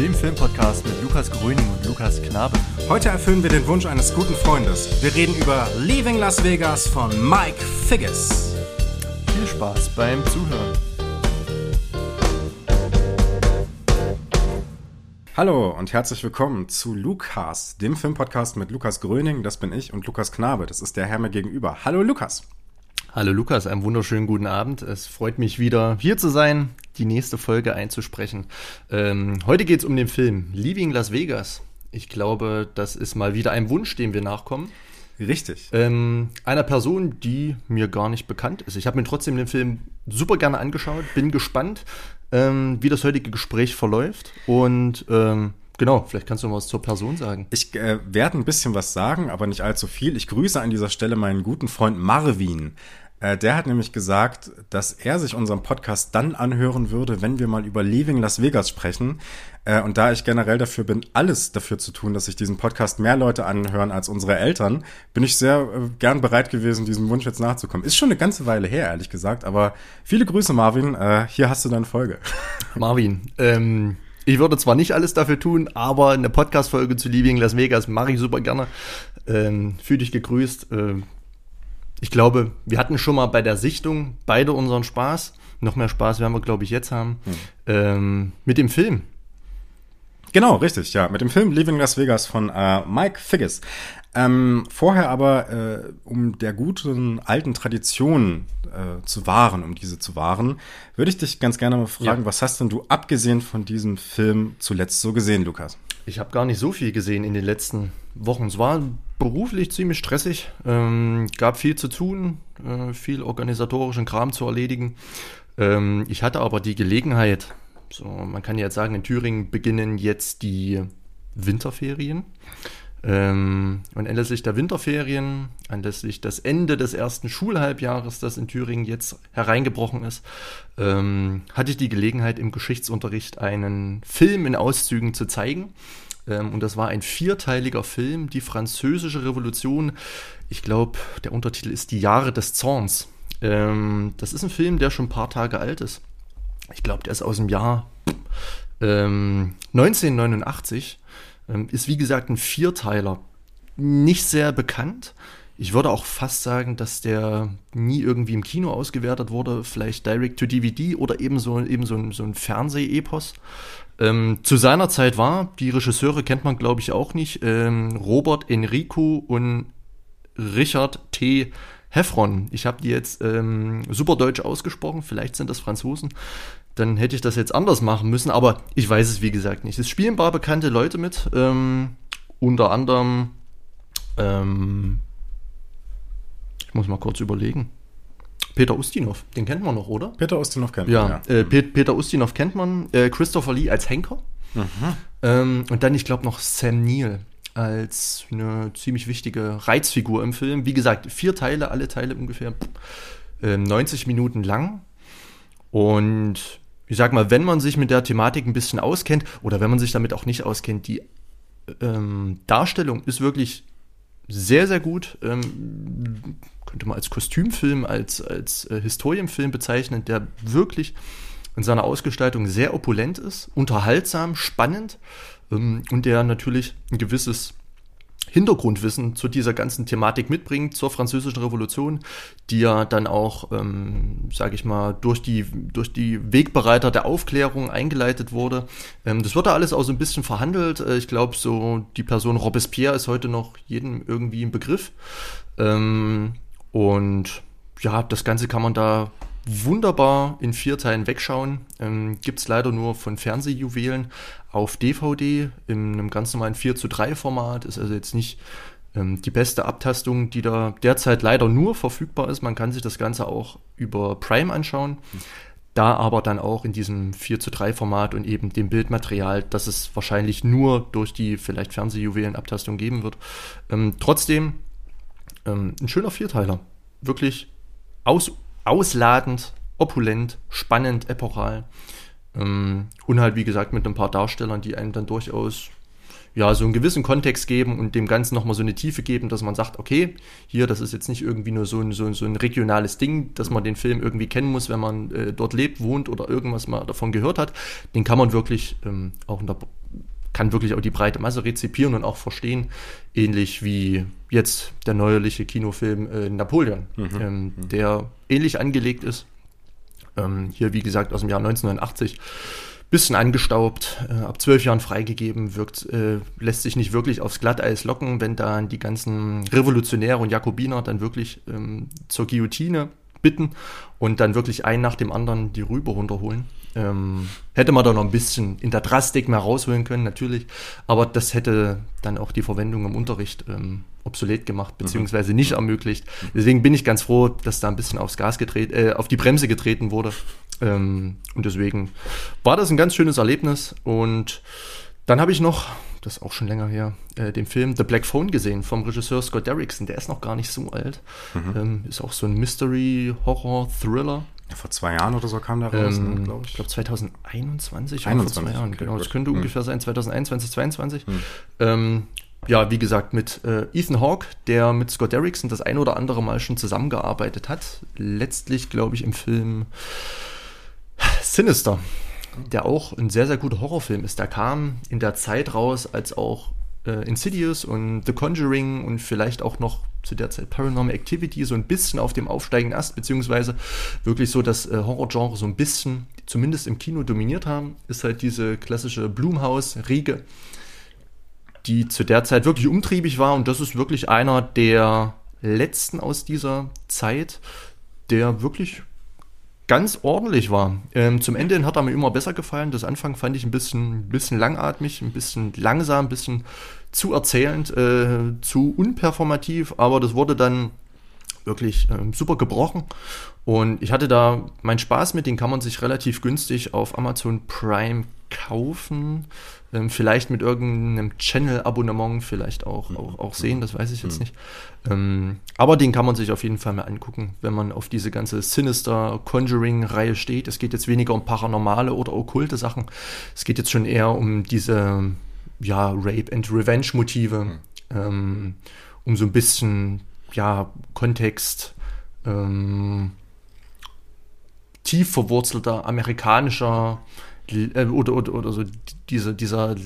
dem Filmpodcast mit Lukas Gröning und Lukas Knabe. Heute erfüllen wir den Wunsch eines guten Freundes. Wir reden über Leaving Las Vegas von Mike Figgis. Viel Spaß beim Zuhören. Hallo und herzlich willkommen zu Lukas, dem Filmpodcast mit Lukas Gröning, das bin ich, und Lukas Knabe, das ist der Herr mir gegenüber. Hallo Lukas. Hallo Lukas, einen wunderschönen guten Abend. Es freut mich wieder hier zu sein, die nächste Folge einzusprechen. Ähm, heute geht es um den Film Leaving Las Vegas. Ich glaube, das ist mal wieder ein Wunsch, dem wir nachkommen. Richtig. Ähm, einer Person, die mir gar nicht bekannt ist. Ich habe mir trotzdem den Film super gerne angeschaut, bin gespannt, ähm, wie das heutige Gespräch verläuft und ähm, Genau, vielleicht kannst du noch was zur Person sagen. Ich äh, werde ein bisschen was sagen, aber nicht allzu viel. Ich grüße an dieser Stelle meinen guten Freund Marvin. Äh, der hat nämlich gesagt, dass er sich unseren Podcast dann anhören würde, wenn wir mal über Leaving Las Vegas sprechen. Äh, und da ich generell dafür bin, alles dafür zu tun, dass sich diesen Podcast mehr Leute anhören als unsere Eltern, bin ich sehr äh, gern bereit gewesen, diesem Wunsch jetzt nachzukommen. Ist schon eine ganze Weile her, ehrlich gesagt, aber viele Grüße, Marvin. Hier hast du deine Folge. Marvin, ähm, ich würde zwar nicht alles dafür tun, aber eine Podcast-Folge zu Leaving Las Vegas mache ich super gerne. Ähm, Fühl dich gegrüßt. Ähm, ich glaube, wir hatten schon mal bei der Sichtung beide unseren Spaß. Noch mehr Spaß werden wir, glaube ich, jetzt haben. Hm. Ähm, mit dem Film. Genau, richtig, ja. Mit dem Film Leaving Las Vegas von äh, Mike Figgis. Ähm, vorher aber, äh, um der guten alten Tradition äh, zu wahren, um diese zu wahren, würde ich dich ganz gerne mal fragen, ja. was hast denn du abgesehen von diesem Film zuletzt so gesehen, Lukas? Ich habe gar nicht so viel gesehen in den letzten Wochen. Es war beruflich ziemlich stressig, ähm, gab viel zu tun, äh, viel organisatorischen Kram zu erledigen. Ähm, ich hatte aber die Gelegenheit, so man kann jetzt sagen, in Thüringen beginnen jetzt die Winterferien. Ähm, und anlässlich der Winterferien, anlässlich des Ende des ersten Schulhalbjahres, das in Thüringen jetzt hereingebrochen ist, ähm, hatte ich die Gelegenheit, im Geschichtsunterricht einen Film in Auszügen zu zeigen. Ähm, und das war ein vierteiliger Film, die Französische Revolution. Ich glaube, der Untertitel ist Die Jahre des Zorns. Ähm, das ist ein Film, der schon ein paar Tage alt ist. Ich glaube, der ist aus dem Jahr 1989 ähm, ähm, ist wie gesagt ein Vierteiler. Nicht sehr bekannt. Ich würde auch fast sagen, dass der nie irgendwie im Kino ausgewertet wurde, vielleicht direct to DVD oder eben so, eben so ein, so ein Fernsehepos. Ähm, zu seiner Zeit war, die Regisseure kennt man glaube ich auch nicht, ähm, Robert Enrico und Richard T. Heffron. Ich habe die jetzt ähm, super deutsch ausgesprochen, vielleicht sind das Franzosen dann hätte ich das jetzt anders machen müssen, aber ich weiß es wie gesagt nicht. Es spielen ein paar bekannte Leute mit, ähm, unter anderem, ähm, ich muss mal kurz überlegen. Peter Ustinov, den kennt man noch, oder? Peter Ustinov kennt man, ja. Äh, Peter Ustinov kennt man, äh, Christopher Lee als Henker mhm. ähm, und dann, ich glaube, noch Sam Neill als eine ziemlich wichtige Reizfigur im Film. Wie gesagt, vier Teile, alle Teile ungefähr äh, 90 Minuten lang. Und ich sag mal, wenn man sich mit der Thematik ein bisschen auskennt oder wenn man sich damit auch nicht auskennt, die ähm, Darstellung ist wirklich sehr, sehr gut. Ähm, könnte man als Kostümfilm, als, als äh, Historienfilm bezeichnen, der wirklich in seiner Ausgestaltung sehr opulent ist, unterhaltsam, spannend ähm, und der natürlich ein gewisses Hintergrundwissen zu dieser ganzen Thematik mitbringt, zur Französischen Revolution, die ja dann auch, ähm, sage ich mal, durch die, durch die Wegbereiter der Aufklärung eingeleitet wurde. Ähm, das wird da alles auch so ein bisschen verhandelt. Äh, ich glaube, so die Person Robespierre ist heute noch jedem irgendwie ein Begriff. Ähm, und ja, das Ganze kann man da wunderbar in vier Teilen wegschauen. Ähm, Gibt es leider nur von Fernsehjuwelen auf DVD in einem ganz normalen 4 zu 3 Format. Ist also jetzt nicht ähm, die beste Abtastung, die da derzeit leider nur verfügbar ist. Man kann sich das Ganze auch über Prime anschauen. Da aber dann auch in diesem 4 zu 3 Format und eben dem Bildmaterial, das es wahrscheinlich nur durch die vielleicht Fernsehjuwelen-Abtastung geben wird. Ähm, trotzdem ähm, ein schöner Vierteiler. Wirklich aus ausladend, opulent, spannend, epochal. Ähm, und halt, wie gesagt, mit ein paar Darstellern, die einen dann durchaus ja, so einen gewissen Kontext geben und dem Ganzen nochmal so eine Tiefe geben, dass man sagt, okay, hier, das ist jetzt nicht irgendwie nur so ein, so, so ein regionales Ding, dass man den Film irgendwie kennen muss, wenn man äh, dort lebt, wohnt oder irgendwas mal davon gehört hat. Den kann man wirklich ähm, auch in der kann wirklich auch die breite Masse rezipieren und auch verstehen, ähnlich wie jetzt der neuerliche Kinofilm äh, Napoleon, mhm. Ähm, mhm. der ähnlich angelegt ist. Ähm, hier, wie gesagt, aus dem Jahr 1989 bisschen angestaubt, äh, ab zwölf Jahren freigegeben, wirkt, äh, lässt sich nicht wirklich aufs Glatteis locken, wenn dann die ganzen Revolutionäre und Jakobiner dann wirklich ähm, zur Guillotine bitten und dann wirklich einen nach dem anderen die Rübe runterholen. Ähm, hätte man da noch ein bisschen in der Drastik mehr rausholen können, natürlich, aber das hätte dann auch die Verwendung im Unterricht ähm, obsolet gemacht, mhm. beziehungsweise nicht ermöglicht. Deswegen bin ich ganz froh, dass da ein bisschen aufs Gas getreten, äh, auf die Bremse getreten wurde. Ähm, und deswegen war das ein ganz schönes Erlebnis. Und dann habe ich noch, das ist auch schon länger her, äh, den Film The Black Phone gesehen vom Regisseur Scott Derrickson. Der ist noch gar nicht so alt. Mhm. Ähm, ist auch so ein Mystery-Horror-Thriller. Ja, vor zwei Jahren oder so kam der raus, ähm, ne, glaube ich. Ich glaube 2021 21, vor zwei Jahren. Okay, genau, das könnte hm. ungefähr sein, 2021, 2022. Hm. Ähm, ja, wie gesagt, mit äh, Ethan Hawke, der mit Scott Derrickson das ein oder andere Mal schon zusammengearbeitet hat. Letztlich, glaube ich, im Film Sinister, der auch ein sehr, sehr guter Horrorfilm ist. Der kam in der Zeit raus, als auch äh, Insidious und The Conjuring und vielleicht auch noch zu der Zeit Paranormal Activity so ein bisschen auf dem aufsteigenden Ast, beziehungsweise wirklich so das äh, Horrorgenre so ein bisschen, zumindest im Kino dominiert haben, ist halt diese klassische Blumhaus-Riege, die zu der Zeit wirklich umtriebig war und das ist wirklich einer der letzten aus dieser Zeit, der wirklich ganz ordentlich war. Ähm, zum Ende hat er mir immer besser gefallen. Das Anfang fand ich ein bisschen, bisschen langatmig, ein bisschen langsam, ein bisschen zu erzählend, äh, zu unperformativ, aber das wurde dann wirklich äh, super gebrochen. Und ich hatte da meinen Spaß mit, den kann man sich relativ günstig auf Amazon Prime kaufen. Ähm, vielleicht mit irgendeinem Channel-Abonnement vielleicht auch, mhm. auch, auch sehen, das weiß ich jetzt mhm. nicht. Ähm, aber den kann man sich auf jeden Fall mal angucken, wenn man auf diese ganze Sinister Conjuring-Reihe steht. Es geht jetzt weniger um paranormale oder okkulte Sachen. Es geht jetzt schon eher um diese ja, Rape and Revenge-Motive, mhm. ähm, um so ein bisschen ja, Kontext. Ähm, tief verwurzelter amerikanischer äh, oder, oder, oder so diese, dieser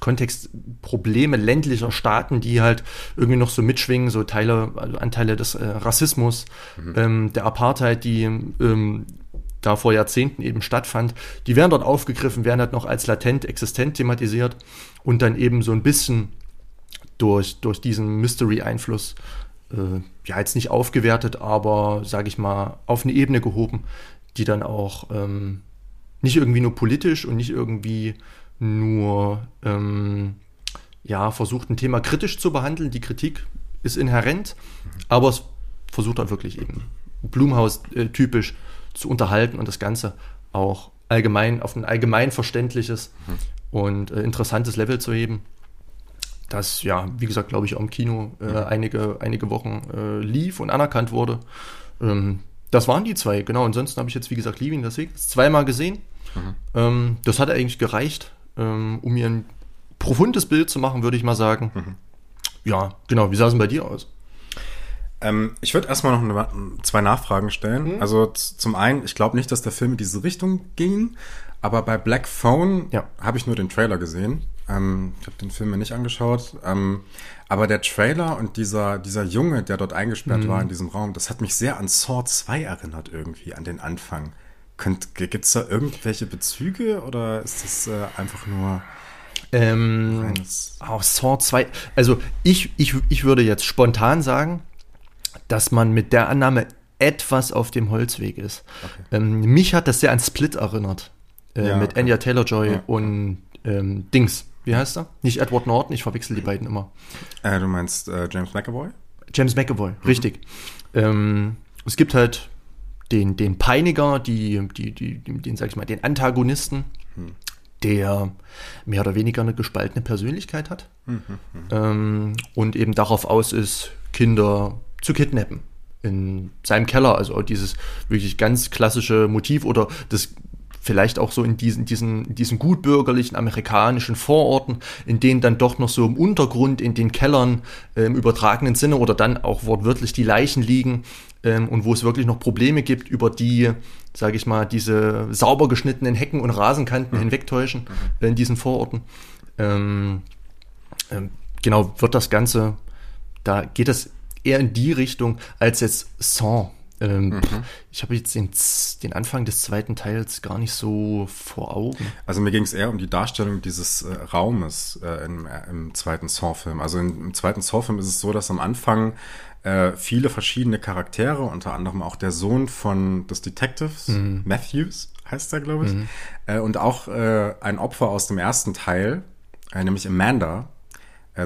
Kontext Probleme ländlicher Staaten, die halt irgendwie noch so mitschwingen, so Teile, also Anteile des äh, Rassismus, mhm. ähm, der Apartheid, die ähm, da vor Jahrzehnten eben stattfand, die werden dort aufgegriffen, werden halt noch als latent existent thematisiert und dann eben so ein bisschen durch, durch diesen Mystery-Einfluss, äh, ja, jetzt nicht aufgewertet, aber, sage ich mal, auf eine Ebene gehoben, die dann auch ähm, nicht irgendwie nur politisch und nicht irgendwie nur ähm, ja, versucht, ein Thema kritisch zu behandeln. Die Kritik ist inhärent, aber es versucht dann wirklich eben Blumhaus-typisch zu unterhalten und das Ganze auch allgemein auf ein allgemein verständliches mhm. und äh, interessantes Level zu heben. Das ja, wie gesagt, glaube ich, auch im Kino äh, mhm. einige, einige Wochen äh, lief und anerkannt wurde. Ähm, das waren die zwei, genau. Ansonsten habe ich jetzt, wie gesagt, Leaving das Weg zweimal gesehen. Mhm. Ähm, das hat eigentlich gereicht, ähm, um mir ein profundes Bild zu machen, würde ich mal sagen. Mhm. Ja, genau. Wie sah es denn bei dir aus? Ähm, ich würde erstmal noch eine, zwei Nachfragen stellen. Mhm. Also zum einen, ich glaube nicht, dass der Film in diese Richtung ging, aber bei Black Phone ja. habe ich nur den Trailer gesehen. Ähm, ich habe den Film mir nicht angeschaut. Ähm, aber der Trailer und dieser, dieser Junge, der dort eingesperrt mhm. war in diesem Raum, das hat mich sehr an Saw 2 erinnert irgendwie, an den Anfang. Gibt es da irgendwelche Bezüge oder ist das äh, einfach nur. Ähm, oh, Saw 2. Also, ich, ich, ich würde jetzt spontan sagen, dass man mit der Annahme etwas auf dem Holzweg ist. Okay. Ähm, mich hat das sehr an Split erinnert. Äh, ja, mit okay. Anya Taylor Joy ja. und ähm, Dings. Wie heißt er? Nicht Edward Norton, ich verwechsel die beiden immer. Äh, du meinst äh, James McAvoy? James McAvoy, mhm. richtig. Ähm, es gibt halt den, den Peiniger, die, die, die, den, sag ich mal, den Antagonisten, mhm. der mehr oder weniger eine gespaltene Persönlichkeit hat mhm. ähm, und eben darauf aus ist, Kinder zu kidnappen. In seinem Keller, also dieses wirklich ganz klassische Motiv oder das vielleicht auch so in diesen, diesen, diesen gutbürgerlichen amerikanischen Vororten, in denen dann doch noch so im Untergrund, in den Kellern äh, im übertragenen Sinne oder dann auch wortwörtlich die Leichen liegen ähm, und wo es wirklich noch Probleme gibt, über die, sage ich mal, diese sauber geschnittenen Hecken und Rasenkanten mhm. hinwegtäuschen äh, in diesen Vororten. Ähm, ähm, genau, wird das Ganze, da geht es eher in die Richtung als jetzt Song. Ähm, mhm. Ich habe jetzt den, den, Anfang des zweiten Teils gar nicht so vor Augen. Also mir ging es eher um die Darstellung dieses äh, Raumes äh, im, äh, im, zweiten Saw-Film. Also in, im zweiten Saw-Film ist es so, dass am Anfang äh, viele verschiedene Charaktere, unter anderem auch der Sohn von des Detectives, mhm. Matthews heißt er, glaube ich, mhm. Äh, und auch ein Opfer aus dem ersten Teil, nämlich Amanda,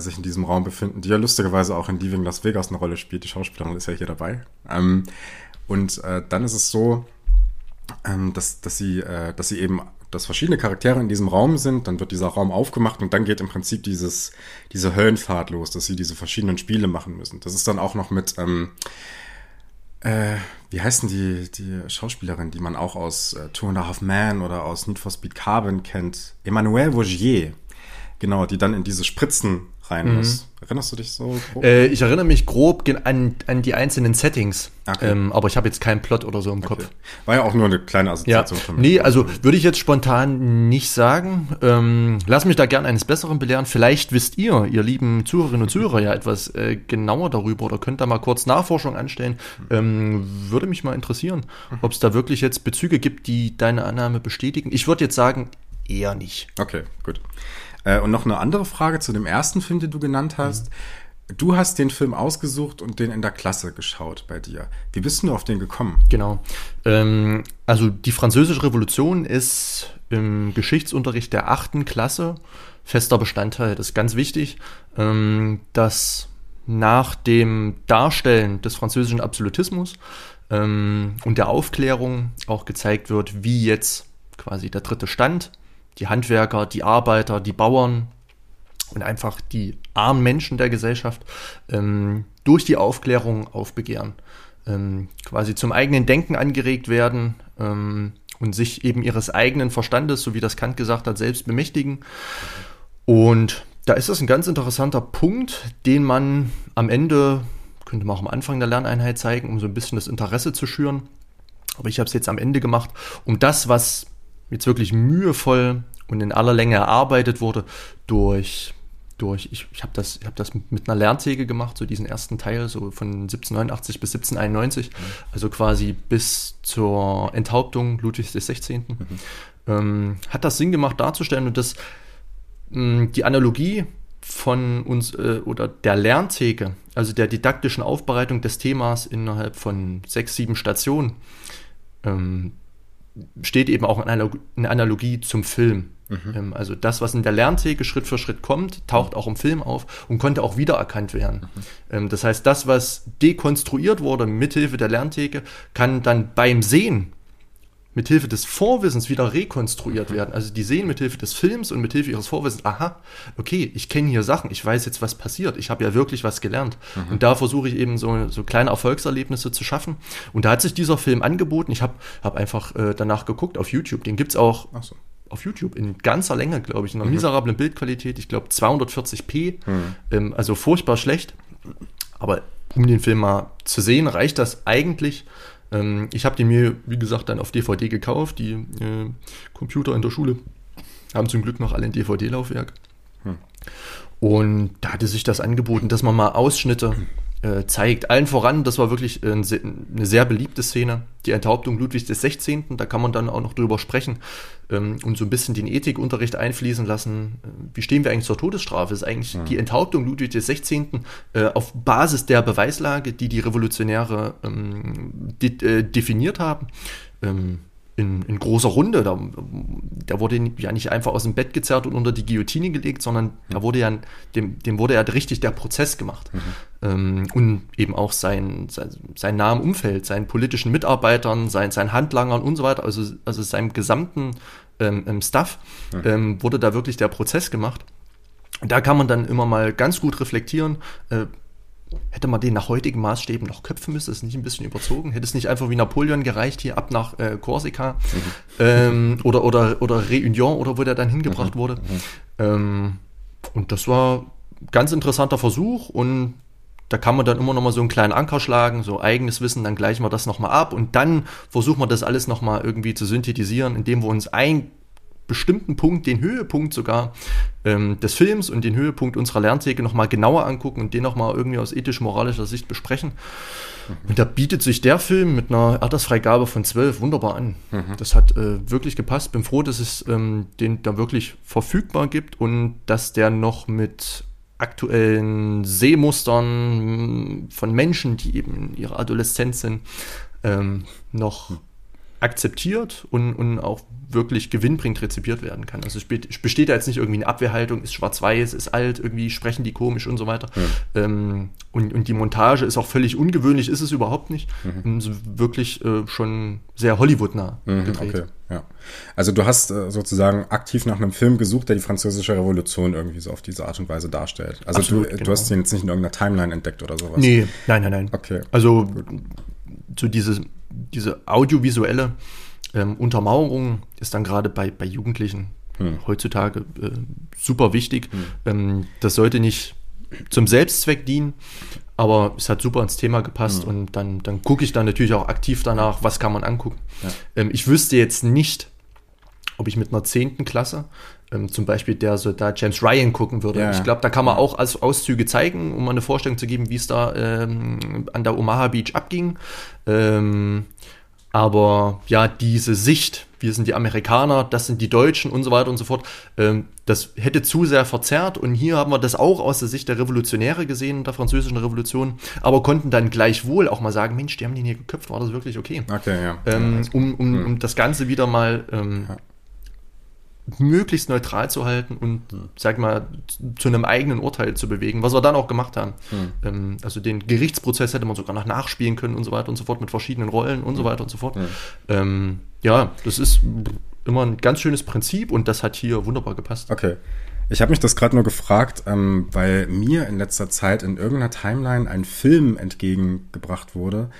sich in diesem Raum befinden, die ja lustigerweise auch in Leaving Las Vegas eine Rolle spielt. Die Schauspielerin ist ja hier dabei. Ähm, und äh, dann ist es so, ähm, dass, dass, sie, äh, dass sie eben, dass verschiedene Charaktere in diesem Raum sind, dann wird dieser Raum aufgemacht und dann geht im Prinzip dieses, diese Höllenfahrt los, dass sie diese verschiedenen Spiele machen müssen. Das ist dann auch noch mit, ähm, äh, wie heißen die, die Schauspielerin, die man auch aus äh, Two and a Half Men oder aus Need for Speed Carbon kennt? Emmanuelle Vaugier. Genau, die dann in diese Spritzen rein mhm. muss. Erinnerst du dich so grob? Äh, ich erinnere mich grob an, an die einzelnen Settings, okay. ähm, aber ich habe jetzt keinen Plot oder so im okay. Kopf. War ja auch nur eine kleine Assoziation ja. von mir. Nee, also würde ich jetzt spontan nicht sagen. Ähm, lass mich da gern eines Besseren belehren. Vielleicht wisst ihr, ihr lieben Zuhörerinnen und Zuhörer, ja etwas äh, genauer darüber oder könnt da mal kurz Nachforschung anstellen. Ähm, würde mich mal interessieren, mhm. ob es da wirklich jetzt Bezüge gibt, die deine Annahme bestätigen. Ich würde jetzt sagen, eher nicht. Okay, gut. Äh, und noch eine andere Frage zu dem ersten Film, den du genannt hast. Mhm. Du hast den Film ausgesucht und den in der Klasse geschaut bei dir. Wie bist du auf den gekommen? Genau. Ähm, also die Französische Revolution ist im Geschichtsunterricht der achten Klasse fester Bestandteil. Das ist ganz wichtig, ähm, dass nach dem Darstellen des französischen Absolutismus ähm, und der Aufklärung auch gezeigt wird, wie jetzt quasi der dritte Stand die Handwerker, die Arbeiter, die Bauern und einfach die armen Menschen der Gesellschaft ähm, durch die Aufklärung aufbegehren, ähm, quasi zum eigenen Denken angeregt werden ähm, und sich eben ihres eigenen Verstandes, so wie das Kant gesagt hat, selbst bemächtigen. Und da ist das ein ganz interessanter Punkt, den man am Ende, könnte man auch am Anfang der Lerneinheit zeigen, um so ein bisschen das Interesse zu schüren. Aber ich habe es jetzt am Ende gemacht, um das, was jetzt wirklich mühevoll und in aller Länge erarbeitet wurde durch durch, ich, ich habe das, hab das mit einer Lerntheke gemacht, so diesen ersten Teil, so von 1789 bis 1791, mhm. also quasi bis zur Enthauptung Ludwigs XVI. Mhm. Ähm, hat das Sinn gemacht darzustellen und das, mh, die Analogie von uns äh, oder der Lerntheke, also der didaktischen Aufbereitung des Themas innerhalb von sechs, sieben Stationen, ähm, steht eben auch eine Analogie zum Film. Mhm. Ähm, also das, was in der Lerntheke Schritt für Schritt kommt, taucht auch im Film auf und konnte auch wiedererkannt werden. Mhm. Ähm, das heißt, das, was dekonstruiert wurde mithilfe der Lerntheke, kann dann beim Sehen mithilfe des Vorwissens wieder rekonstruiert mhm. werden. Also die sehen mithilfe des Films und mithilfe ihres Vorwissens, aha, okay, ich kenne hier Sachen, ich weiß jetzt, was passiert, ich habe ja wirklich was gelernt. Mhm. Und da versuche ich eben so, so kleine Erfolgserlebnisse zu schaffen. Und da hat sich dieser Film angeboten. Ich habe hab einfach äh, danach geguckt auf YouTube. Den gibt es auch so. auf YouTube in ganzer Länge, glaube ich, in einer mhm. miserablen Bildqualität. Ich glaube 240p, mhm. ähm, also furchtbar schlecht. Aber um den Film mal zu sehen, reicht das eigentlich ähm, ich habe den mir, wie gesagt, dann auf DVD gekauft. Die äh, Computer in der Schule haben zum Glück noch alle ein DVD-Laufwerk. Hm. Und da hatte sich das angeboten, dass man mal Ausschnitte äh, zeigt. Allen voran, das war wirklich äh, eine sehr beliebte Szene, die Enthauptung Ludwigs des 16. Da kann man dann auch noch drüber sprechen ähm, und so ein bisschen den Ethikunterricht einfließen lassen. Äh, wie stehen wir eigentlich zur Todesstrafe? Ist eigentlich ja. die Enthauptung Ludwigs des 16. Äh, auf Basis der Beweislage, die die Revolutionäre ähm, de äh, definiert haben. Ähm, in, in, großer Runde. Da, der wurde ja nicht einfach aus dem Bett gezerrt und unter die Guillotine gelegt, sondern da wurde ja, dem, dem wurde ja richtig der Prozess gemacht. Mhm. Ähm, und eben auch sein, sein, sein nahem Umfeld, seinen politischen Mitarbeitern, sein, seinen Handlangern und so weiter, also, also seinem gesamten ähm, ähm Staff, mhm. ähm, wurde da wirklich der Prozess gemacht. Da kann man dann immer mal ganz gut reflektieren, äh, hätte man den nach heutigen Maßstäben noch köpfen müssen, ist nicht ein bisschen überzogen, hätte es nicht einfach wie Napoleon gereicht, hier ab nach äh, Korsika mhm. ähm, oder, oder, oder Réunion oder wo der dann hingebracht mhm. wurde. Mhm. Ähm, und das war ganz interessanter Versuch und da kann man dann immer noch mal so einen kleinen Anker schlagen, so eigenes Wissen, dann gleichen wir das noch mal ab und dann versuchen wir das alles noch mal irgendwie zu synthetisieren, indem wir uns ein bestimmten Punkt, den Höhepunkt sogar ähm, des Films und den Höhepunkt unserer Lerntheke nochmal genauer angucken und den nochmal irgendwie aus ethisch-moralischer Sicht besprechen. Mhm. Und da bietet sich der Film mit einer Altersfreigabe von 12 wunderbar an. Mhm. Das hat äh, wirklich gepasst. Bin froh, dass es ähm, den da wirklich verfügbar gibt und dass der noch mit aktuellen Sehmustern von Menschen, die eben in ihrer Adoleszenz sind, ähm, noch mhm akzeptiert und, und auch wirklich gewinnbringend rezipiert werden kann. Also es besteht da jetzt nicht irgendwie eine Abwehrhaltung, ist schwarz-weiß, ist alt, irgendwie sprechen die komisch und so weiter. Ja. Ähm, und, und die Montage ist auch völlig ungewöhnlich, ist es überhaupt nicht. Mhm. Also wirklich äh, schon sehr Hollywood-nah mhm, gedreht. Okay, ja. Also du hast äh, sozusagen aktiv nach einem Film gesucht, der die französische Revolution irgendwie so auf diese Art und Weise darstellt. Also Absolut, du, genau. du hast ihn jetzt nicht in irgendeiner Timeline entdeckt oder sowas. Nee, nein, nein, nein. Okay. Also so dieses diese audiovisuelle ähm, Untermauerung ist dann gerade bei, bei Jugendlichen hm. heutzutage äh, super wichtig. Hm. Ähm, das sollte nicht zum Selbstzweck dienen, aber es hat super ins Thema gepasst hm. und dann, dann gucke ich dann natürlich auch aktiv danach, was kann man angucken. Ja. Ähm, ich wüsste jetzt nicht, ob ich mit einer zehnten Klasse ähm, zum Beispiel der Soldat James Ryan gucken würde. Ja. Ich glaube, da kann man auch als Auszüge zeigen, um mal eine Vorstellung zu geben, wie es da ähm, an der Omaha Beach abging. Ähm, aber ja, diese Sicht, wir sind die Amerikaner, das sind die Deutschen und so weiter und so fort, ähm, das hätte zu sehr verzerrt. Und hier haben wir das auch aus der Sicht der Revolutionäre gesehen, der französischen Revolution, aber konnten dann gleichwohl auch mal sagen, Mensch, die haben den hier geköpft, war das wirklich okay? Okay, ja. Ähm, um, um, hm. um das Ganze wieder mal ähm, ja möglichst neutral zu halten und, hm. sag mal, zu einem eigenen Urteil zu bewegen, was wir dann auch gemacht haben. Hm. Ähm, also den Gerichtsprozess hätte man sogar noch nachspielen können und so weiter und so fort mit verschiedenen Rollen und so hm. weiter und so fort. Hm. Ähm, ja, das ist immer ein ganz schönes Prinzip und das hat hier wunderbar gepasst. Okay. Ich habe mich das gerade nur gefragt, ähm, weil mir in letzter Zeit in irgendeiner Timeline ein Film entgegengebracht wurde,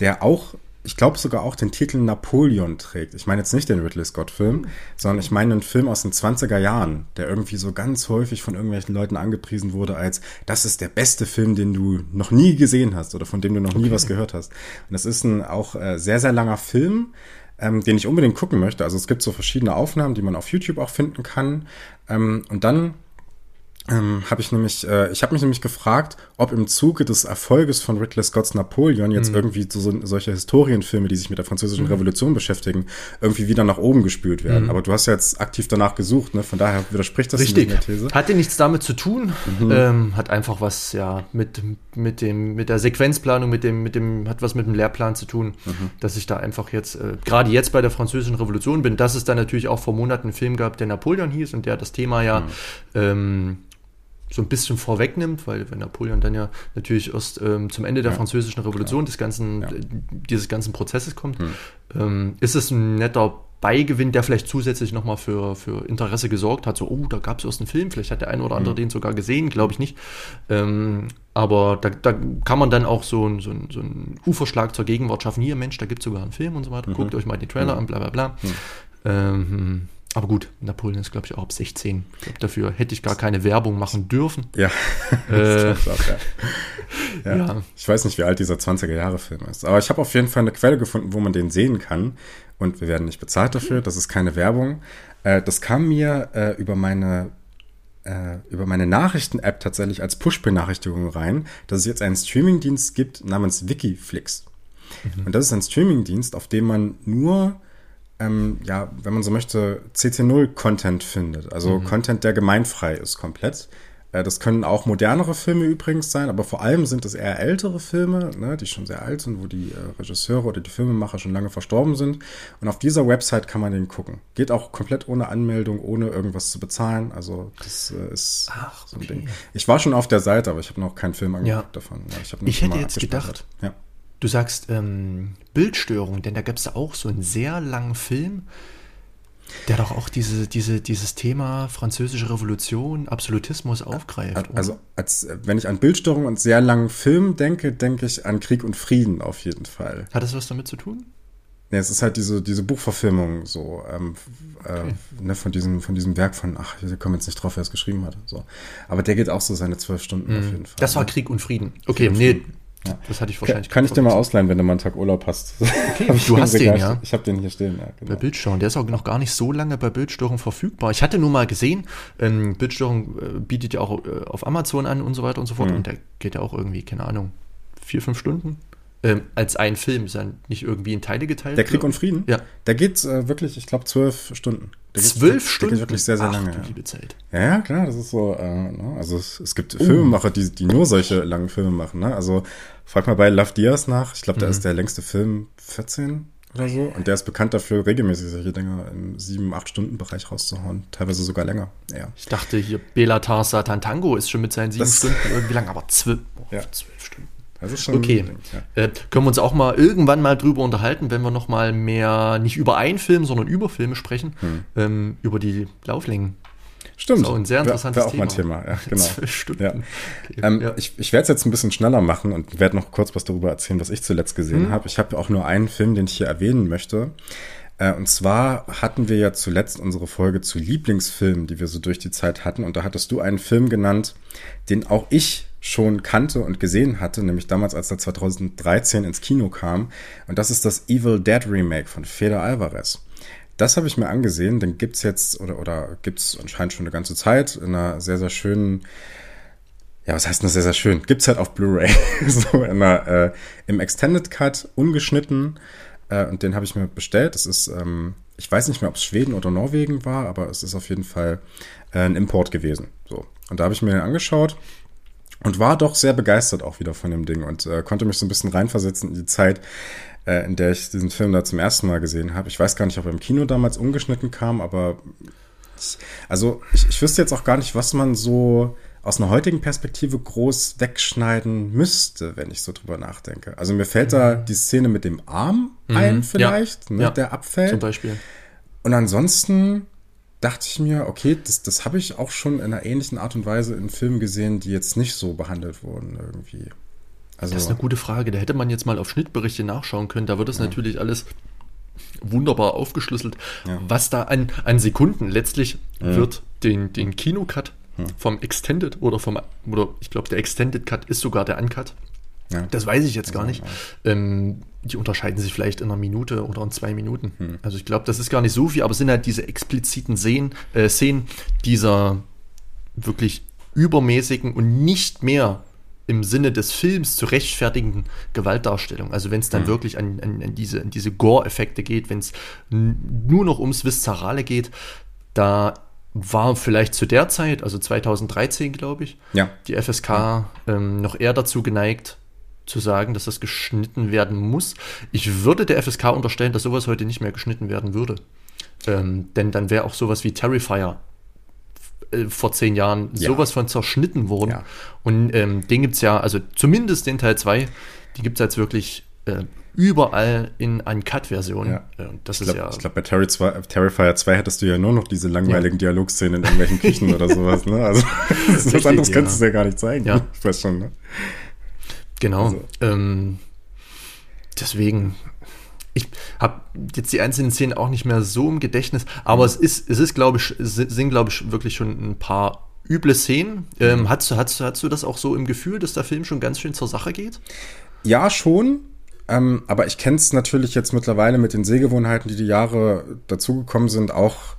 der auch ich glaube sogar auch den Titel Napoleon trägt. Ich meine jetzt nicht den Ridley Scott-Film, sondern ich meine einen Film aus den 20er Jahren, der irgendwie so ganz häufig von irgendwelchen Leuten angepriesen wurde als, das ist der beste Film, den du noch nie gesehen hast oder von dem du noch nie okay. was gehört hast. Und das ist ein auch äh, sehr, sehr langer Film, ähm, den ich unbedingt gucken möchte. Also es gibt so verschiedene Aufnahmen, die man auf YouTube auch finden kann. Ähm, und dann ähm, habe ich nämlich, äh, ich habe mich nämlich gefragt, ob im Zuge des Erfolges von Ridley Scotts Napoleon jetzt mhm. irgendwie so, so, solche Historienfilme, die sich mit der französischen mhm. Revolution beschäftigen, irgendwie wieder nach oben gespült werden. Mhm. Aber du hast ja jetzt aktiv danach gesucht, ne? Von daher widerspricht das Richtig. der These. Hatte nichts damit zu tun, mhm. ähm, hat einfach was ja mit mit dem mit der Sequenzplanung, mit dem mit dem hat was mit dem Lehrplan zu tun, mhm. dass ich da einfach jetzt äh, gerade jetzt bei der französischen Revolution bin, dass es dann natürlich auch vor Monaten einen Film gab, der Napoleon hieß und der das Thema ja mhm. ähm, so ein bisschen vorwegnimmt, weil wenn Napoleon dann ja natürlich erst ähm, zum Ende der ja, französischen Revolution des ganzen, ja. dieses ganzen Prozesses kommt, hm. ähm, ist es ein netter Beigewinn, der vielleicht zusätzlich nochmal für, für Interesse gesorgt hat. So, oh, da gab es erst einen Film, vielleicht hat der eine oder andere hm. den sogar gesehen, glaube ich nicht. Ähm, aber da, da kann man dann auch so, so, so einen Uferschlag zur Gegenwart schaffen. Hier, Mensch, da gibt es sogar einen Film und so weiter. Mhm. Guckt euch mal die Trailer mhm. an, bla bla bla. Mhm. Ähm, aber gut, Napoleon ist, glaube ich, auch ab 16. Ich glaube, dafür hätte ich gar keine Werbung machen dürfen. Ja. Äh, auch, ja. Ja. ja. Ich weiß nicht, wie alt dieser 20er-Jahre-Film ist. Aber ich habe auf jeden Fall eine Quelle gefunden, wo man den sehen kann. Und wir werden nicht bezahlt dafür. Das ist keine Werbung. Äh, das kam mir äh, über meine äh, über meine Nachrichten-App tatsächlich als Push-Benachrichtigung rein, dass es jetzt einen Streamingdienst gibt namens Wikiflix. Mhm. Und das ist ein Streamingdienst, auf dem man nur ähm, ja, wenn man so möchte, CC0-Content findet. Also mhm. Content, der gemeinfrei ist komplett. Äh, das können auch modernere Filme übrigens sein, aber vor allem sind es eher ältere Filme, ne, die schon sehr alt sind, wo die äh, Regisseure oder die Filmemacher schon lange verstorben sind. Und auf dieser Website kann man den gucken. Geht auch komplett ohne Anmeldung, ohne irgendwas zu bezahlen. Also das äh, ist Ach, so ein okay. Ding. Ich war schon auf der Seite, aber ich habe noch keinen Film angeguckt ja. davon. Ja, ich, ich hätte jetzt gedacht, ja. Du sagst ähm, Bildstörung, denn da gab es auch so einen sehr langen Film. Der doch auch diese, diese, dieses Thema französische Revolution, Absolutismus aufgreift. Also, als, wenn ich an Bildstörungen und sehr langen Film denke, denke ich an Krieg und Frieden auf jeden Fall. Hat das was damit zu tun? Ja, es ist halt diese, diese Buchverfilmung so ähm, äh, okay. äh, ne, von, diesem, von diesem Werk von, ach, wir kommen jetzt nicht drauf, wer es geschrieben hat. So. Aber der geht auch so seine zwölf Stunden mm. auf jeden Fall. Das war? Krieg und Frieden. Okay, Krieg nee, Frieden. Ja. Das hatte ich wahrscheinlich. Kann, kann ich dir mal ausleihen, wenn du mal einen Tag Urlaub hast? Okay, du hast den, ja. Ich habe den hier stehen, ja. Genau. Bei Bildstörung. Der ist auch noch gar nicht so lange bei Bildstörung verfügbar. Ich hatte nur mal gesehen, ähm, Bildstörung äh, bietet ja auch äh, auf Amazon an und so weiter und so fort. Mhm. Und der geht ja auch irgendwie, keine Ahnung, vier, fünf Stunden. Ähm, als ein Film, ist ja nicht irgendwie in Teile geteilt. Der Krieg und Frieden? Ja. Da geht äh, wirklich, ich glaube, zwölf Stunden. Der zwölf Stunden? Geht wirklich sehr, sehr Ach, lange. Du liebe Zeit. Ja, ja, klar, das ist so, äh, ne? also es, es gibt uh. Filmemacher, die, die nur solche langen Filme machen, ne? Also frag mal bei Love Diaz nach, ich glaube, mhm. da ist der längste Film 14 oder so. Und der ist bekannt dafür, regelmäßig solche Dinge im 7-8-Stunden-Bereich rauszuhauen. Teilweise sogar länger. Ja. Ich dachte hier, Belatar Satan Tango ist schon mit seinen sieben das Stunden irgendwie lang, aber zwölf, oh, ja. zwölf Stunden. Das ist schon okay. Ja. äh, können wir uns auch mal irgendwann mal drüber unterhalten, wenn wir noch mal mehr, nicht über einen Film, sondern über Filme sprechen, hm. ähm, über die Lauflängen. Stimmt. So ein sehr interessantes wär, wär auch Thema. mein Thema, ja, genau. Zwölf Stunden. Ja. Okay. Ähm, ja. Ich, ich werde es jetzt ein bisschen schneller machen und werde noch kurz was darüber erzählen, was ich zuletzt gesehen hm. habe. Ich habe auch nur einen Film, den ich hier erwähnen möchte. Äh, und zwar hatten wir ja zuletzt unsere Folge zu Lieblingsfilmen, die wir so durch die Zeit hatten. Und da hattest du einen Film genannt, den auch ich schon kannte und gesehen hatte, nämlich damals, als er 2013 ins Kino kam. Und das ist das Evil Dead Remake von Feder Alvarez. Das habe ich mir angesehen, den gibt's jetzt oder, oder gibt's anscheinend schon eine ganze Zeit in einer sehr, sehr schönen, ja, was heißt denn sehr, sehr schön? Gibt's halt auf Blu-ray, so in einer, äh, im Extended Cut, ungeschnitten. Äh, und den habe ich mir bestellt. Das ist, ähm, ich weiß nicht mehr, ob es Schweden oder Norwegen war, aber es ist auf jeden Fall äh, ein Import gewesen. So. Und da habe ich mir den angeschaut und war doch sehr begeistert auch wieder von dem Ding und äh, konnte mich so ein bisschen reinversetzen in die Zeit, äh, in der ich diesen Film da zum ersten Mal gesehen habe. Ich weiß gar nicht, ob er im Kino damals umgeschnitten kam, aber ich, also ich, ich wüsste jetzt auch gar nicht, was man so aus einer heutigen Perspektive groß wegschneiden müsste, wenn ich so drüber nachdenke. Also mir fällt da mhm. die Szene mit dem Arm mhm. ein, vielleicht, ja. Ne, ja. der abfällt. Zum Beispiel. Und ansonsten dachte ich mir, okay, das, das habe ich auch schon in einer ähnlichen Art und Weise in Filmen gesehen, die jetzt nicht so behandelt wurden irgendwie. Also, das ist eine gute Frage. Da hätte man jetzt mal auf Schnittberichte nachschauen können. Da wird es ja. natürlich alles wunderbar aufgeschlüsselt, ja. was da an, an Sekunden letztlich ja. wird den, den Kinocut vom Extended oder vom, oder ich glaube, der Extended Cut ist sogar der Uncut. Das weiß ich jetzt gar nicht. Ähm, die unterscheiden sich vielleicht in einer Minute oder in zwei Minuten. Hm. Also ich glaube, das ist gar nicht so viel, aber es sind halt diese expliziten Szenen, äh, Szenen dieser wirklich übermäßigen und nicht mehr im Sinne des Films zu rechtfertigenden Gewaltdarstellung. Also wenn es dann mhm. wirklich an, an, an, diese, an diese Gore-Effekte geht, wenn es nur noch ums Viszerale geht, da war vielleicht zu der Zeit, also 2013 glaube ich, ja. die FSK ähm, noch eher dazu geneigt, zu sagen, dass das geschnitten werden muss. Ich würde der FSK unterstellen, dass sowas heute nicht mehr geschnitten werden würde. Ähm, denn dann wäre auch sowas wie Terrifier äh, vor zehn Jahren ja. sowas von zerschnitten worden. Ja. Und ähm, den gibt es ja, also zumindest den Teil 2, die gibt es jetzt wirklich äh, überall in Uncut-Versionen. Ja. Äh, das ich glaub, ja. Ich glaube, bei Terry 2, Terrifier 2 hättest du ja nur noch diese langweiligen ja. Dialogszenen in irgendwelchen Küchen oder sowas. Ne? Also, was anderes ja. kannst du ja gar nicht zeigen. Ja. Ich weiß schon. Ne? Genau. Also. Ähm, deswegen, ich habe jetzt die einzelnen Szenen auch nicht mehr so im Gedächtnis, aber es ist, es ist, glaube ich, sind, glaube ich, wirklich schon ein paar üble Szenen. Ähm, mhm. hast, du, hast, hast du das auch so im Gefühl, dass der Film schon ganz schön zur Sache geht? Ja, schon. Ähm, aber ich kenne es natürlich jetzt mittlerweile mit den Sehgewohnheiten, die die Jahre dazugekommen sind, auch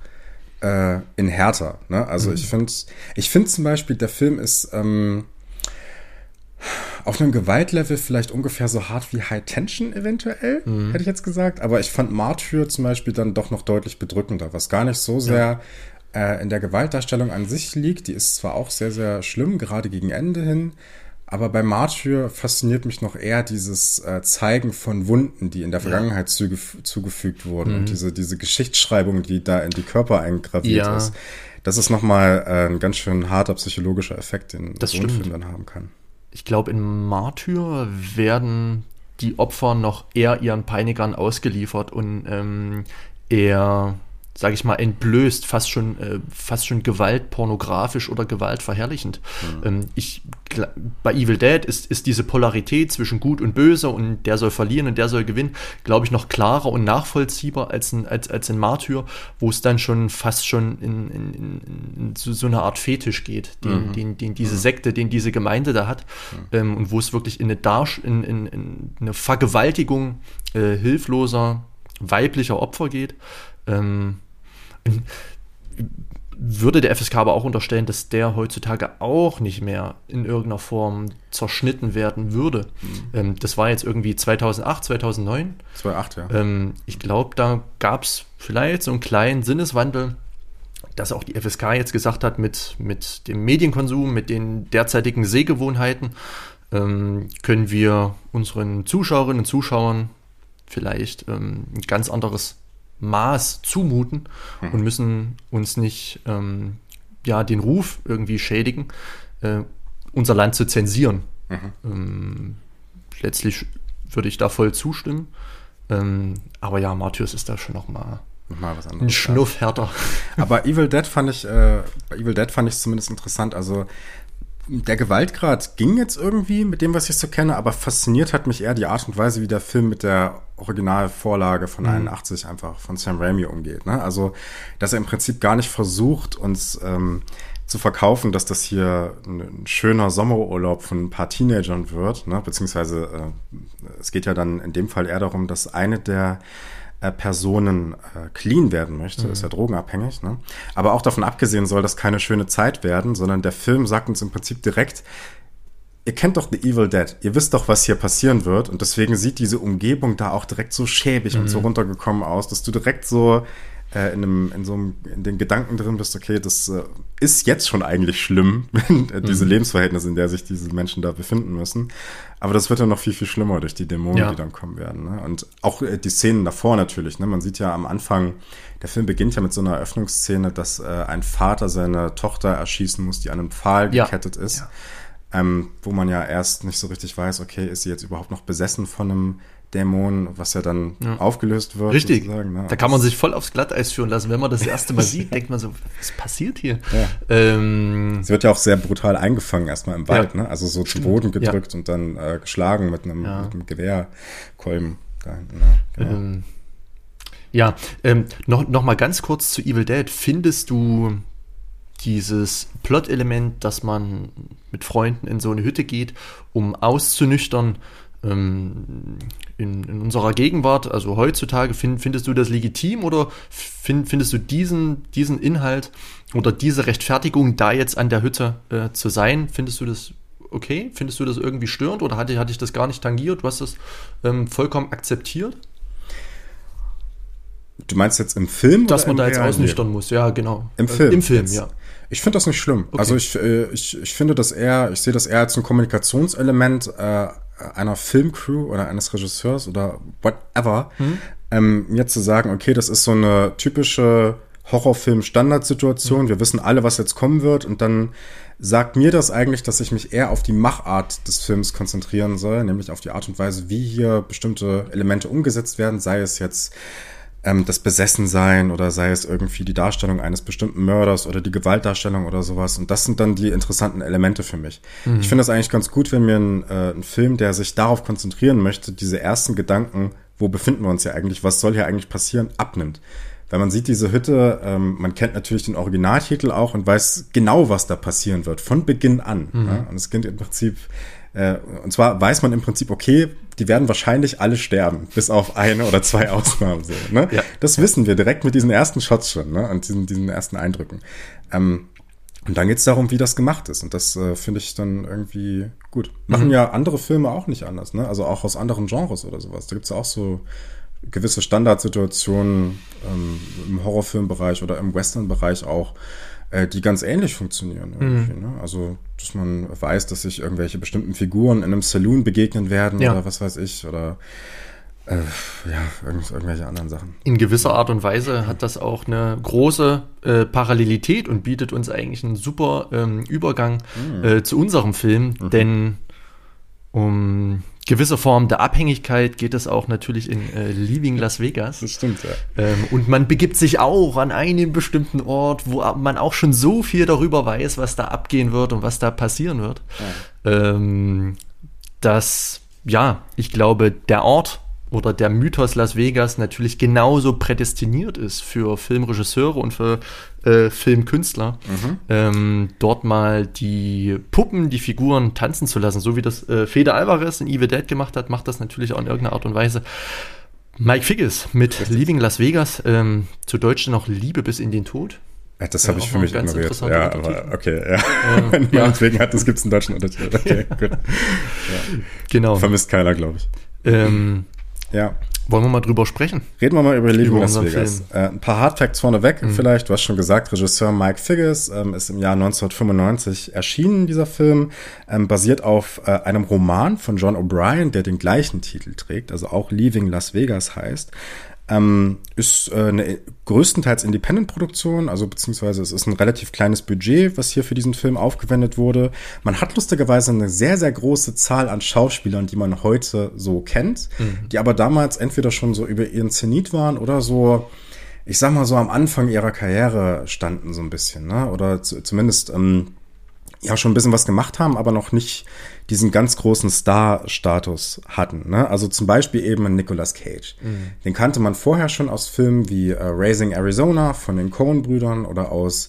äh, in härter. Ne? Also mhm. ich finde, ich finde zum Beispiel, der Film ist ähm, auf einem Gewaltlevel vielleicht ungefähr so hart wie High Tension eventuell, mhm. hätte ich jetzt gesagt. Aber ich fand Martyr zum Beispiel dann doch noch deutlich bedrückender, was gar nicht so sehr ja. äh, in der Gewaltdarstellung an sich liegt. Die ist zwar auch sehr, sehr schlimm, gerade gegen Ende hin. Aber bei Martyr fasziniert mich noch eher dieses äh, Zeigen von Wunden, die in der Vergangenheit ja. zugefügt wurden mhm. und diese, diese Geschichtsschreibung, die da in die Körper eingraviert ja. ist. Das ist nochmal äh, ein ganz schön harter psychologischer Effekt, den das so ein Film dann haben kann ich glaube, in Martyr werden die Opfer noch eher ihren Peinigern ausgeliefert und ähm, eher sage ich mal, entblößt, fast schon, äh, fast schon gewaltpornografisch oder gewaltverherrlichend. Mhm. Ähm, ich, bei Evil Dead ist, ist diese Polarität zwischen Gut und Böse und der soll verlieren und der soll gewinnen, glaube ich, noch klarer und nachvollziehbar als ein, als, als ein Martyr, wo es dann schon fast schon in, in, in, in so, so, eine Art Fetisch geht, den, mhm. den, den diese mhm. Sekte, den diese Gemeinde da hat mhm. ähm, und wo es wirklich in eine, Darsch in, in, in eine Vergewaltigung äh, hilfloser weiblicher Opfer geht. Ähm, würde der FSK aber auch unterstellen, dass der heutzutage auch nicht mehr in irgendeiner Form zerschnitten werden würde. Mhm. Ähm, das war jetzt irgendwie 2008, 2009. 2008, ja. Ähm, ich glaube, da gab es vielleicht so einen kleinen Sinneswandel, dass auch die FSK jetzt gesagt hat, mit, mit dem Medienkonsum, mit den derzeitigen Sehgewohnheiten, ähm, können wir unseren Zuschauerinnen und Zuschauern vielleicht ähm, ein ganz anderes Maß zumuten mhm. und müssen uns nicht ähm, ja, den Ruf irgendwie schädigen, äh, unser Land zu zensieren. Mhm. Ähm, letztlich würde ich da voll zustimmen. Ähm, aber ja, Martyrs ist da schon noch mal, mal was anderes, ein Schnuff härter. Aber Evil Dead fand ich, äh, bei Evil Dead fand ich es zumindest interessant. Also der Gewaltgrad ging jetzt irgendwie mit dem, was ich so kenne, aber fasziniert hat mich eher die Art und Weise, wie der Film mit der Originalvorlage von mhm. 81 einfach von Sam Raimi umgeht. Ne? Also, dass er im Prinzip gar nicht versucht, uns ähm, zu verkaufen, dass das hier ein, schöner Sommerurlaub von ein paar Teenagern wird, ne? beziehungsweise äh, es geht ja dann in dem Fall eher darum, dass eine der Personen äh, clean werden möchte, mhm. ist ja drogenabhängig. Ne? Aber auch davon abgesehen soll das keine schöne Zeit werden, sondern der Film sagt uns im Prinzip direkt, ihr kennt doch The Evil Dead, ihr wisst doch, was hier passieren wird und deswegen sieht diese Umgebung da auch direkt so schäbig mhm. und so mhm. runtergekommen aus, dass du direkt so äh, in, einem, in so einem, in den Gedanken drin bist, okay, das äh, ist jetzt schon eigentlich schlimm, äh, diese mhm. Lebensverhältnisse, in der sich diese Menschen da befinden müssen. Aber das wird ja noch viel, viel schlimmer durch die Dämonen, ja. die dann kommen werden. Ne? Und auch äh, die Szenen davor natürlich. Ne? Man sieht ja am Anfang, der Film beginnt ja mit so einer Eröffnungsszene, dass äh, ein Vater seine Tochter erschießen muss, die an einem Pfahl ja. gekettet ist. Ja. Ähm, wo man ja erst nicht so richtig weiß, okay, ist sie jetzt überhaupt noch besessen von einem Dämon, was ja dann ja. aufgelöst wird. Richtig. Ne? Da kann man sich voll aufs Glatteis führen lassen. Wenn man das erste Mal sieht, denkt man so, was passiert hier? Ja. Ähm, Sie wird ja auch sehr brutal eingefangen erstmal im Wald, ja. ne? Also so Stimmt. zu Boden gedrückt und dann äh, geschlagen mit einem, mit einem Gewehrkolben da hinten. Ne? Genau. Ähm, ja, ähm, noch, noch mal ganz kurz zu Evil Dead. Findest du dieses Plot-Element, dass man mit Freunden in so eine Hütte geht, um auszunüchtern, ähm, in, in, unserer Gegenwart, also heutzutage, find, findest du das legitim oder find, findest du diesen, diesen Inhalt oder diese Rechtfertigung, da jetzt an der Hütte äh, zu sein, findest du das okay? Findest du das irgendwie störend oder hatte, hatte ich das gar nicht tangiert? Du hast das ähm, vollkommen akzeptiert? Du meinst jetzt im Film? Dass man da jetzt ausnüchtern muss, ja, genau. Im Film? Im Film, jetzt. ja. Ich finde das nicht schlimm. Okay. Also ich, äh, ich, ich finde das eher, ich sehe das eher als ein Kommunikationselement äh, einer Filmcrew oder eines Regisseurs oder whatever, mhm. ähm, mir zu sagen, okay, das ist so eine typische Horrorfilm-Standardsituation. Mhm. Wir wissen alle, was jetzt kommen wird. Und dann sagt mir das eigentlich, dass ich mich eher auf die Machart des Films konzentrieren soll, nämlich auf die Art und Weise, wie hier bestimmte Elemente umgesetzt werden, sei es jetzt ähm, das Besessensein oder sei es irgendwie die Darstellung eines bestimmten Mörders oder die Gewaltdarstellung oder sowas. Und das sind dann die interessanten Elemente für mich. Mhm. Ich finde das eigentlich ganz gut, wenn mir ein, äh, ein Film, der sich darauf konzentrieren möchte, diese ersten Gedanken, wo befinden wir uns ja eigentlich, was soll hier eigentlich passieren, abnimmt. Weil man sieht diese Hütte, ähm, man kennt natürlich den Originaltitel auch und weiß genau, was da passieren wird, von Beginn an. Mhm. Ja? Und es geht im Prinzip äh, und zwar weiß man im Prinzip, okay, die werden wahrscheinlich alle sterben, bis auf eine oder zwei Ausnahmen. So, ne? ja. Das wissen wir direkt mit diesen ersten Shots schon ne? und diesen, diesen ersten Eindrücken. Ähm, und dann geht's darum, wie das gemacht ist. Und das äh, finde ich dann irgendwie gut. Machen mhm. ja andere Filme auch nicht anders, ne? Also auch aus anderen Genres oder sowas. Da gibt's ja auch so gewisse Standardsituationen ähm, im Horrorfilmbereich oder im Western-Bereich auch, äh, die ganz ähnlich funktionieren. Mhm. Ne? Also, dass man weiß, dass sich irgendwelche bestimmten Figuren in einem Saloon begegnen werden ja. oder was weiß ich oder äh, ja, irgend, irgendwelche anderen Sachen. In gewisser Art und Weise hat das auch eine große äh, Parallelität und bietet uns eigentlich einen super ähm, Übergang mhm. zu unserem Film, mhm. denn um gewisser Form der Abhängigkeit geht es auch natürlich in äh, Leaving Las Vegas. Das stimmt, ja. Ähm, und man begibt sich auch an einen bestimmten Ort, wo man auch schon so viel darüber weiß, was da abgehen wird und was da passieren wird. Ja. Ähm, dass, ja, ich glaube, der Ort oder der Mythos Las Vegas natürlich genauso prädestiniert ist für Filmregisseure und für äh, Filmkünstler, mhm. ähm, dort mal die Puppen, die Figuren tanzen zu lassen, so wie das äh, Fede Alvarez in Evil Dead gemacht hat, macht das natürlich auch in irgendeiner Art und Weise. Mike Figgis mit Richtig. Leaving Las Vegas, ähm, zu Deutsch noch Liebe bis in den Tod. Ja, das habe ich für mich ignoriert. Ja, aber okay, ja. Äh, Wenn man deswegen hat, das gibt es einen deutschen Untertitel. Okay, gut. Ja. Genau. Vermisst keiner, glaube ich. Ähm, ja. Wollen wir mal drüber sprechen? Reden wir mal über Leben Las Vegas. Äh, ein paar Hardfacts vorneweg mhm. vielleicht. Du hast schon gesagt, Regisseur Mike Figgis ähm, ist im Jahr 1995 erschienen, dieser Film. Ähm, basiert auf äh, einem Roman von John O'Brien, der den gleichen Titel trägt, also auch Leaving Las Vegas heißt. Ähm, ist äh, eine größtenteils Independent-Produktion, also beziehungsweise es ist ein relativ kleines Budget, was hier für diesen Film aufgewendet wurde. Man hat lustigerweise eine sehr, sehr große Zahl an Schauspielern, die man heute so kennt, mhm. die aber damals entweder schon so über ihren Zenit waren oder so, ich sag mal so am Anfang ihrer Karriere standen so ein bisschen, ne? Oder zu, zumindest ähm, ja schon ein bisschen was gemacht haben, aber noch nicht diesen ganz großen Star-Status hatten. Ne? Also zum Beispiel eben Nicolas Cage. Mhm. Den kannte man vorher schon aus Filmen wie äh, Raising Arizona von den Coen-Brüdern oder aus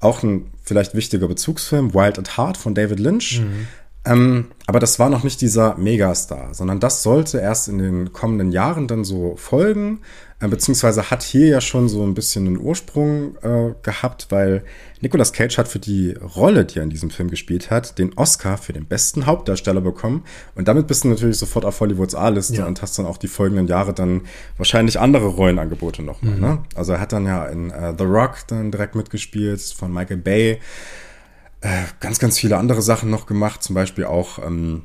auch ein vielleicht wichtiger Bezugsfilm Wild at Heart von David Lynch. Mhm. Ähm, aber das war noch nicht dieser Megastar, sondern das sollte erst in den kommenden Jahren dann so folgen, äh, beziehungsweise hat hier ja schon so ein bisschen einen Ursprung äh, gehabt, weil Nicolas Cage hat für die Rolle, die er in diesem Film gespielt hat, den Oscar für den besten Hauptdarsteller bekommen. Und damit bist du natürlich sofort auf Hollywoods A-Liste ja. und hast dann auch die folgenden Jahre dann wahrscheinlich andere Rollenangebote nochmal. Mhm. Ne? Also er hat dann ja in uh, The Rock dann direkt mitgespielt von Michael Bay. Äh, ganz, ganz viele andere Sachen noch gemacht, zum Beispiel auch ähm,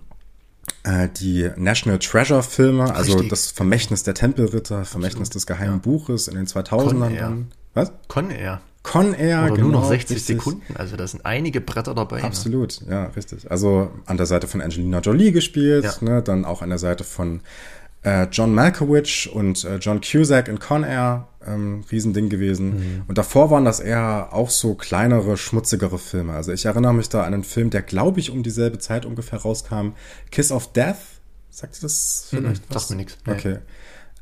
äh, die National Treasure Filme, also Richtig. das Vermächtnis der Tempelritter, Vermächtnis Absolut. des geheimen ja. Buches in den 2000ern. Con Was? Con Air. Con Air, Oder genau, nur noch 60 richtig. Sekunden, also da sind einige Bretter dabei. Ne? Absolut, ne? ja, richtig. Also an der Seite von Angelina Jolie gespielt, ja. ne, dann auch an der Seite von äh, John Malkovich und äh, John Cusack in Con Air, ähm, Riesending gewesen. Mhm. Und davor waren das eher auch so kleinere, schmutzigere Filme. Also ich erinnere mich da an einen Film, der, glaube ich, um dieselbe Zeit ungefähr rauskam. Kiss of Death. Sagt ihr das vielleicht mhm, was? Sagt mir nichts. Nee. Okay.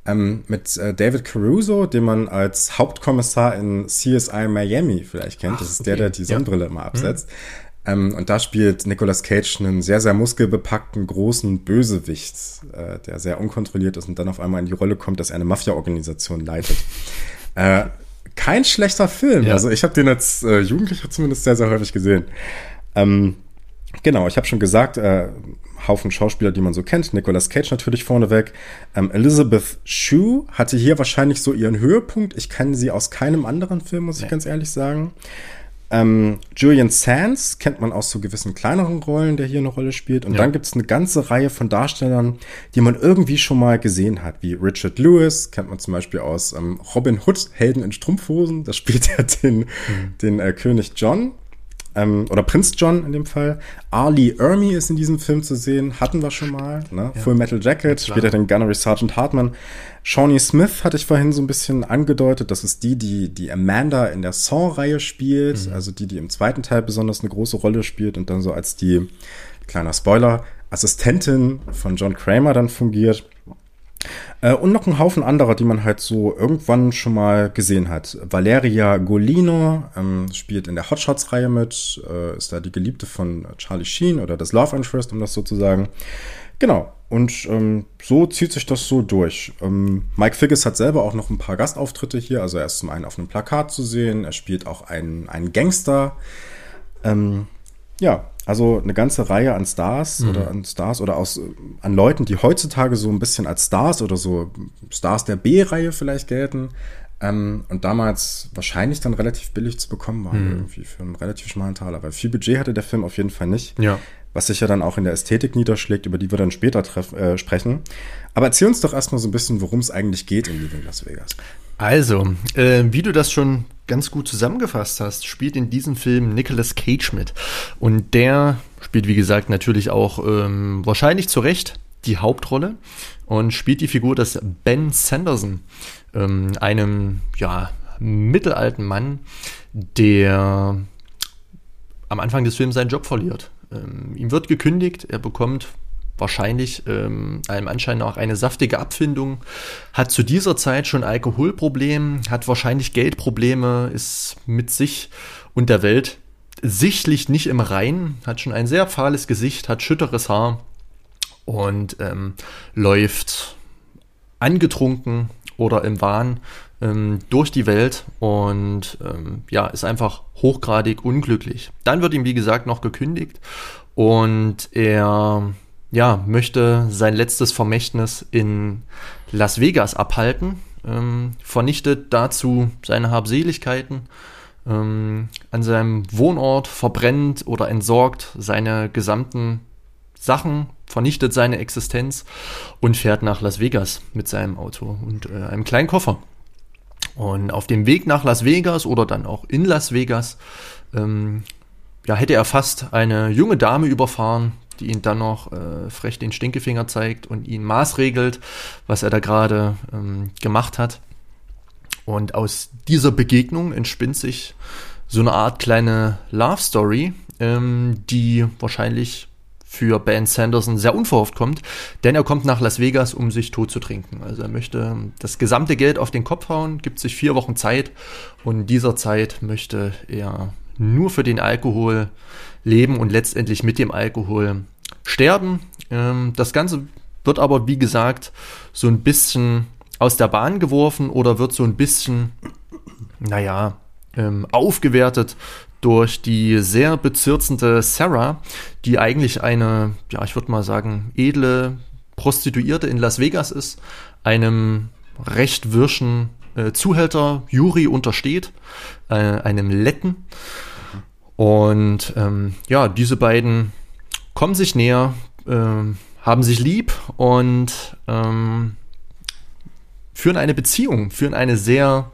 Ähm, mit äh, David Caruso, den man als Hauptkommissar in CSI Miami vielleicht kennt. Ach, das ist okay. der, der die Sonnenbrille ja. immer absetzt. Mhm. Ähm, und da spielt Nicolas Cage einen sehr, sehr muskelbepackten, großen Bösewicht, äh, der sehr unkontrolliert ist und dann auf einmal in die Rolle kommt, dass er eine Mafia-Organisation leitet. äh, kein schlechter Film. Ja. Also ich habe den als äh, Jugendlicher zumindest sehr, sehr häufig gesehen. Ähm, genau, ich habe schon gesagt, äh, Haufen Schauspieler, die man so kennt. Nicolas Cage natürlich vorneweg. Ähm, Elizabeth Shue hatte hier wahrscheinlich so ihren Höhepunkt. Ich kenne sie aus keinem anderen Film, muss nee. ich ganz ehrlich sagen. Ähm, Julian Sands kennt man aus so gewissen kleineren Rollen, der hier eine Rolle spielt. Und ja. dann gibt es eine ganze Reihe von Darstellern, die man irgendwie schon mal gesehen hat, wie Richard Lewis, kennt man zum Beispiel aus ähm, Robin Hood, Helden in Strumpfhosen. Da spielt er den, mhm. den äh, König John ähm, oder Prinz John in dem Fall. Ali Ermy ist in diesem Film zu sehen, hatten wir schon mal. Ne? Ja. Full Metal Jacket, später den Gunnery Sergeant Hartman. Shawnee Smith hatte ich vorhin so ein bisschen angedeutet. Das ist die, die die Amanda in der Saw-Reihe spielt. Mhm. Also die, die im zweiten Teil besonders eine große Rolle spielt und dann so als die, kleiner Spoiler, Assistentin von John Kramer dann fungiert. Äh, und noch ein Haufen anderer, die man halt so irgendwann schon mal gesehen hat. Valeria Golino ähm, spielt in der Hotshots-Reihe mit, äh, ist da die Geliebte von Charlie Sheen oder das Love Interest, um das so zu sagen. Genau. Und ähm, so zieht sich das so durch. Ähm, Mike Figgis hat selber auch noch ein paar Gastauftritte hier. Also er ist zum einen auf einem Plakat zu sehen, er spielt auch einen, einen Gangster. Ähm, ja, also eine ganze Reihe an Stars mhm. oder an Stars oder aus an Leuten, die heutzutage so ein bisschen als Stars oder so Stars der B-Reihe vielleicht gelten. Ähm, und damals wahrscheinlich dann relativ billig zu bekommen waren, mhm. irgendwie für einen relativ schmalen Taler. Weil viel Budget hatte der Film auf jeden Fall nicht. Ja. Was sich ja dann auch in der Ästhetik niederschlägt, über die wir dann später treff, äh, sprechen. Aber erzähl uns doch erstmal so ein bisschen, worum es eigentlich geht in Leaving Las Vegas. Also, äh, wie du das schon ganz gut zusammengefasst hast, spielt in diesem Film Nicolas Cage mit. Und der spielt, wie gesagt, natürlich auch ähm, wahrscheinlich zu Recht die Hauptrolle und spielt die Figur des Ben Sanderson, ähm, einem ja, mittelalten Mann, der am Anfang des Films seinen Job verliert. Ähm, ihm wird gekündigt, er bekommt wahrscheinlich ähm, allem Anschein nach eine saftige Abfindung, hat zu dieser Zeit schon Alkoholprobleme, hat wahrscheinlich Geldprobleme, ist mit sich und der Welt sichtlich nicht im Rein, hat schon ein sehr fahles Gesicht, hat schütteres Haar und ähm, läuft angetrunken oder im Wahn ähm, durch die Welt und ähm, ja, ist einfach hochgradig unglücklich. Dann wird ihm, wie gesagt, noch gekündigt und er ja, möchte sein letztes Vermächtnis in Las Vegas abhalten, ähm, vernichtet dazu seine Habseligkeiten ähm, an seinem Wohnort, verbrennt oder entsorgt seine gesamten Sachen, vernichtet seine Existenz und fährt nach Las Vegas mit seinem Auto und äh, einem kleinen Koffer. Und auf dem Weg nach Las Vegas oder dann auch in Las Vegas, ähm, ja, hätte er fast eine junge Dame überfahren, die ihn dann noch äh, frech den Stinkefinger zeigt und ihn maßregelt, was er da gerade ähm, gemacht hat. Und aus dieser Begegnung entspinnt sich so eine Art kleine Love Story, ähm, die wahrscheinlich für Ben Sanderson sehr unverhofft kommt, denn er kommt nach Las Vegas, um sich tot zu trinken. Also er möchte das gesamte Geld auf den Kopf hauen, gibt sich vier Wochen Zeit und in dieser Zeit möchte er nur für den Alkohol leben und letztendlich mit dem Alkohol sterben. Ähm, das Ganze wird aber, wie gesagt, so ein bisschen aus der Bahn geworfen oder wird so ein bisschen, naja, ähm, aufgewertet durch die sehr bezirzende Sarah, die eigentlich eine, ja, ich würde mal sagen, edle Prostituierte in Las Vegas ist, einem recht wirschen äh, Zuhälter Juri untersteht, äh, einem Letten. Und ähm, ja, diese beiden kommen sich näher, äh, haben sich lieb und ähm, führen eine Beziehung, führen eine sehr,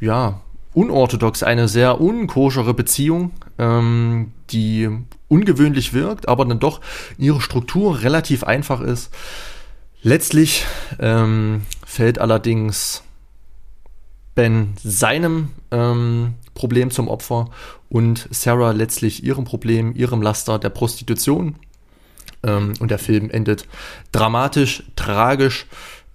ja, unorthodox, eine sehr unkoschere Beziehung, ähm, die ungewöhnlich wirkt, aber dann doch in ihrer Struktur relativ einfach ist. Letztlich ähm, fällt allerdings Ben seinem ähm, Problem zum Opfer und Sarah letztlich ihrem Problem, ihrem Laster der Prostitution. Ähm, und der Film endet dramatisch, tragisch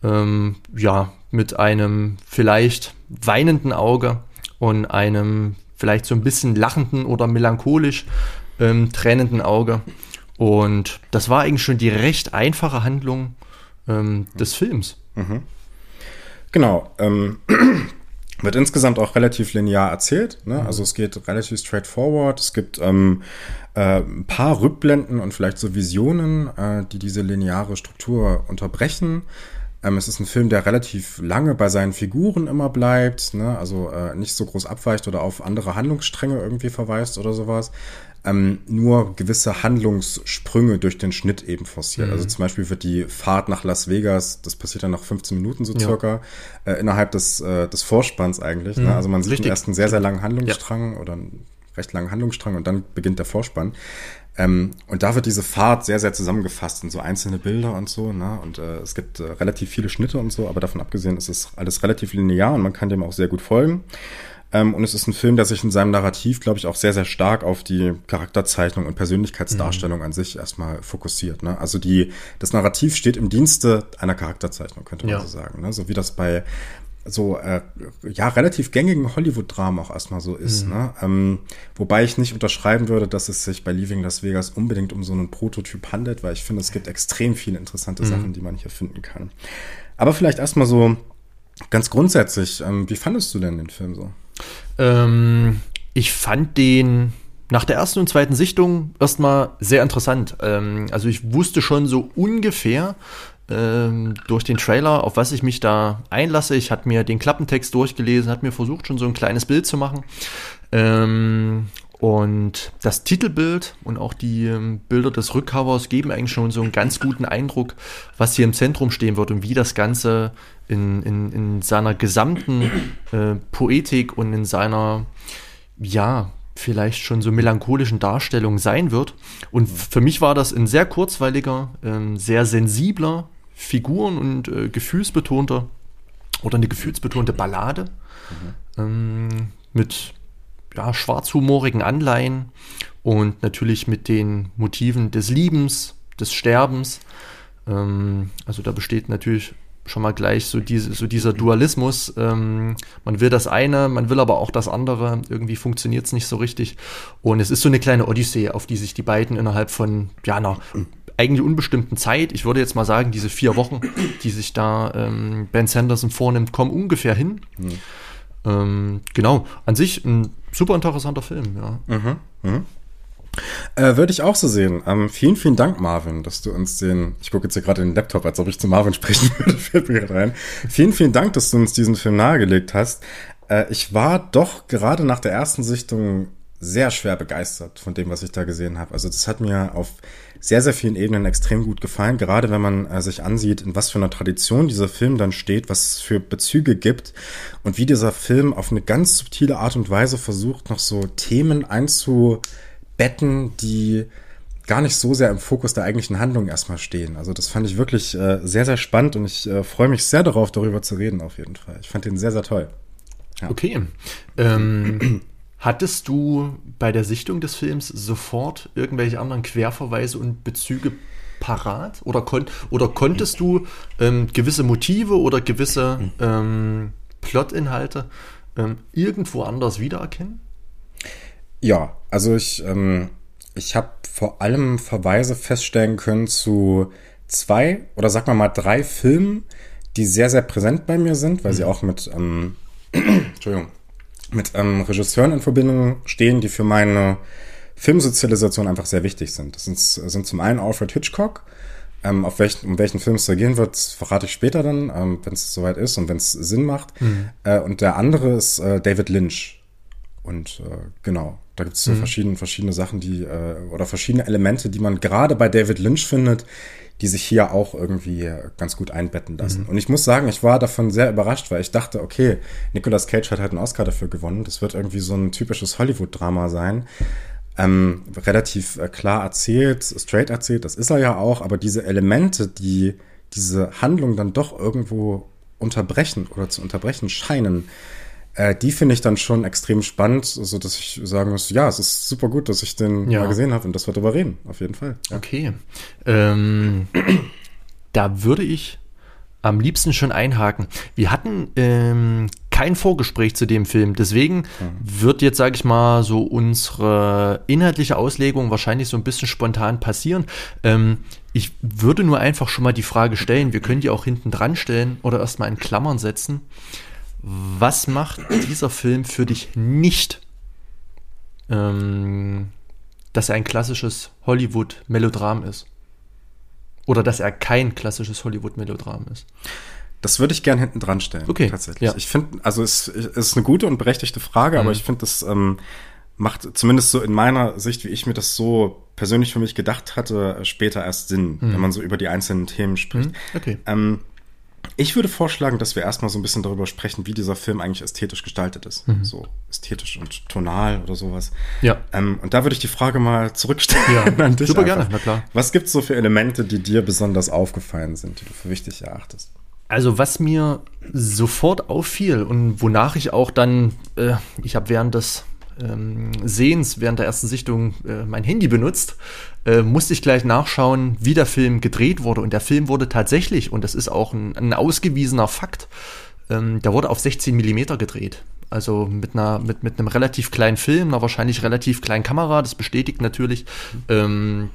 ähm, ja, mit einem vielleicht weinenden Auge und einem vielleicht so ein bisschen lachenden oder melancholisch ähm, tränenden Auge. Und das war eigentlich schon die recht einfache Handlung ähm, des Films. Mhm. Genau. Ähm, wird insgesamt auch relativ linear erzählt. Ne? Mhm. Also es geht relativ straightforward. Es gibt ähm, äh, ein paar Rückblenden und vielleicht so Visionen, äh, die diese lineare Struktur unterbrechen. Ähm, es ist ein Film, der relativ lange bei seinen Figuren immer bleibt, ne? also äh, nicht so groß abweicht oder auf andere Handlungsstränge irgendwie verweist oder sowas. Ähm, nur gewisse Handlungssprünge durch den Schnitt eben forciert. Mhm. Also zum Beispiel wird die Fahrt nach Las Vegas, das passiert dann nach 15 Minuten so circa, ja. äh, innerhalb des, äh, des Vorspanns eigentlich. Ne? Mhm. Ne? Also man sieht Richtig. erst einen sehr, sehr langen Handlungsstrang ja. oder einen recht langen Handlungsstrang und dann beginnt der Vorspann. Ähm, und da wird diese Fahrt sehr, sehr zusammengefasst in so einzelne Bilder und so. Ne? Und äh, es gibt äh, relativ viele Schnitte und so, aber davon abgesehen ist es alles relativ linear und man kann dem auch sehr gut folgen. Ähm, und es ist ein Film, der sich in seinem Narrativ, glaube ich, auch sehr, sehr stark auf die Charakterzeichnung und Persönlichkeitsdarstellung mhm. an sich erstmal fokussiert. Ne? Also die, das Narrativ steht im Dienste einer Charakterzeichnung, könnte man ja. so sagen. Ne? So wie das bei so äh, ja relativ gängigen Hollywood-Dramen auch erstmal so ist. Mhm. Ne? Ähm, wobei ich nicht unterschreiben würde, dass es sich bei Leaving Las Vegas unbedingt um so einen Prototyp handelt, weil ich finde, es gibt extrem viele interessante mhm. Sachen, die man hier finden kann. Aber vielleicht erstmal so ganz grundsätzlich, ähm, wie fandest du denn den Film so? Ähm, ich fand den nach der ersten und zweiten Sichtung erstmal sehr interessant. Ähm, also ich wusste schon so ungefähr, ähm, durch den Trailer, auf was ich mich da einlasse. Ich hatte mir den Klappentext durchgelesen, hat mir versucht, schon so ein kleines Bild zu machen. Ähm, und das Titelbild und auch die ähm, Bilder des Rückcovers geben eigentlich schon so einen ganz guten Eindruck, was hier im Zentrum stehen wird und wie das Ganze in, in, in seiner gesamten äh, Poetik und in seiner, ja, vielleicht schon so melancholischen Darstellung sein wird. Und für mich war das ein sehr kurzweiliger, ähm, sehr sensibler, Figuren- und äh, gefühlsbetonter oder eine gefühlsbetonte Ballade mhm. ähm, mit ja, schwarzhumorigen Anleihen und natürlich mit den Motiven des Liebens, des Sterbens. Ähm, also da besteht natürlich schon mal gleich so, diese, so dieser Dualismus. Ähm, man will das eine, man will aber auch das andere. Irgendwie funktioniert es nicht so richtig. Und es ist so eine kleine Odyssee, auf die sich die beiden innerhalb von ja, einer eigentlich unbestimmten Zeit, ich würde jetzt mal sagen, diese vier Wochen, die sich da ähm, Ben Sanderson vornimmt, kommen ungefähr hin. Mhm. Ähm, genau, an sich ein super interessanter Film, ja. Mhm. Mhm. Äh, Würde ich auch so sehen. Ähm, vielen, vielen Dank, Marvin, dass du uns den, ich gucke jetzt hier gerade in den Laptop, als ob ich zu Marvin sprechen würde, fällt mir rein. Vielen, vielen Dank, dass du uns diesen Film nahegelegt hast. Äh, ich war doch gerade nach der ersten Sichtung sehr schwer begeistert von dem, was ich da gesehen habe. Also das hat mir auf sehr, sehr vielen Ebenen extrem gut gefallen, gerade wenn man äh, sich ansieht, in was für einer Tradition dieser Film dann steht, was es für Bezüge gibt und wie dieser Film auf eine ganz subtile Art und Weise versucht, noch so Themen einzu Betten, die gar nicht so sehr im Fokus der eigentlichen Handlung erstmal stehen. Also das fand ich wirklich äh, sehr, sehr spannend und ich äh, freue mich sehr darauf, darüber zu reden, auf jeden Fall. Ich fand den sehr, sehr toll. Ja. Okay. Ähm, hattest du bei der Sichtung des Films sofort irgendwelche anderen Querverweise und Bezüge parat? Oder, kon oder konntest du ähm, gewisse Motive oder gewisse ähm, Plotinhalte ähm, irgendwo anders wiedererkennen? Ja, also ich, ähm, ich habe vor allem Verweise feststellen können zu zwei oder sag mal mal drei Filmen, die sehr, sehr präsent bei mir sind, weil mhm. sie auch mit, ähm, Entschuldigung, mit ähm, Regisseuren in Verbindung stehen, die für meine Filmsozialisation einfach sehr wichtig sind. Das sind, sind zum einen Alfred Hitchcock, ähm, auf welchen, um welchen Film es da gehen wird, verrate ich später dann, ähm, wenn es soweit ist und wenn es Sinn macht. Mhm. Äh, und der andere ist äh, David Lynch. Und äh, genau, da gibt es so mhm. verschiedene, verschiedene Sachen, die, äh, oder verschiedene Elemente, die man gerade bei David Lynch findet, die sich hier auch irgendwie ganz gut einbetten lassen. Mhm. Und ich muss sagen, ich war davon sehr überrascht, weil ich dachte, okay, Nicolas Cage hat halt einen Oscar dafür gewonnen. Das wird irgendwie so ein typisches Hollywood-Drama sein. Ähm, relativ äh, klar erzählt, straight erzählt, das ist er ja auch, aber diese Elemente, die diese Handlung dann doch irgendwo unterbrechen oder zu unterbrechen scheinen, äh, die finde ich dann schon extrem spannend, so dass ich sagen muss, ja, es ist super gut, dass ich den ja. mal gesehen habe und dass wir darüber reden, auf jeden Fall. Ja. Okay. Ähm, da würde ich am liebsten schon einhaken. Wir hatten ähm, kein Vorgespräch zu dem Film, deswegen mhm. wird jetzt, sage ich mal, so unsere inhaltliche Auslegung wahrscheinlich so ein bisschen spontan passieren. Ähm, ich würde nur einfach schon mal die Frage stellen, wir können die auch hinten dran stellen oder erstmal in Klammern setzen. Was macht dieser Film für dich nicht, ähm, dass er ein klassisches Hollywood-Melodram ist? Oder dass er kein klassisches Hollywood-Melodram ist? Das würde ich gern hinten dran stellen. Okay. Tatsächlich. Ja. Ich finde, also es, es, ist eine gute und berechtigte Frage, mhm. aber ich finde, das ähm, macht zumindest so in meiner Sicht, wie ich mir das so persönlich für mich gedacht hatte, später erst Sinn, mhm. wenn man so über die einzelnen Themen spricht. Mhm. Okay. Ähm, ich würde vorschlagen, dass wir erstmal so ein bisschen darüber sprechen, wie dieser Film eigentlich ästhetisch gestaltet ist. Mhm. So ästhetisch und tonal oder sowas. Ja. Ähm, und da würde ich die Frage mal zurückstellen ja. an dich. Super einfach. gerne, na klar. Was gibt es so für Elemente, die dir besonders aufgefallen sind, die du für wichtig erachtest? Also was mir sofort auffiel und wonach ich auch dann, äh, ich habe während des ähm, Sehens, während der ersten Sichtung äh, mein Handy benutzt, äh, musste ich gleich nachschauen, wie der Film gedreht wurde. Und der Film wurde tatsächlich, und das ist auch ein, ein ausgewiesener Fakt, ähm, der wurde auf 16 Millimeter gedreht. Also mit einer, mit, mit einem relativ kleinen Film, einer wahrscheinlich relativ kleinen Kamera. Das bestätigt natürlich ähm,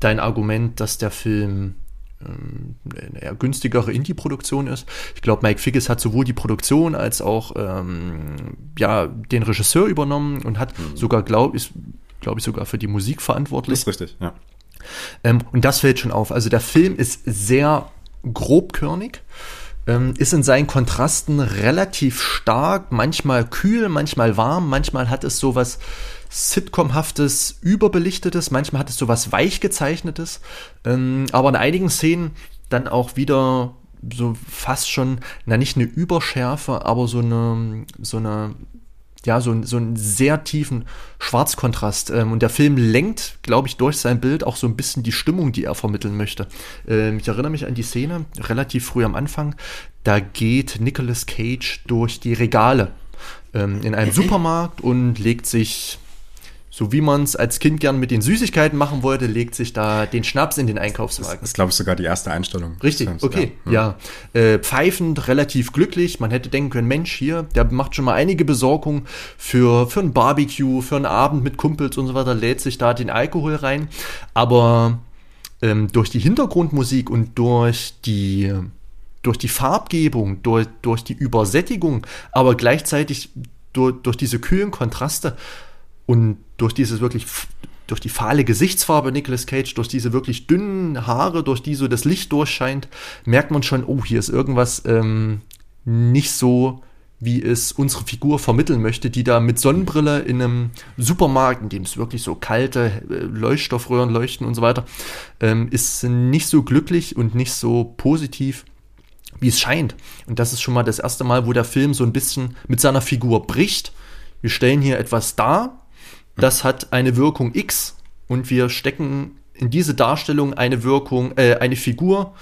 dein Argument, dass der Film ähm, eine eher günstigere Indie-Produktion ist. Ich glaube, Mike Figgis hat sowohl die Produktion als auch ähm, ja, den Regisseur übernommen und hat mhm. sogar, glaube ich, glaube ich, sogar für die Musik verantwortlich. Das ist richtig, ja. Ähm, und das fällt schon auf. Also der Film ist sehr grobkörnig, ähm, ist in seinen Kontrasten relativ stark, manchmal kühl, manchmal warm, manchmal hat es sowas Sitcom-haftes, überbelichtetes, manchmal hat es sowas weich gezeichnetes, ähm, aber in einigen Szenen dann auch wieder so fast schon, na nicht eine Überschärfe, aber so eine, so eine ja, so, so einen sehr tiefen Schwarzkontrast. Ähm, und der Film lenkt, glaube ich, durch sein Bild auch so ein bisschen die Stimmung, die er vermitteln möchte. Ähm, ich erinnere mich an die Szene, relativ früh am Anfang, da geht Nicolas Cage durch die Regale ähm, in einem Supermarkt und legt sich so wie man es als Kind gern mit den Süßigkeiten machen wollte, legt sich da den Schnaps in den Einkaufswagen. Das ist, glaube ich, sogar die erste Einstellung. Richtig, okay, ja. ja. Äh, pfeifend, relativ glücklich. Man hätte denken können, Mensch, hier, der macht schon mal einige Besorgungen für, für ein Barbecue, für einen Abend mit Kumpels und so weiter, lädt sich da den Alkohol rein. Aber ähm, durch die Hintergrundmusik und durch die durch die Farbgebung, durch, durch die Übersättigung, aber gleichzeitig durch, durch diese kühlen Kontraste und durch dieses wirklich, durch die fahle Gesichtsfarbe Nicolas Cage, durch diese wirklich dünnen Haare, durch die so das Licht durchscheint, merkt man schon, oh, hier ist irgendwas ähm, nicht so, wie es unsere Figur vermitteln möchte, die da mit Sonnenbrille in einem Supermarkt, in dem es wirklich so kalte äh, Leuchtstoffröhren leuchten und so weiter, ähm, ist nicht so glücklich und nicht so positiv, wie es scheint. Und das ist schon mal das erste Mal, wo der Film so ein bisschen mit seiner Figur bricht. Wir stellen hier etwas dar, das hat eine Wirkung X und wir stecken in diese Darstellung eine Wirkung, äh, eine Figur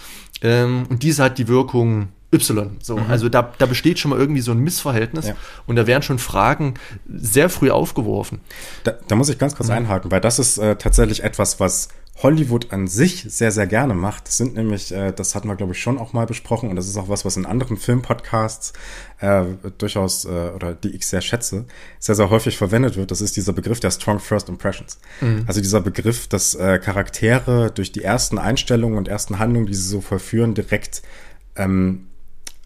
ähm, und diese hat die Wirkung Y. So, mhm. also da, da besteht schon mal irgendwie so ein Missverhältnis ja. und da werden schon Fragen sehr früh aufgeworfen. Da, da muss ich ganz kurz mhm. einhaken, weil das ist äh, tatsächlich etwas, was Hollywood an sich sehr, sehr gerne macht. Das sind nämlich, äh, das hatten wir, glaube ich, schon auch mal besprochen und das ist auch was, was in anderen Filmpodcasts äh, durchaus, äh, oder die ich sehr schätze, sehr, sehr häufig verwendet wird. Das ist dieser Begriff der Strong First Impressions. Mhm. Also dieser Begriff, dass äh, Charaktere durch die ersten Einstellungen und ersten Handlungen, die sie so vollführen, direkt ähm,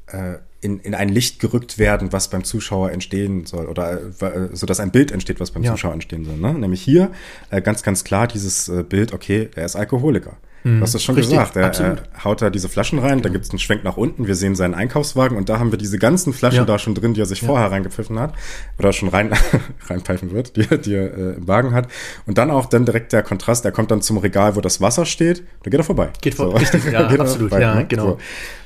äh, in, in ein Licht gerückt werden, was beim Zuschauer entstehen soll oder äh, so dass ein Bild entsteht, was beim ja. Zuschauer entstehen soll. Ne? Nämlich hier äh, ganz, ganz klar dieses äh, Bild, okay, er ist Alkoholiker. Mhm. Du hast das schon Richtig, gesagt. Er, er, haut da diese Flaschen rein, da gibt es einen Schwenk nach unten, wir sehen seinen Einkaufswagen und da haben wir diese ganzen Flaschen ja. da schon drin, die er sich ja. vorher reingepfiffen hat oder schon rein reinpfeifen wird, die, die er äh, im Wagen hat. Und dann auch dann direkt der Kontrast, er kommt dann zum Regal, wo das Wasser steht, da geht er vorbei. Geht vor, so. richtig, ja, absolut, vorbei, ja, ne? genau. So.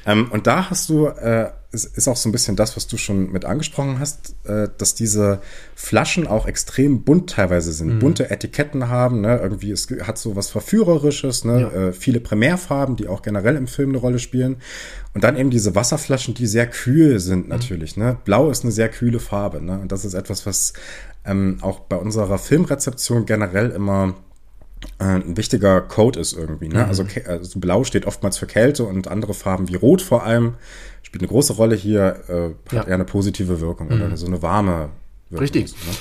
Ähm, und da hast du äh, ist, ist auch so ein bisschen das, was du schon mit angesprochen hast, äh, dass diese Flaschen auch extrem bunt teilweise sind, mhm. bunte Etiketten haben, ne? irgendwie es hat so was Verführerisches, ne? Ja. Äh, viele Primärfarben, die auch generell im Film eine Rolle spielen und dann eben diese Wasserflaschen, die sehr kühl sind mhm. natürlich, mhm. ne? Blau ist eine sehr kühle Farbe, ne? Und das ist etwas, was ähm, auch bei unserer Filmrezeption generell immer äh, ein wichtiger Code ist irgendwie. Ne? Mhm. Also, also, Blau steht oftmals für Kälte und andere Farben wie Rot vor allem spielt eine große Rolle hier, äh, hat ja. eher eine positive Wirkung mhm. oder so eine warme Wirkung. Richtig. Ist, ne?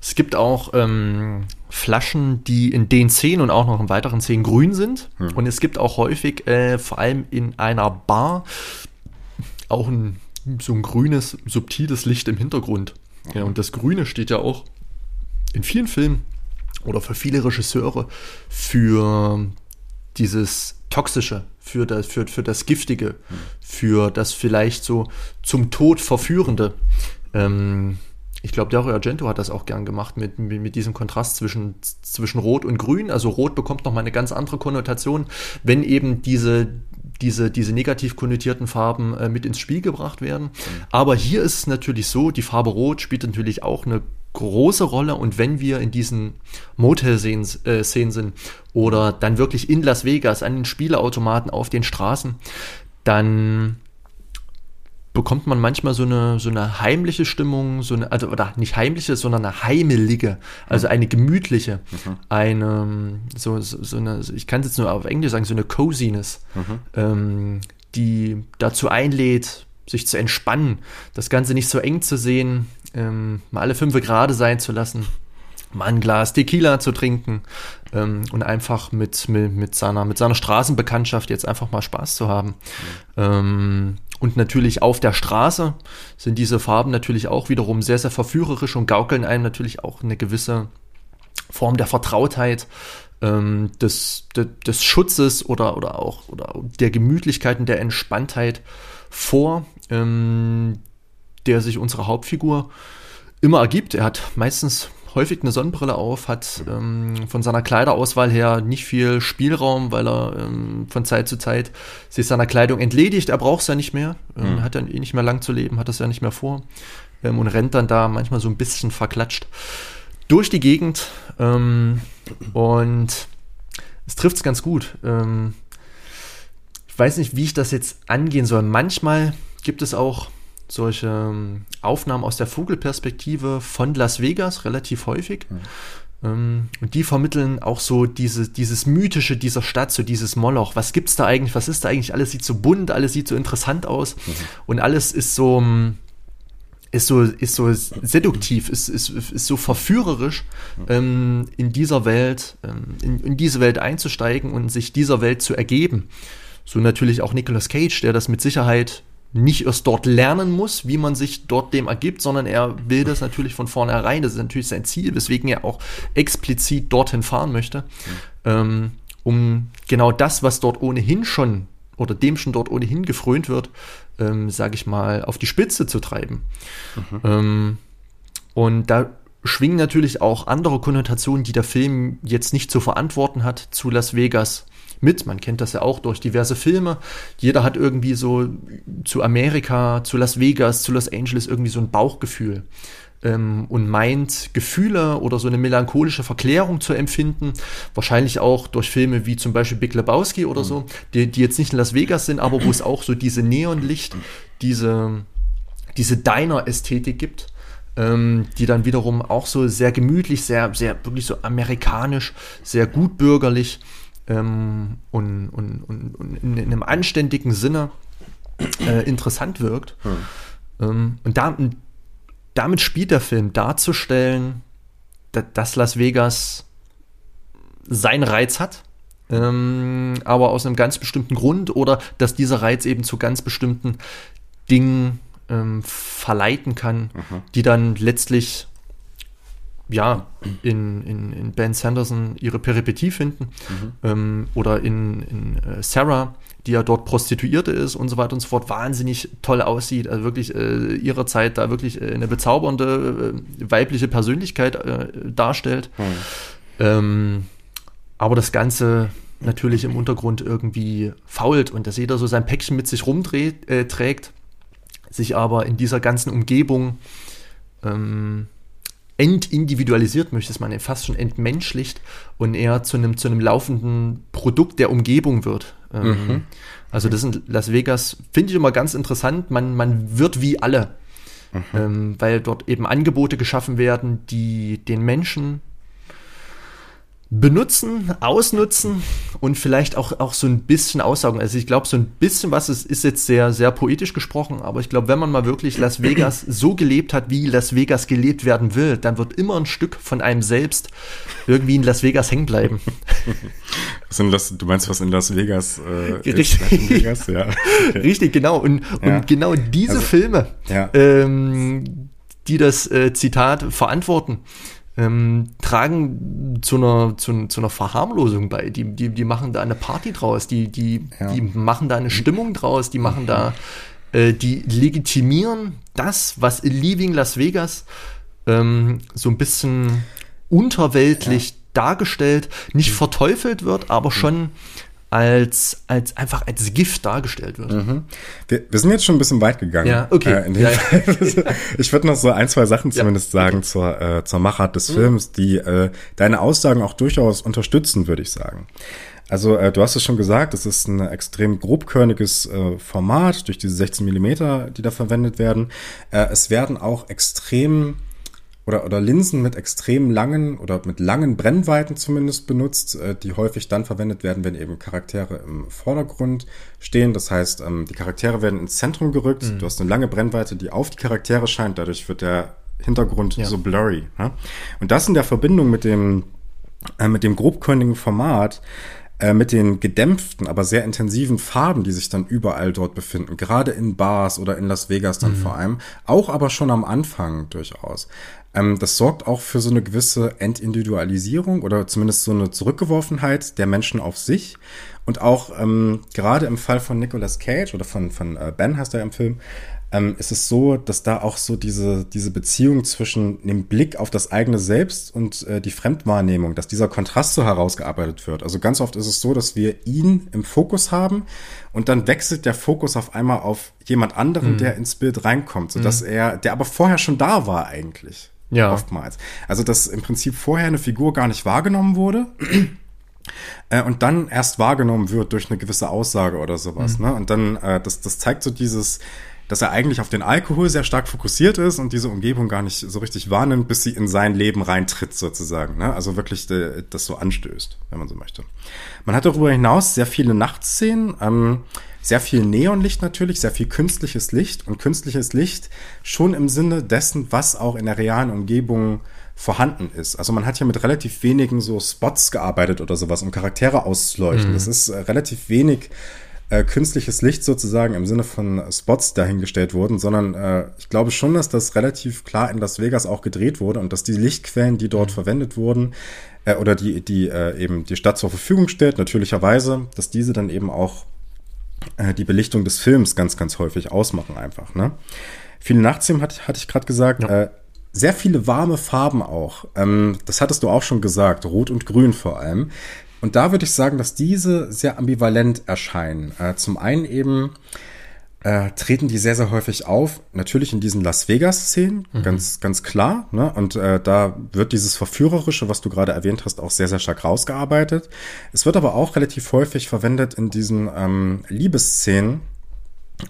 Es gibt auch ähm, Flaschen, die in den Szenen und auch noch in weiteren Szenen grün sind. Mhm. Und es gibt auch häufig, äh, vor allem in einer Bar, auch ein, so ein grünes, subtiles Licht im Hintergrund. Mhm. Ja, und das Grüne steht ja auch in vielen Filmen oder für viele Regisseure für dieses Toxische, für das, für, für das Giftige, für das vielleicht so zum Tod Verführende. Ähm, ich glaube, Dario Argento hat das auch gern gemacht mit, mit, mit, diesem Kontrast zwischen, zwischen Rot und Grün. Also Rot bekommt nochmal eine ganz andere Konnotation, wenn eben diese, diese, diese negativ konnotierten Farben äh, mit ins Spiel gebracht werden. Aber hier ist es natürlich so, die Farbe Rot spielt natürlich auch eine große Rolle und wenn wir in diesen Motel-Szenen äh, sind oder dann wirklich in Las Vegas an den Spieleautomaten auf den Straßen, dann bekommt man manchmal so eine, so eine heimliche Stimmung, so eine, also, oder nicht heimliche, sondern eine heimelige, also eine gemütliche, mhm. eine, so, so, so, eine, ich kann es jetzt nur auf Englisch sagen, so eine Coziness, mhm. ähm, die dazu einlädt, sich zu entspannen, das Ganze nicht so eng zu sehen, ähm, mal alle fünf Grade sein zu lassen, mal ein Glas Tequila zu trinken ähm, und einfach mit, mit, mit, seiner, mit seiner Straßenbekanntschaft jetzt einfach mal Spaß zu haben. Mhm. Ähm, und natürlich auf der Straße sind diese Farben natürlich auch wiederum sehr, sehr verführerisch und gaukeln einem natürlich auch eine gewisse Form der Vertrautheit, ähm, des, des, des, Schutzes oder, oder auch oder der Gemütlichkeit und der Entspanntheit vor, ähm, der sich unsere Hauptfigur immer ergibt. Er hat meistens häufig eine Sonnenbrille auf, hat ähm, von seiner Kleiderauswahl her nicht viel Spielraum, weil er ähm, von Zeit zu Zeit sich seiner Kleidung entledigt. Er braucht es ja nicht mehr, ähm, mhm. hat ja eh nicht mehr lang zu leben, hat das ja nicht mehr vor. ähm, und rennt dann da manchmal so ein bisschen verklatscht durch die Gegend. Ähm, und es trifft es ganz gut. Ähm, ich weiß nicht, wie ich das jetzt angehen soll. Manchmal gibt es auch solche ähm, Aufnahmen aus der Vogelperspektive von Las Vegas relativ häufig. Mhm. Und die vermitteln auch so diese, dieses Mythische dieser Stadt, so dieses Moloch. Was gibt's da eigentlich? Was ist da eigentlich? Alles sieht so bunt, alles sieht so interessant aus. Mhm. Und alles ist so, ähm, ist so, ist so seduktiv, ist, ist, ist so verführerisch, ähm, in dieser Welt, ähm, in, in diese Welt einzusteigen und sich dieser Welt zu ergeben. So natürlich auch Nicolas Cage, der das mit Sicherheit nicht erst dort lernen muss, wie man sich dort dem ergibt, sondern er will das natürlich von vornherein. Das ist natürlich sein Ziel, weswegen er auch explizit dorthin fahren möchte, ähm, um genau das, was dort ohnehin schon oder dem schon dort ohnehin gefrönt wird, ähm, sage ich mal, auf die Spitze zu treiben. Mhm. Ähm, und da schwingen natürlich auch andere Konnotationen, die der Film jetzt nicht zu verantworten hat, zu Las Vegas mit. Man kennt das ja auch durch diverse Filme. Jeder hat irgendwie so zu Amerika, zu Las Vegas, zu Los Angeles irgendwie so ein Bauchgefühl ähm, und meint, Gefühle oder so eine melancholische Verklärung zu empfinden. Wahrscheinlich auch durch Filme wie zum Beispiel Big Lebowski oder mhm. so, die, die jetzt nicht in Las Vegas sind, aber wo es auch so diese Neonlicht, diese, diese Diner-Ästhetik gibt. Ähm, die dann wiederum auch so sehr gemütlich, sehr, sehr wirklich so amerikanisch, sehr gutbürgerlich ähm, und, und, und, und in, in, einem anständigen Sinne äh, interessant wirkt. Hm. Ähm, und da, damit spielt der Film darzustellen, dass Las Vegas seinen Reiz hat, ähm, aber aus einem ganz bestimmten Grund oder dass dieser Reiz eben zu ganz bestimmten Dingen ähm, verleiten kann, mhm. die dann letztlich ja, in, in, in Ben Sanderson ihre Peripetie finden mhm. ähm, oder in, in äh, Sarah, die ja dort Prostituierte ist und so weiter und so fort, wahnsinnig toll aussieht, also wirklich äh, ihrer Zeit da wirklich äh, eine bezaubernde äh, weibliche Persönlichkeit äh, darstellt. Mhm. Ähm, aber das Ganze natürlich im Untergrund irgendwie fault und dass jeder so sein Päckchen mit sich rumträgt, äh, sich aber in dieser ganzen Umgebung ähm, entindividualisiert, möchte es man fast schon entmenschlicht und eher zu einem, zu einem laufenden Produkt der Umgebung wird. Ähm, mhm. Also das in Las Vegas finde ich immer ganz interessant. Man, man wird wie alle, mhm. ähm, weil dort eben Angebote geschaffen werden, die den Menschen benutzen, ausnutzen und vielleicht auch, auch so ein bisschen aussaugen. Also ich glaube, so ein bisschen was ist, ist jetzt sehr, sehr poetisch gesprochen, aber ich glaube, wenn man mal wirklich Las Vegas so gelebt hat, wie Las Vegas gelebt werden will, dann wird immer ein Stück von einem selbst irgendwie in Las Vegas hängen bleiben. Was in Las, du meinst, was in Las Vegas äh, Richtig. In Vegas? Ja. Richtig, genau. Und, ja. und genau diese also, Filme, ja. ähm, die das äh, Zitat verantworten, ähm, tragen zu einer, zu, zu, einer Verharmlosung bei. Die, die, die machen da eine Party draus, die, die, ja. die machen da eine Stimmung draus, die machen da, äh, die legitimieren das, was in Leaving Las Vegas ähm, so ein bisschen unterweltlich ja. dargestellt, nicht verteufelt wird, aber mhm. schon als, als einfach als Gift dargestellt wird. Mhm. Wir, wir, sind jetzt schon ein bisschen weit gegangen. Ja, okay. Äh, ja, ja. ich würde noch so ein, zwei Sachen zumindest sagen okay. zur, äh, zur Machart des mhm. Films, die äh, deine Aussagen auch durchaus unterstützen, würde ich sagen. Also äh, du hast es schon gesagt, es ist ein extrem grobkörniges äh, Format durch diese 16 Millimeter, die da verwendet werden. Äh, es werden auch extrem oder, oder Linsen mit extrem langen oder mit langen Brennweiten zumindest benutzt, äh, die häufig dann verwendet werden, wenn eben Charaktere im Vordergrund stehen. Das heißt, ähm, die Charaktere werden ins Zentrum gerückt. Mhm. Du hast eine lange Brennweite, die auf die Charaktere scheint. Dadurch wird der Hintergrund ja. so blurry. Und das in der Verbindung mit dem, äh, mit dem grobkörnigen Format äh, mit den gedämpften, aber sehr intensiven Farben, die sich dann überall dort befinden, gerade in Bars oder in Las Vegas dann mhm. vor allem, auch aber schon am Anfang durchaus. Ähm, das sorgt auch für so eine gewisse Entindividualisierung oder zumindest so eine Zurückgeworfenheit der Menschen auf sich. Und auch ähm, gerade im Fall von Nicolas Cage oder von, von äh, Ben heißt er im Film, ähm, ist es so, dass da auch so diese, diese Beziehung zwischen dem Blick auf das eigene Selbst und äh, die Fremdwahrnehmung, dass dieser Kontrast so herausgearbeitet wird. Also ganz oft ist es so, dass wir ihn im Fokus haben und dann wechselt der Fokus auf einmal auf jemand anderen, mhm. der ins Bild reinkommt, sodass mhm. er, der aber vorher schon da war eigentlich. Ja. Oftmals. Also, dass im Prinzip vorher eine Figur gar nicht wahrgenommen wurde äh, und dann erst wahrgenommen wird durch eine gewisse Aussage oder sowas. Mhm. Ne? Und dann, äh, das, das zeigt so dieses, dass er eigentlich auf den Alkohol sehr stark fokussiert ist und diese Umgebung gar nicht so richtig wahrnimmt, bis sie in sein Leben reintritt sozusagen. Ne? Also wirklich de, das so anstößt, wenn man so möchte. Man hat darüber hinaus sehr viele Nachtszenen, ähm, sehr viel Neonlicht natürlich, sehr viel künstliches Licht und künstliches Licht schon im Sinne dessen, was auch in der realen Umgebung vorhanden ist. Also man hat ja mit relativ wenigen so Spots gearbeitet oder sowas, um Charaktere auszuleuchten. Mhm. Das ist äh, relativ wenig äh, künstliches Licht sozusagen im Sinne von Spots dahingestellt wurden, sondern äh, ich glaube schon, dass das relativ klar in Las Vegas auch gedreht wurde und dass die Lichtquellen, die dort mhm. verwendet wurden, äh, oder die, die äh, eben die Stadt zur Verfügung stellt, natürlicherweise, dass diese dann eben auch die Belichtung des Films ganz, ganz häufig ausmachen einfach. Ne? Viele Nachtszenen hatte, hatte ich gerade gesagt. Ja. Äh, sehr viele warme Farben auch. Ähm, das hattest du auch schon gesagt, rot und grün vor allem. Und da würde ich sagen, dass diese sehr ambivalent erscheinen. Äh, zum einen eben äh, treten die sehr, sehr häufig auf, natürlich in diesen Las Vegas-Szenen, mhm. ganz, ganz klar. Ne? Und äh, da wird dieses Verführerische, was du gerade erwähnt hast, auch sehr, sehr stark rausgearbeitet. Es wird aber auch relativ häufig verwendet in diesen ähm, Liebesszenen,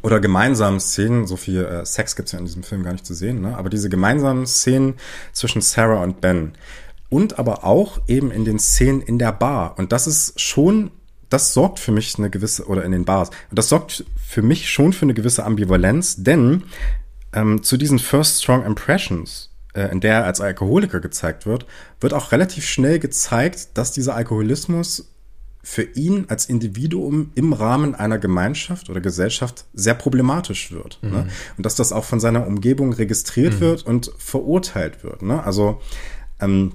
oder gemeinsamen Szenen, so viel äh, Sex gibt's ja in diesem Film gar nicht zu sehen, ne? aber diese gemeinsamen Szenen zwischen Sarah und Ben und aber auch eben in den Szenen in der Bar. Und das ist schon, das sorgt für mich eine gewisse, oder in den Bars, und das sorgt für mich schon für eine gewisse Ambivalenz, denn ähm, zu diesen First Strong Impressions, äh, in der er als Alkoholiker gezeigt wird, wird auch relativ schnell gezeigt, dass dieser Alkoholismus für ihn als Individuum im Rahmen einer Gemeinschaft oder Gesellschaft sehr problematisch wird. Ne? Mhm. Ne? Und dass das auch von seiner Umgebung registriert mhm. wird und verurteilt wird. Ne? Also ähm,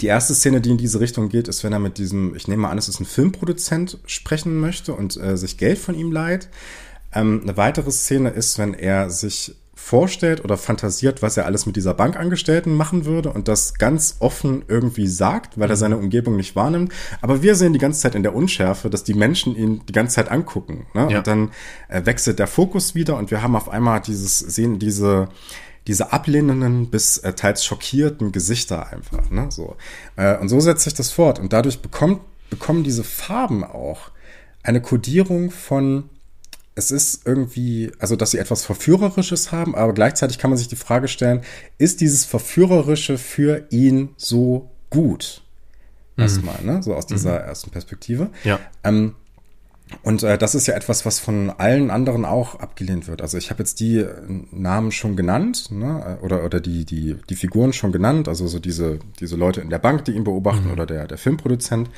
die erste Szene, die in diese Richtung geht, ist, wenn er mit diesem, ich nehme mal an, es ist ein Filmproduzent, sprechen möchte und äh, sich Geld von ihm leiht. Ähm, eine weitere Szene ist, wenn er sich vorstellt oder fantasiert, was er alles mit dieser Bankangestellten machen würde und das ganz offen irgendwie sagt, weil er mhm. seine Umgebung nicht wahrnimmt. Aber wir sehen die ganze Zeit in der Unschärfe, dass die Menschen ihn die ganze Zeit angucken. Ne? Ja. Und dann äh, wechselt der Fokus wieder und wir haben auf einmal dieses, sehen diese, diese ablehnenden bis äh, teils schockierten Gesichter einfach. Ne? So. Äh, und so setzt sich das fort. Und dadurch bekommt, bekommen diese Farben auch eine Kodierung von es ist irgendwie, also dass sie etwas Verführerisches haben, aber gleichzeitig kann man sich die Frage stellen, ist dieses Verführerische für ihn so gut? Mhm. Erstmal, ne? So aus dieser mhm. ersten Perspektive. Ja. Ähm, und äh, das ist ja etwas, was von allen anderen auch abgelehnt wird. Also ich habe jetzt die äh, Namen schon genannt, ne? oder, oder die, die, die Figuren schon genannt, also so diese, diese Leute in der Bank, die ihn beobachten, mhm. oder der, der Filmproduzent.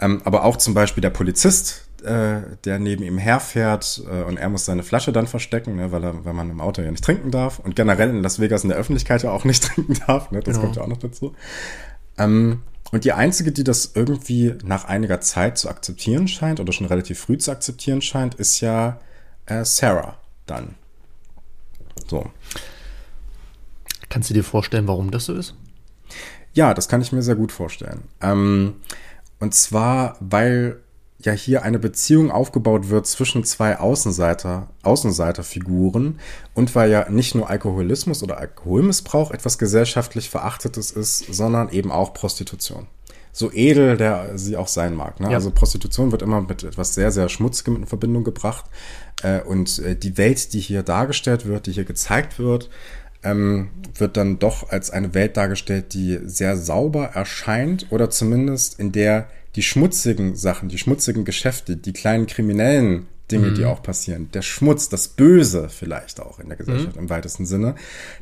Ähm, aber auch zum Beispiel der Polizist, äh, der neben ihm herfährt äh, und er muss seine Flasche dann verstecken, ne, weil, er, weil man im Auto ja nicht trinken darf und generell in Las Vegas in der Öffentlichkeit ja auch nicht trinken darf. Ne, das genau. kommt ja auch noch dazu. Ähm, und die einzige, die das irgendwie nach einiger Zeit zu akzeptieren scheint oder schon relativ früh zu akzeptieren scheint, ist ja äh, Sarah dann. So. Kannst du dir vorstellen, warum das so ist? Ja, das kann ich mir sehr gut vorstellen. Ähm, und zwar, weil ja hier eine Beziehung aufgebaut wird zwischen zwei Außenseiter, Außenseiterfiguren und weil ja nicht nur Alkoholismus oder Alkoholmissbrauch etwas gesellschaftlich Verachtetes ist, sondern eben auch Prostitution. So edel der sie auch sein mag. Ne? Ja. Also Prostitution wird immer mit etwas sehr, sehr Schmutzigem in Verbindung gebracht. Äh, und äh, die Welt, die hier dargestellt wird, die hier gezeigt wird, ähm, wird dann doch als eine Welt dargestellt, die sehr sauber erscheint oder zumindest in der die schmutzigen Sachen, die schmutzigen Geschäfte, die kleinen kriminellen Dinge, mhm. die auch passieren, der Schmutz, das Böse vielleicht auch in der Gesellschaft mhm. im weitesten Sinne,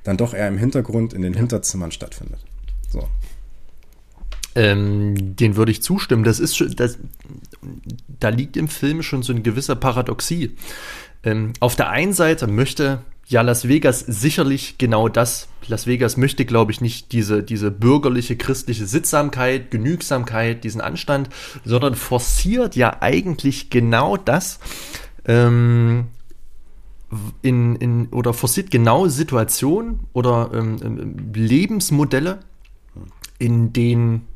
dann doch eher im Hintergrund, in den ja. Hinterzimmern stattfindet. So. Ähm, den würde ich zustimmen. Das ist schon, das, da liegt im Film schon so ein gewisser Paradoxie. Ähm, auf der einen Seite möchte ja, Las Vegas sicherlich genau das. Las Vegas möchte, glaube ich, nicht diese, diese bürgerliche, christliche Sittsamkeit, Genügsamkeit, diesen Anstand, sondern forciert ja eigentlich genau das, ähm, in, in oder forciert genau Situationen oder ähm, ähm, Lebensmodelle, in denen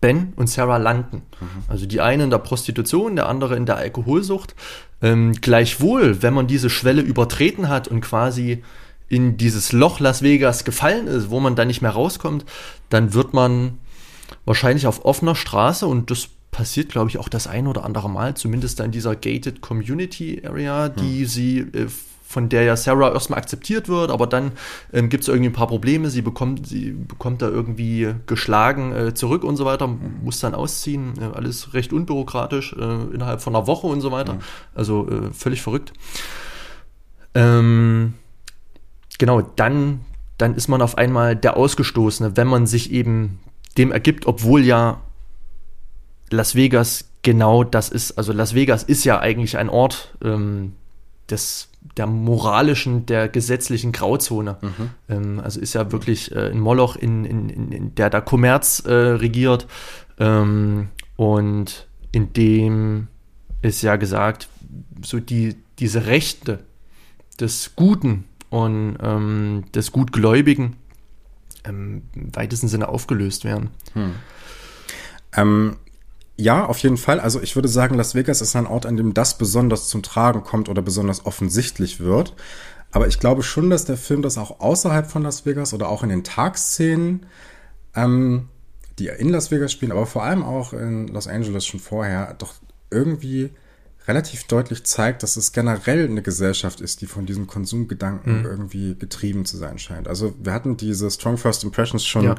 Ben und Sarah landen. Mhm. Also die eine in der Prostitution, der andere in der Alkoholsucht. Ähm, gleichwohl, wenn man diese Schwelle übertreten hat und quasi in dieses Loch Las Vegas gefallen ist, wo man dann nicht mehr rauskommt, dann wird man wahrscheinlich auf offener Straße und das passiert, glaube ich, auch das ein oder andere Mal, zumindest in dieser Gated Community Area, die hm. sie, äh, von der ja Sarah erstmal akzeptiert wird, aber dann ähm, gibt es irgendwie ein paar Probleme, sie bekommt, sie bekommt da irgendwie geschlagen äh, zurück und so weiter, muss dann ausziehen, äh, alles recht unbürokratisch, äh, innerhalb von einer Woche und so weiter, hm. also äh, völlig verrückt. Ähm, genau, dann, dann ist man auf einmal der Ausgestoßene, wenn man sich eben dem ergibt, obwohl ja Las Vegas genau das ist. Also Las Vegas ist ja eigentlich ein Ort ähm, des, der moralischen, der gesetzlichen Grauzone. Mhm. Ähm, also ist ja wirklich äh, ein Moloch, in, in, in, der da Kommerz äh, regiert ähm, und in dem ist ja gesagt, so die, diese Rechte des Guten und ähm, des Gutgläubigen ähm, im weitesten Sinne aufgelöst werden. Hm. Ähm, ja, auf jeden Fall. Also ich würde sagen, Las Vegas ist ein Ort, an dem das besonders zum Tragen kommt oder besonders offensichtlich wird. Aber ich glaube schon, dass der Film das auch außerhalb von Las Vegas oder auch in den Tagszenen, ähm, die in Las Vegas spielen, aber vor allem auch in Los Angeles schon vorher, doch irgendwie relativ deutlich zeigt, dass es generell eine Gesellschaft ist, die von diesem Konsumgedanken mhm. irgendwie getrieben zu sein scheint. Also wir hatten diese Strong First Impressions schon ja.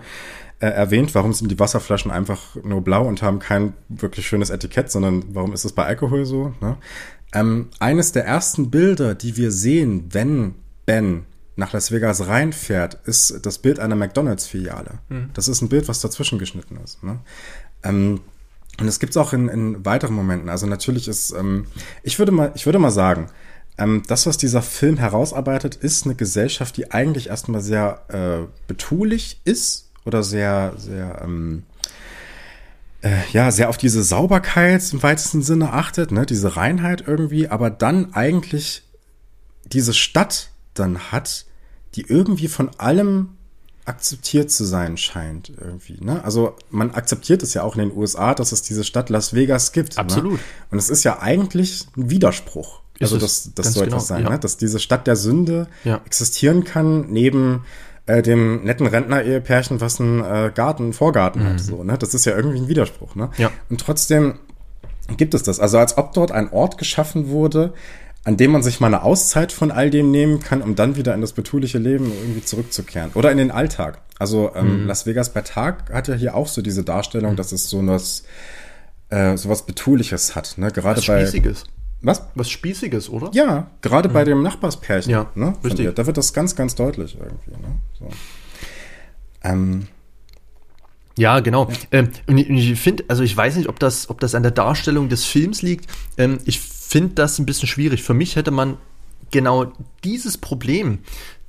äh, erwähnt. Warum sind die Wasserflaschen einfach nur blau und haben kein wirklich schönes Etikett, sondern warum ist es bei Alkohol so? Ne? Ähm, eines der ersten Bilder, die wir sehen, wenn Ben nach Las Vegas reinfährt, ist das Bild einer McDonalds-Filiale. Mhm. Das ist ein Bild, was dazwischen geschnitten ist. Ne? Ähm, und es gibt es auch in, in weiteren Momenten. Also natürlich ist, ähm, ich würde mal, ich würde mal sagen, ähm, das, was dieser Film herausarbeitet, ist eine Gesellschaft, die eigentlich erstmal sehr äh, betulich ist oder sehr, sehr, ähm, äh, ja, sehr auf diese Sauberkeit im weitesten Sinne achtet, ne, diese Reinheit irgendwie, aber dann eigentlich diese Stadt dann hat, die irgendwie von allem akzeptiert zu sein scheint irgendwie. Ne? Also man akzeptiert es ja auch in den USA, dass es diese Stadt Las Vegas gibt. Ne? Absolut. Ne? Und es ist ja eigentlich ein Widerspruch. Ist also das, das soll genau, etwas sein, ja. ne? dass diese Stadt der Sünde ja. existieren kann neben äh, dem netten Rentner-Ehepärchen, was einen äh, Garten, Vorgarten mhm. hat. So, ne? Das ist ja irgendwie ein Widerspruch. Ne? Ja. Und trotzdem gibt es das. Also als ob dort ein Ort geschaffen wurde, an dem man sich mal eine Auszeit von all dem nehmen kann, um dann wieder in das betuliche Leben irgendwie zurückzukehren. Oder in den Alltag. Also ähm, mhm. Las Vegas bei Tag hat ja hier auch so diese Darstellung, mhm. dass es so was, äh, so was Betuliches hat. Ne? Gerade was bei, Spießiges. Was? Was Spießiges, oder? Ja, gerade mhm. bei dem Nachbarspärchen. Ja, ne, richtig. Ihr, da wird das ganz, ganz deutlich irgendwie. Ne? So. Ähm, ja, genau. Ähm, ich finde, also ich weiß nicht, ob das, ob das an der Darstellung des Films liegt. Ähm, ich finde das ein bisschen schwierig. Für mich hätte man genau dieses Problem,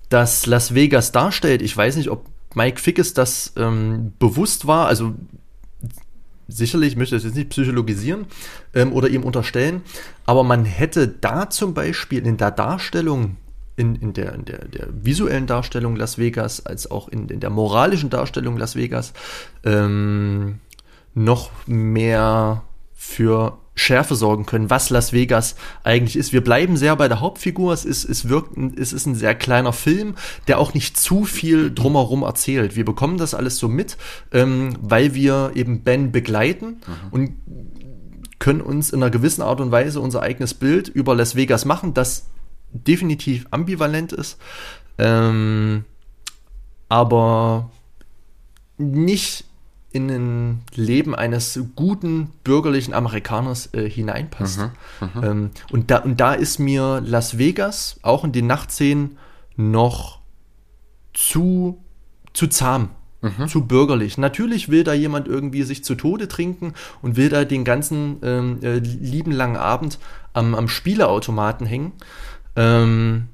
das Las Vegas darstellt, ich weiß nicht, ob Mike Fickes das ähm, bewusst war, also sicherlich, ich möchte das jetzt nicht psychologisieren ähm, oder ihm unterstellen, aber man hätte da zum Beispiel in der Darstellung, in, in, der, in der, der visuellen Darstellung Las Vegas, als auch in, in der moralischen Darstellung Las Vegas, ähm, noch mehr für Schärfe sorgen können, was Las Vegas eigentlich ist. Wir bleiben sehr bei der Hauptfigur. Es ist, es wirkt, es ist ein sehr kleiner Film, der auch nicht zu viel drumherum erzählt. Wir bekommen das alles so mit, ähm, weil wir eben Ben begleiten mhm. und können uns in einer gewissen Art und Weise unser eigenes Bild über Las Vegas machen, das definitiv ambivalent ist, ähm, aber nicht in ein Leben eines guten bürgerlichen Amerikaners äh, hineinpasst. Mhm, mhm, ähm, und, da, und da ist mir Las Vegas auch in den Nachtszenen noch zu, zu zahm. Mhm. Zu bürgerlich. Natürlich will da jemand irgendwie sich zu Tode trinken und will da den ganzen ähm, äh, lieben langen Abend am, am Spieleautomaten hängen. Ähm,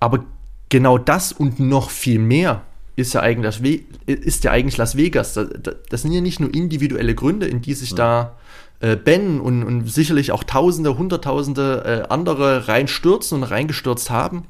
aber genau das und noch viel mehr ist ja eigentlich, ist ja eigentlich Las Vegas. Das, sind ja nicht nur individuelle Gründe, in die sich ja. da äh, Ben und, und, sicherlich auch Tausende, Hunderttausende äh, andere reinstürzen und reingestürzt haben,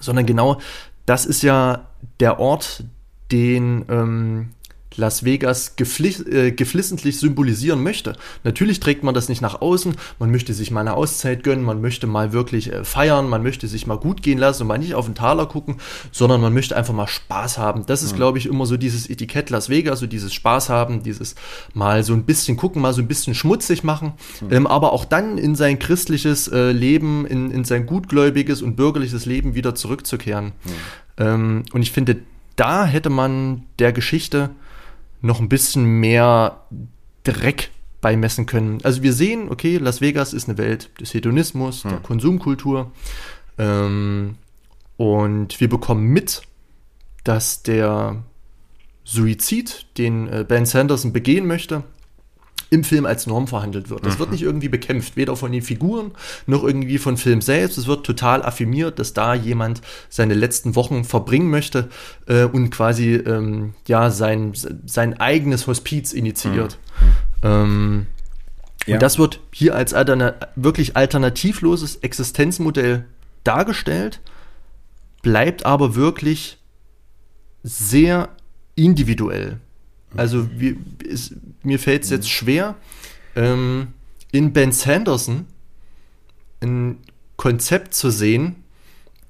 sondern genau das ist ja der Ort, den ähm, Las Vegas äh, geflissentlich symbolisieren möchte. Natürlich trägt man das nicht nach außen, man möchte sich mal eine Auszeit gönnen, man möchte mal wirklich äh, feiern, man möchte sich mal gut gehen lassen und mal nicht auf den Taler gucken, sondern man möchte einfach mal Spaß haben. Das ist, mhm. glaube ich, immer so dieses Etikett Las Vegas, so dieses Spaß haben, dieses mal so ein bisschen gucken, mal so ein bisschen schmutzig machen, mhm. ähm, aber auch dann in sein christliches äh, Leben, in, in sein gutgläubiges und bürgerliches Leben wieder zurückzukehren. Mhm. Ähm, und ich finde, da hätte man der Geschichte noch ein bisschen mehr Dreck beimessen können. Also wir sehen, okay, Las Vegas ist eine Welt des Hedonismus, hm. der Konsumkultur. Ähm, und wir bekommen mit, dass der Suizid, den äh, Ben Sanderson begehen möchte, im Film als Norm verhandelt wird. Das mhm. wird nicht irgendwie bekämpft, weder von den Figuren noch irgendwie von Film selbst. Es wird total affirmiert, dass da jemand seine letzten Wochen verbringen möchte äh, und quasi ähm, ja sein, sein eigenes Hospiz initiiert. Mhm. Ähm, ja. Und das wird hier als alterna wirklich alternativloses Existenzmodell dargestellt, bleibt aber wirklich sehr individuell. Also wie, ist, mir fällt es jetzt schwer, ähm, in Ben Sanderson ein Konzept zu sehen,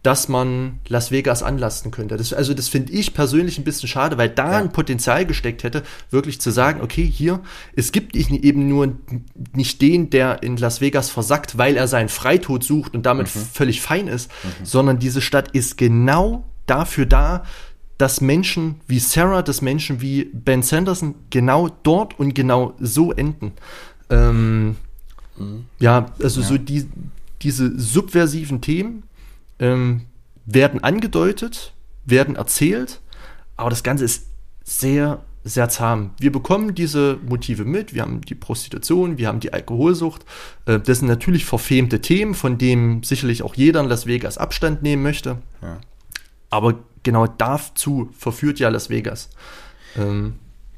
dass man Las Vegas anlasten könnte. Das, also das finde ich persönlich ein bisschen schade, weil da ja. ein Potenzial gesteckt hätte, wirklich zu sagen, okay, hier, es gibt eben nur nicht den, der in Las Vegas versackt, weil er seinen Freitod sucht und damit mhm. völlig fein ist, mhm. sondern diese Stadt ist genau dafür da, dass Menschen wie Sarah, dass Menschen wie Ben Sanderson genau dort und genau so enden. Ähm, mhm. Ja, also ja. so die, diese subversiven Themen ähm, werden angedeutet, werden erzählt, aber das Ganze ist sehr, sehr zahm. Wir bekommen diese Motive mit, wir haben die Prostitution, wir haben die Alkoholsucht. Äh, das sind natürlich verfemte Themen, von denen sicherlich auch jeder in Las Vegas Abstand nehmen möchte. Ja. Aber genau dazu verführt ja Las Vegas. Ähm,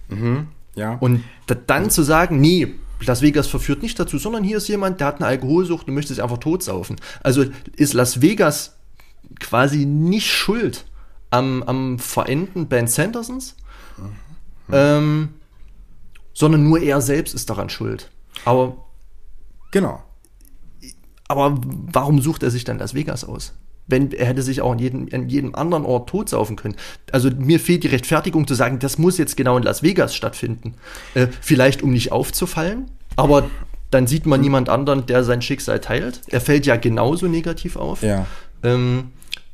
mhm, ja. Und da, dann zu sagen, nee, Las Vegas verführt nicht dazu, sondern hier ist jemand, der hat eine Alkoholsucht und möchte sich einfach totsaufen. Also ist Las Vegas quasi nicht schuld am, am Verenden Ben Sandersons, mhm. ähm, sondern nur er selbst ist daran schuld. Aber genau. Aber warum sucht er sich dann Las Vegas aus? Wenn er hätte sich auch an jedem, an jedem anderen Ort totsaufen können. Also mir fehlt die Rechtfertigung zu sagen, das muss jetzt genau in Las Vegas stattfinden. Äh, vielleicht um nicht aufzufallen, aber dann sieht man niemand anderen, der sein Schicksal teilt. Er fällt ja genauso negativ auf. Ja. Ähm,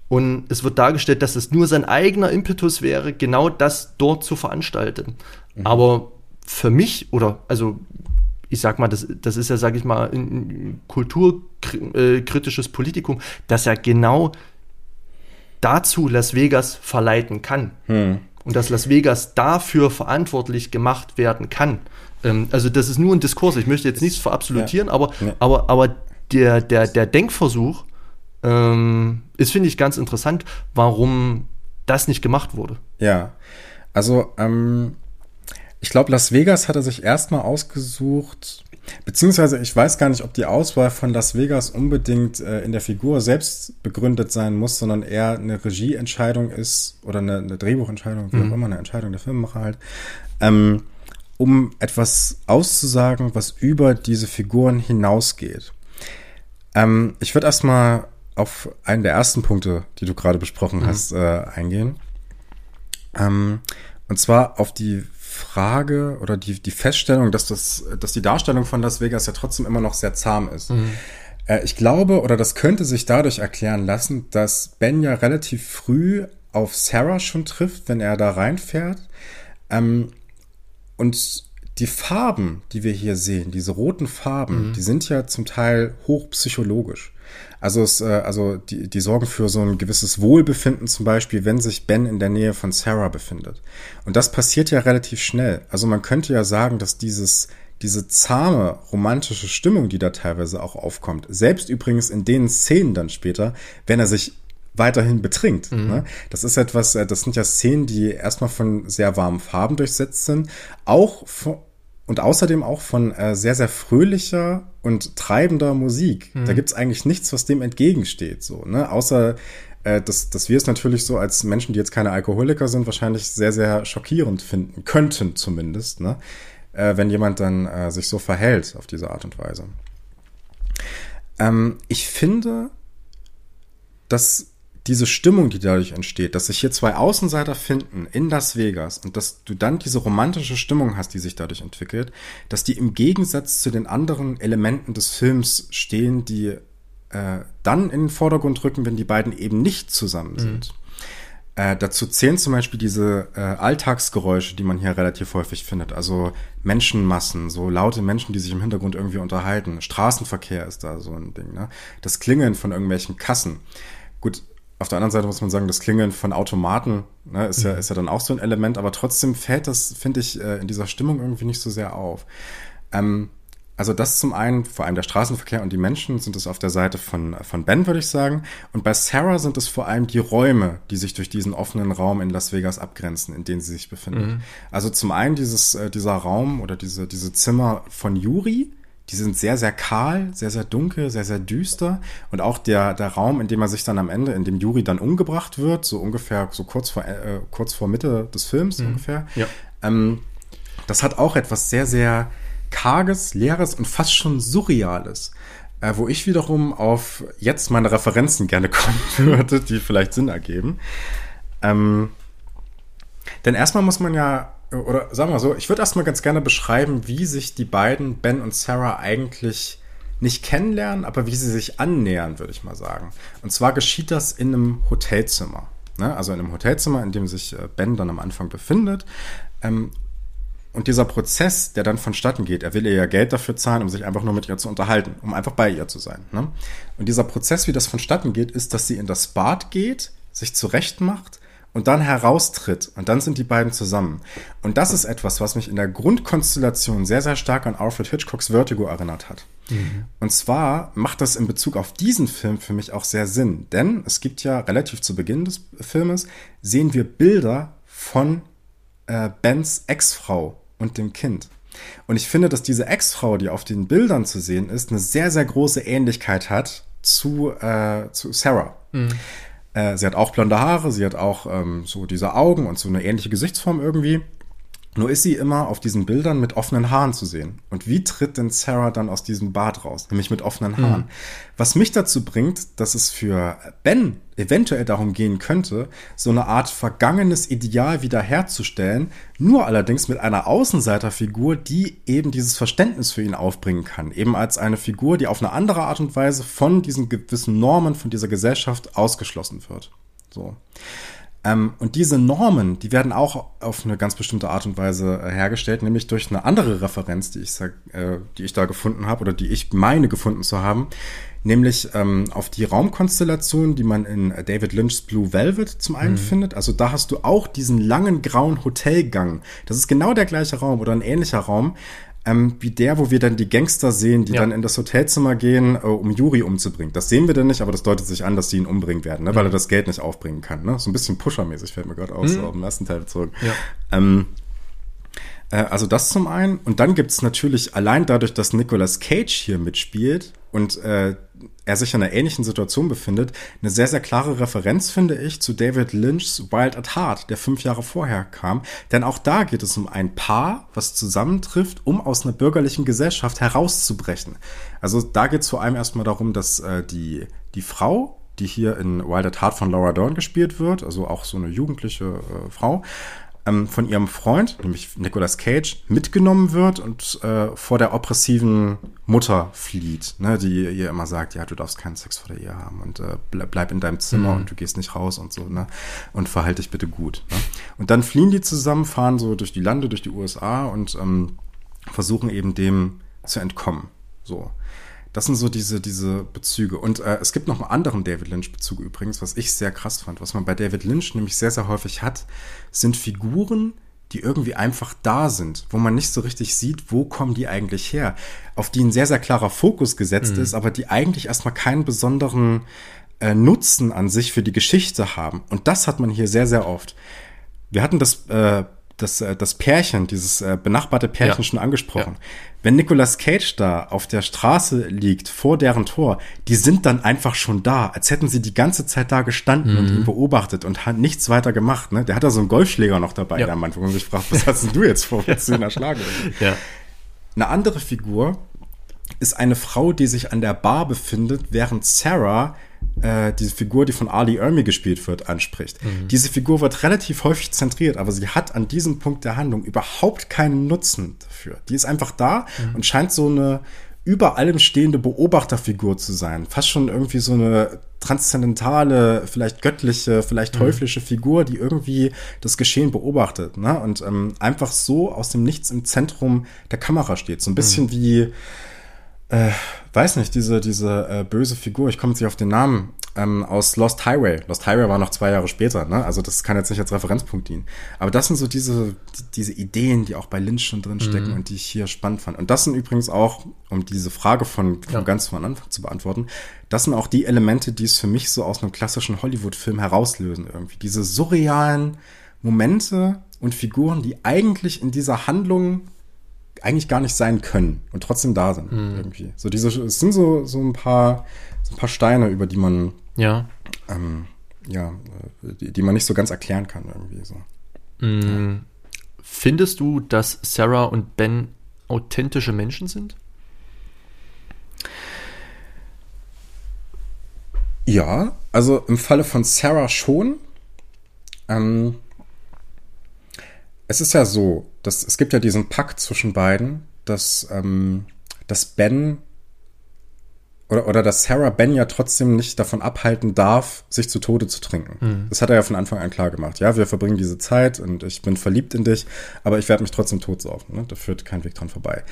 und es wird dargestellt, dass es nur sein eigener Impetus wäre, genau das dort zu veranstalten. Mhm. Aber für mich, oder also ich sag mal, das, das ist ja, sag ich mal, ein kulturkritisches Politikum, das ja genau dazu Las Vegas verleiten kann. Hm. Und dass Las Vegas dafür verantwortlich gemacht werden kann. Ähm, also das ist nur ein Diskurs. Ich möchte jetzt nichts verabsolutieren, ja. aber, ja. aber, aber der, der, der Denkversuch ähm, ist, finde ich, ganz interessant, warum das nicht gemacht wurde. Ja, also ähm, ich glaube, Las Vegas hat er sich erstmal ausgesucht, beziehungsweise ich weiß gar nicht, ob die Auswahl von Las Vegas unbedingt äh, in der Figur selbst begründet sein muss, sondern eher eine Regieentscheidung ist oder eine, eine Drehbuchentscheidung, wie mhm. auch immer, eine Entscheidung der Filmemacher halt, ähm, um etwas auszusagen, was über diese Figuren hinausgeht. Ähm, ich würde erstmal auf einen der ersten Punkte, die du gerade besprochen mhm. hast, äh, eingehen. Ähm, und zwar auf die Frage oder die, die Feststellung, dass, das, dass die Darstellung von Las Vegas ja trotzdem immer noch sehr zahm ist. Mhm. Äh, ich glaube, oder das könnte sich dadurch erklären lassen, dass Ben ja relativ früh auf Sarah schon trifft, wenn er da reinfährt. Ähm, und die Farben, die wir hier sehen, diese roten Farben, mhm. die sind ja zum Teil hochpsychologisch. Also, es, äh, also die, die sorgen für so ein gewisses Wohlbefinden zum Beispiel, wenn sich Ben in der Nähe von Sarah befindet. Und das passiert ja relativ schnell. Also man könnte ja sagen, dass dieses, diese zahme romantische Stimmung, die da teilweise auch aufkommt, selbst übrigens in den Szenen dann später, wenn er sich weiterhin betrinkt. Mhm. Ne? Das ist etwas, äh, das sind ja Szenen, die erstmal von sehr warmen Farben durchsetzt sind, auch von, und außerdem auch von äh, sehr, sehr fröhlicher und treibender Musik. Mhm. Da gibt's eigentlich nichts, was dem entgegensteht, so, ne? Außer äh, dass, dass wir es natürlich so als Menschen, die jetzt keine Alkoholiker sind, wahrscheinlich sehr, sehr schockierend finden, könnten zumindest, ne? Äh, wenn jemand dann äh, sich so verhält auf diese Art und Weise. Ähm, ich finde, dass diese Stimmung, die dadurch entsteht, dass sich hier zwei Außenseiter finden in Las Vegas und dass du dann diese romantische Stimmung hast, die sich dadurch entwickelt, dass die im Gegensatz zu den anderen Elementen des Films stehen, die äh, dann in den Vordergrund rücken, wenn die beiden eben nicht zusammen mhm. sind. Mhm. Äh, dazu zählen zum Beispiel diese äh, Alltagsgeräusche, die man hier relativ häufig findet. Also Menschenmassen, so laute Menschen, die sich im Hintergrund irgendwie unterhalten. Straßenverkehr ist da so ein Ding. Ne? Das Klingeln von irgendwelchen Kassen. Gut, auf der anderen Seite muss man sagen, das Klingeln von Automaten ne, ist, ja, mhm. ist ja dann auch so ein Element, aber trotzdem fällt das, finde ich, äh, in dieser Stimmung irgendwie nicht so sehr auf. Ähm, also das zum einen, vor allem der Straßenverkehr und die Menschen sind es auf der Seite von, von Ben, würde ich sagen. Und bei Sarah sind es vor allem die Räume, die sich durch diesen offenen Raum in Las Vegas abgrenzen, in denen sie sich befindet. Mhm. Also zum einen dieses, äh, dieser Raum oder diese, diese Zimmer von Yuri, die sind sehr, sehr kahl, sehr, sehr dunkel, sehr, sehr düster. Und auch der, der Raum, in dem er sich dann am Ende, in dem Yuri dann umgebracht wird, so ungefähr, so kurz vor, äh, kurz vor Mitte des Films mhm. ungefähr. Ja. Ähm, das hat auch etwas sehr, sehr karges, leeres und fast schon surreales. Äh, wo ich wiederum auf jetzt meine Referenzen gerne kommen würde, die vielleicht Sinn ergeben. Ähm, denn erstmal muss man ja oder sagen wir so, ich würde erstmal ganz gerne beschreiben, wie sich die beiden, Ben und Sarah, eigentlich nicht kennenlernen, aber wie sie sich annähern, würde ich mal sagen. Und zwar geschieht das in einem Hotelzimmer. Ne? Also in einem Hotelzimmer, in dem sich äh, Ben dann am Anfang befindet. Ähm, und dieser Prozess, der dann vonstatten geht, er will ihr ja Geld dafür zahlen, um sich einfach nur mit ihr zu unterhalten, um einfach bei ihr zu sein. Ne? Und dieser Prozess, wie das vonstatten geht, ist, dass sie in das Bad geht, sich zurechtmacht und dann heraustritt und dann sind die beiden zusammen. Und das ist etwas, was mich in der Grundkonstellation sehr, sehr stark an Alfred Hitchcocks Vertigo erinnert hat. Mhm. Und zwar macht das in Bezug auf diesen Film für mich auch sehr Sinn, denn es gibt ja relativ zu Beginn des Filmes, sehen wir Bilder von äh, Bens Ex-Frau und dem Kind. Und ich finde, dass diese Ex-Frau, die auf den Bildern zu sehen ist, eine sehr, sehr große Ähnlichkeit hat zu, äh, zu Sarah. Mhm. Äh, sie hat auch blonde Haare, sie hat auch ähm, so diese Augen und so eine ähnliche Gesichtsform irgendwie. Nur ist sie immer auf diesen Bildern mit offenen Haaren zu sehen. Und wie tritt denn Sarah dann aus diesem Bad raus? Nämlich mit offenen Haaren. Mhm. Was mich dazu bringt, dass es für Ben eventuell darum gehen könnte, so eine Art vergangenes Ideal wiederherzustellen, nur allerdings mit einer Außenseiterfigur, die eben dieses Verständnis für ihn aufbringen kann. Eben als eine Figur, die auf eine andere Art und Weise von diesen gewissen Normen, von dieser Gesellschaft ausgeschlossen wird. So. Ähm, und diese Normen, die werden auch auf eine ganz bestimmte Art und Weise äh, hergestellt, nämlich durch eine andere Referenz, die ich, sag, äh, die ich da gefunden habe oder die ich meine gefunden zu haben, nämlich ähm, auf die Raumkonstellation, die man in David Lynch's Blue Velvet zum einen mhm. findet. Also da hast du auch diesen langen grauen Hotelgang. Das ist genau der gleiche Raum oder ein ähnlicher Raum, ähm, wie der, wo wir dann die Gangster sehen, die ja. dann in das Hotelzimmer gehen, äh, um Yuri umzubringen. Das sehen wir dann nicht, aber das deutet sich an, dass sie ihn umbringen werden, ne? Mhm. weil er das Geld nicht aufbringen kann. Ne? So ein bisschen Pusher-mäßig fällt mir gerade aus, mhm. so auf dem ersten Teil zurück. Ja. Ähm, äh, also das zum einen. Und dann gibt's natürlich allein dadurch, dass Nicolas Cage hier mitspielt und äh, er sich in einer ähnlichen Situation befindet, eine sehr, sehr klare Referenz, finde ich, zu David Lynch's Wild at Heart, der fünf Jahre vorher kam. Denn auch da geht es um ein Paar, was zusammentrifft, um aus einer bürgerlichen Gesellschaft herauszubrechen. Also da geht es vor allem erstmal darum, dass äh, die, die Frau, die hier in Wild at Heart von Laura Dern gespielt wird, also auch so eine jugendliche äh, Frau, ähm, von ihrem Freund, nämlich Nicolas Cage, mitgenommen wird und äh, vor der oppressiven Mutter flieht, ne, die ihr immer sagt, ja, du darfst keinen Sex vor der Ehe haben und äh, bleib in deinem Zimmer mhm. und du gehst nicht raus und so, ne? Und verhalte dich bitte gut. Ne? Und dann fliehen die zusammen, fahren so durch die Lande, durch die USA und ähm, versuchen eben dem zu entkommen. So. Das sind so diese, diese Bezüge. Und äh, es gibt noch einen anderen David Lynch-Bezug übrigens, was ich sehr krass fand. Was man bei David Lynch nämlich sehr, sehr häufig hat, sind Figuren, die irgendwie einfach da sind, wo man nicht so richtig sieht, wo kommen die eigentlich her, auf die ein sehr, sehr klarer Fokus gesetzt mhm. ist, aber die eigentlich erstmal keinen besonderen äh, Nutzen an sich für die Geschichte haben. Und das hat man hier sehr, sehr oft. Wir hatten das, äh, das, äh, das Pärchen, dieses äh, benachbarte Pärchen ja. schon angesprochen. Ja. Wenn Nicolas Cage da auf der Straße liegt, vor deren Tor, die sind dann einfach schon da, als hätten sie die ganze Zeit da gestanden mhm. und ihn beobachtet und hat nichts weiter gemacht. Ne? Der hat da so einen Golfschläger noch dabei, ja. der am Anfang sich fragt, was hast denn du jetzt vor, willst du ihn erschlagen? ja. Eine andere Figur ist eine Frau, die sich an der Bar befindet, während Sarah äh, diese Figur, die von Ali Ermi gespielt wird, anspricht. Mhm. Diese Figur wird relativ häufig zentriert, aber sie hat an diesem Punkt der Handlung überhaupt keinen Nutzen dafür. Die ist einfach da mhm. und scheint so eine über allem stehende Beobachterfigur zu sein. Fast schon irgendwie so eine transzendentale, vielleicht göttliche, vielleicht mhm. teuflische Figur, die irgendwie das Geschehen beobachtet. Ne? Und ähm, einfach so aus dem Nichts im Zentrum der Kamera steht. So ein bisschen mhm. wie äh, weiß nicht, diese, diese äh, böse Figur, ich komme jetzt nicht auf den Namen, ähm, aus Lost Highway. Lost Highway war noch zwei Jahre später, ne? Also das kann jetzt nicht als Referenzpunkt dienen. Aber das sind so diese, die, diese Ideen, die auch bei Lynch schon drin stecken mhm. und die ich hier spannend fand. Und das sind übrigens auch, um diese Frage von, von ja. ganz von Anfang zu beantworten, das sind auch die Elemente, die es für mich so aus einem klassischen Hollywood-Film herauslösen irgendwie. Diese surrealen Momente und Figuren, die eigentlich in dieser Handlung eigentlich gar nicht sein können und trotzdem da sind mhm. irgendwie. So diese, es sind so, so ein paar, so ein paar Steine, über die man, ja, ähm, ja, die, die, man nicht so ganz erklären kann irgendwie so. Mhm. Ja. Findest du, dass Sarah und Ben authentische Menschen sind? Ja, also im Falle von Sarah schon. Ähm, es ist ja so, dass es gibt ja diesen Pakt zwischen beiden, dass, ähm, dass Ben oder, oder dass Sarah Ben ja trotzdem nicht davon abhalten darf, sich zu Tode zu trinken. Mhm. Das hat er ja von Anfang an klar gemacht. Ja, wir verbringen diese Zeit und ich bin verliebt in dich, aber ich werde mich trotzdem totsaufen. Ne? Da führt kein Weg dran vorbei.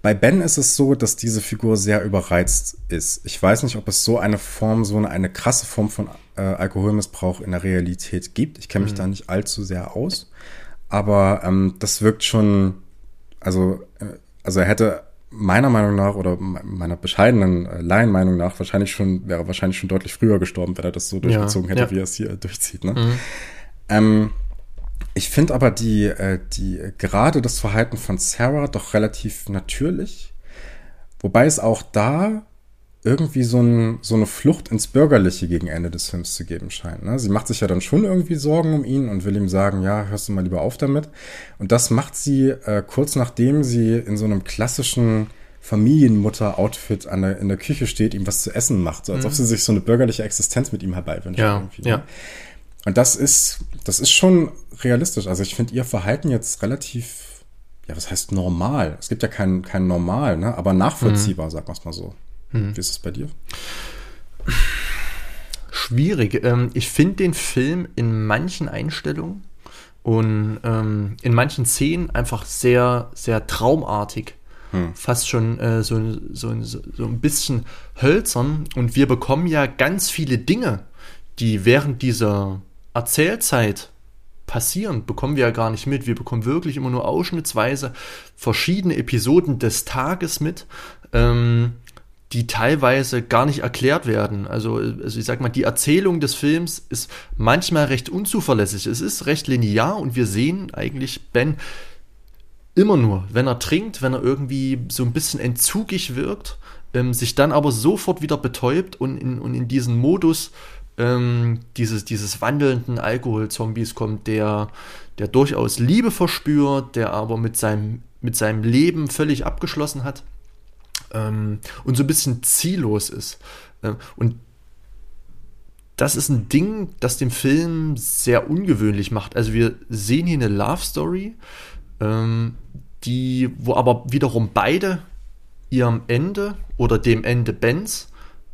Bei Ben ist es so, dass diese Figur sehr überreizt ist. Ich weiß nicht, ob es so eine Form, so eine, eine krasse Form von äh, Alkoholmissbrauch in der Realität gibt. Ich kenne mich mhm. da nicht allzu sehr aus aber ähm, das wirkt schon, also, äh, also er hätte meiner Meinung nach oder meiner bescheidenen äh, Laienmeinung nach wahrscheinlich schon, wäre wahrscheinlich schon deutlich früher gestorben, wenn er das so durchgezogen ja, hätte, ja. wie er es hier durchzieht. Ne? Mhm. Ähm, ich finde aber die, äh, die, gerade das Verhalten von Sarah doch relativ natürlich. Wobei es auch da irgendwie so, ein, so eine Flucht ins Bürgerliche gegen Ende des Films zu geben scheint. Ne? Sie macht sich ja dann schon irgendwie Sorgen um ihn und will ihm sagen, ja, hörst du mal lieber auf damit. Und das macht sie äh, kurz nachdem sie in so einem klassischen Familienmutter-Outfit der, in der Küche steht, ihm was zu essen macht, so als mhm. ob sie sich so eine bürgerliche Existenz mit ihm herbeiwünscht. Ja, irgendwie, ne? ja. Und das ist, das ist schon realistisch. Also ich finde ihr Verhalten jetzt relativ, ja, was heißt normal? Es gibt ja kein, kein Normal, ne? aber nachvollziehbar, mhm. sagen wir es mal so. Hm. Wie ist es bei dir? Schwierig. Ähm, ich finde den Film in manchen Einstellungen und ähm, in manchen Szenen einfach sehr, sehr traumartig. Hm. Fast schon äh, so, so, so ein bisschen hölzern. Und wir bekommen ja ganz viele Dinge, die während dieser Erzählzeit passieren, bekommen wir ja gar nicht mit. Wir bekommen wirklich immer nur ausschnittsweise verschiedene Episoden des Tages mit. Ähm, die teilweise gar nicht erklärt werden. Also, also ich sag mal, die Erzählung des Films ist manchmal recht unzuverlässig. Es ist recht linear und wir sehen eigentlich Ben immer nur, wenn er trinkt, wenn er irgendwie so ein bisschen entzugig wirkt, ähm, sich dann aber sofort wieder betäubt und in, und in diesen Modus ähm, dieses, dieses wandelnden Alkoholzombies kommt, der, der durchaus Liebe verspürt, der aber mit seinem, mit seinem Leben völlig abgeschlossen hat ähm, und so ein bisschen ziellos ist. Ähm, und das ist ein Ding, das den Film sehr ungewöhnlich macht. Also wir sehen hier eine Love Story, ähm, die, wo aber wiederum beide ihrem Ende oder dem Ende Bens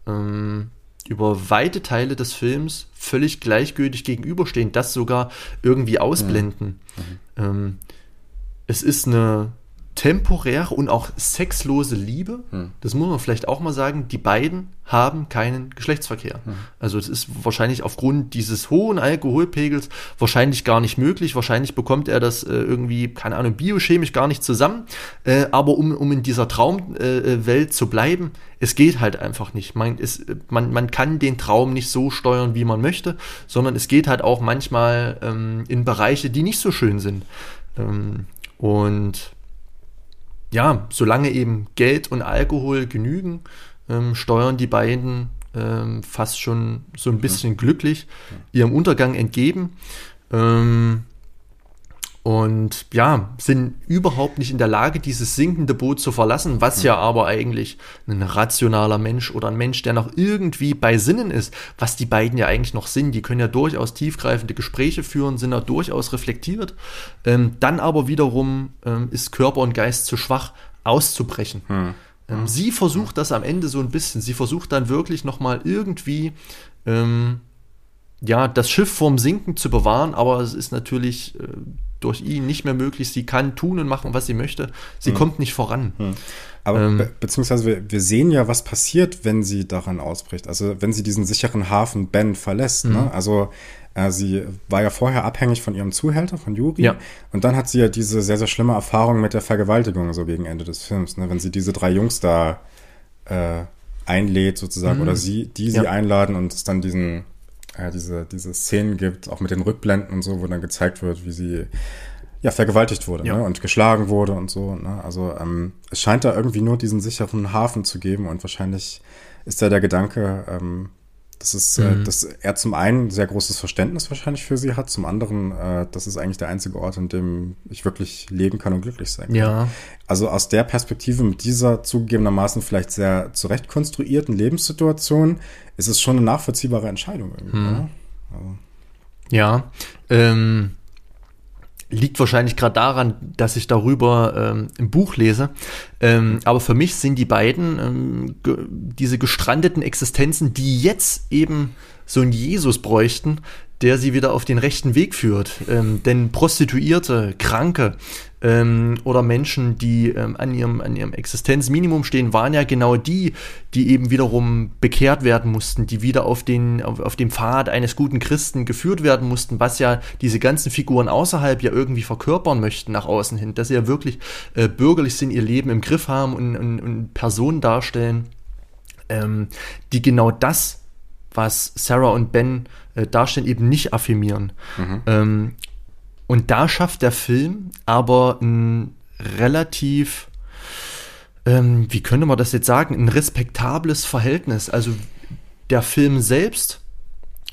ähm, über weite Teile des Films völlig gleichgültig gegenüberstehen, das sogar irgendwie ausblenden. Mhm. Mhm. Ähm, es ist eine temporäre und auch sexlose Liebe. Hm. Das muss man vielleicht auch mal sagen. Die beiden haben keinen Geschlechtsverkehr. Hm. Also es ist wahrscheinlich aufgrund dieses hohen Alkoholpegels wahrscheinlich gar nicht möglich. Wahrscheinlich bekommt er das äh, irgendwie, keine Ahnung, biochemisch gar nicht zusammen. Äh, aber um, um in dieser Traumwelt äh, zu bleiben, es geht halt einfach nicht. Man, ist, man, man kann den Traum nicht so steuern, wie man möchte, sondern es geht halt auch manchmal ähm, in Bereiche, die nicht so schön sind. Ähm, und ja, solange eben Geld und Alkohol genügen, ähm, steuern die beiden ähm, fast schon so ein bisschen mhm. glücklich ihrem Untergang entgegen. Ähm, und ja, sind überhaupt nicht in der Lage, dieses sinkende Boot zu verlassen, was ja aber eigentlich ein rationaler Mensch oder ein Mensch, der noch irgendwie bei Sinnen ist, was die beiden ja eigentlich noch sind. Die können ja durchaus tiefgreifende Gespräche führen, sind ja durchaus reflektiert. Ähm, dann aber wiederum ähm, ist Körper und Geist zu schwach, auszubrechen. Hm. Ähm, sie versucht das am Ende so ein bisschen. Sie versucht dann wirklich nochmal irgendwie ähm, ja, das Schiff vorm Sinken zu bewahren, aber es ist natürlich äh, durch ihn nicht mehr möglich. Sie kann tun und machen, was sie möchte. Sie hm. kommt nicht voran. Hm. Aber ähm, be beziehungsweise wir, wir, sehen ja, was passiert, wenn sie daran ausbricht. Also wenn sie diesen sicheren Hafen Ben verlässt. Ne? Hm. Also äh, sie war ja vorher abhängig von ihrem Zuhälter, von Yuri. Ja. Und dann hat sie ja diese sehr, sehr schlimme Erfahrung mit der Vergewaltigung so gegen Ende des Films. Ne? Wenn sie diese drei Jungs da äh, einlädt sozusagen mhm. oder sie, die sie ja. einladen und es dann diesen äh, diese, diese Szenen gibt, auch mit den Rückblenden und so, wo dann gezeigt wird, wie sie ja vergewaltigt wurde ja. Ne? und geschlagen wurde und so. Ne? Also ähm, es scheint da irgendwie nur diesen sicheren Hafen zu geben und wahrscheinlich ist da der Gedanke, ähm, das ist, äh, mhm. äh, dass er zum einen sehr großes Verständnis wahrscheinlich für sie hat, zum anderen, äh, das ist eigentlich der einzige Ort, in dem ich wirklich leben kann und glücklich sein kann. Ja. Also aus der Perspektive mit dieser zugegebenermaßen vielleicht sehr zurecht konstruierten Lebenssituation ist es schon eine nachvollziehbare Entscheidung irgendwie. Mhm. Also. Ja. Ähm liegt wahrscheinlich gerade daran, dass ich darüber ähm, im Buch lese. Ähm, aber für mich sind die beiden ähm, ge diese gestrandeten Existenzen, die jetzt eben so einen Jesus bräuchten, der sie wieder auf den rechten Weg führt. Ähm, denn Prostituierte, Kranke ähm, oder Menschen, die ähm, an, ihrem, an ihrem Existenzminimum stehen, waren ja genau die, die eben wiederum bekehrt werden mussten, die wieder auf den, auf, auf dem Pfad eines guten Christen geführt werden mussten, was ja diese ganzen Figuren außerhalb ja irgendwie verkörpern möchten nach außen hin, dass sie ja wirklich äh, bürgerlich sind, ihr Leben im Griff haben und, und, und Personen darstellen, ähm, die genau das was Sarah und Ben äh, darstellen, eben nicht affirmieren. Mhm. Ähm, und da schafft der Film aber ein relativ, ähm, wie könnte man das jetzt sagen, ein respektables Verhältnis. Also der Film selbst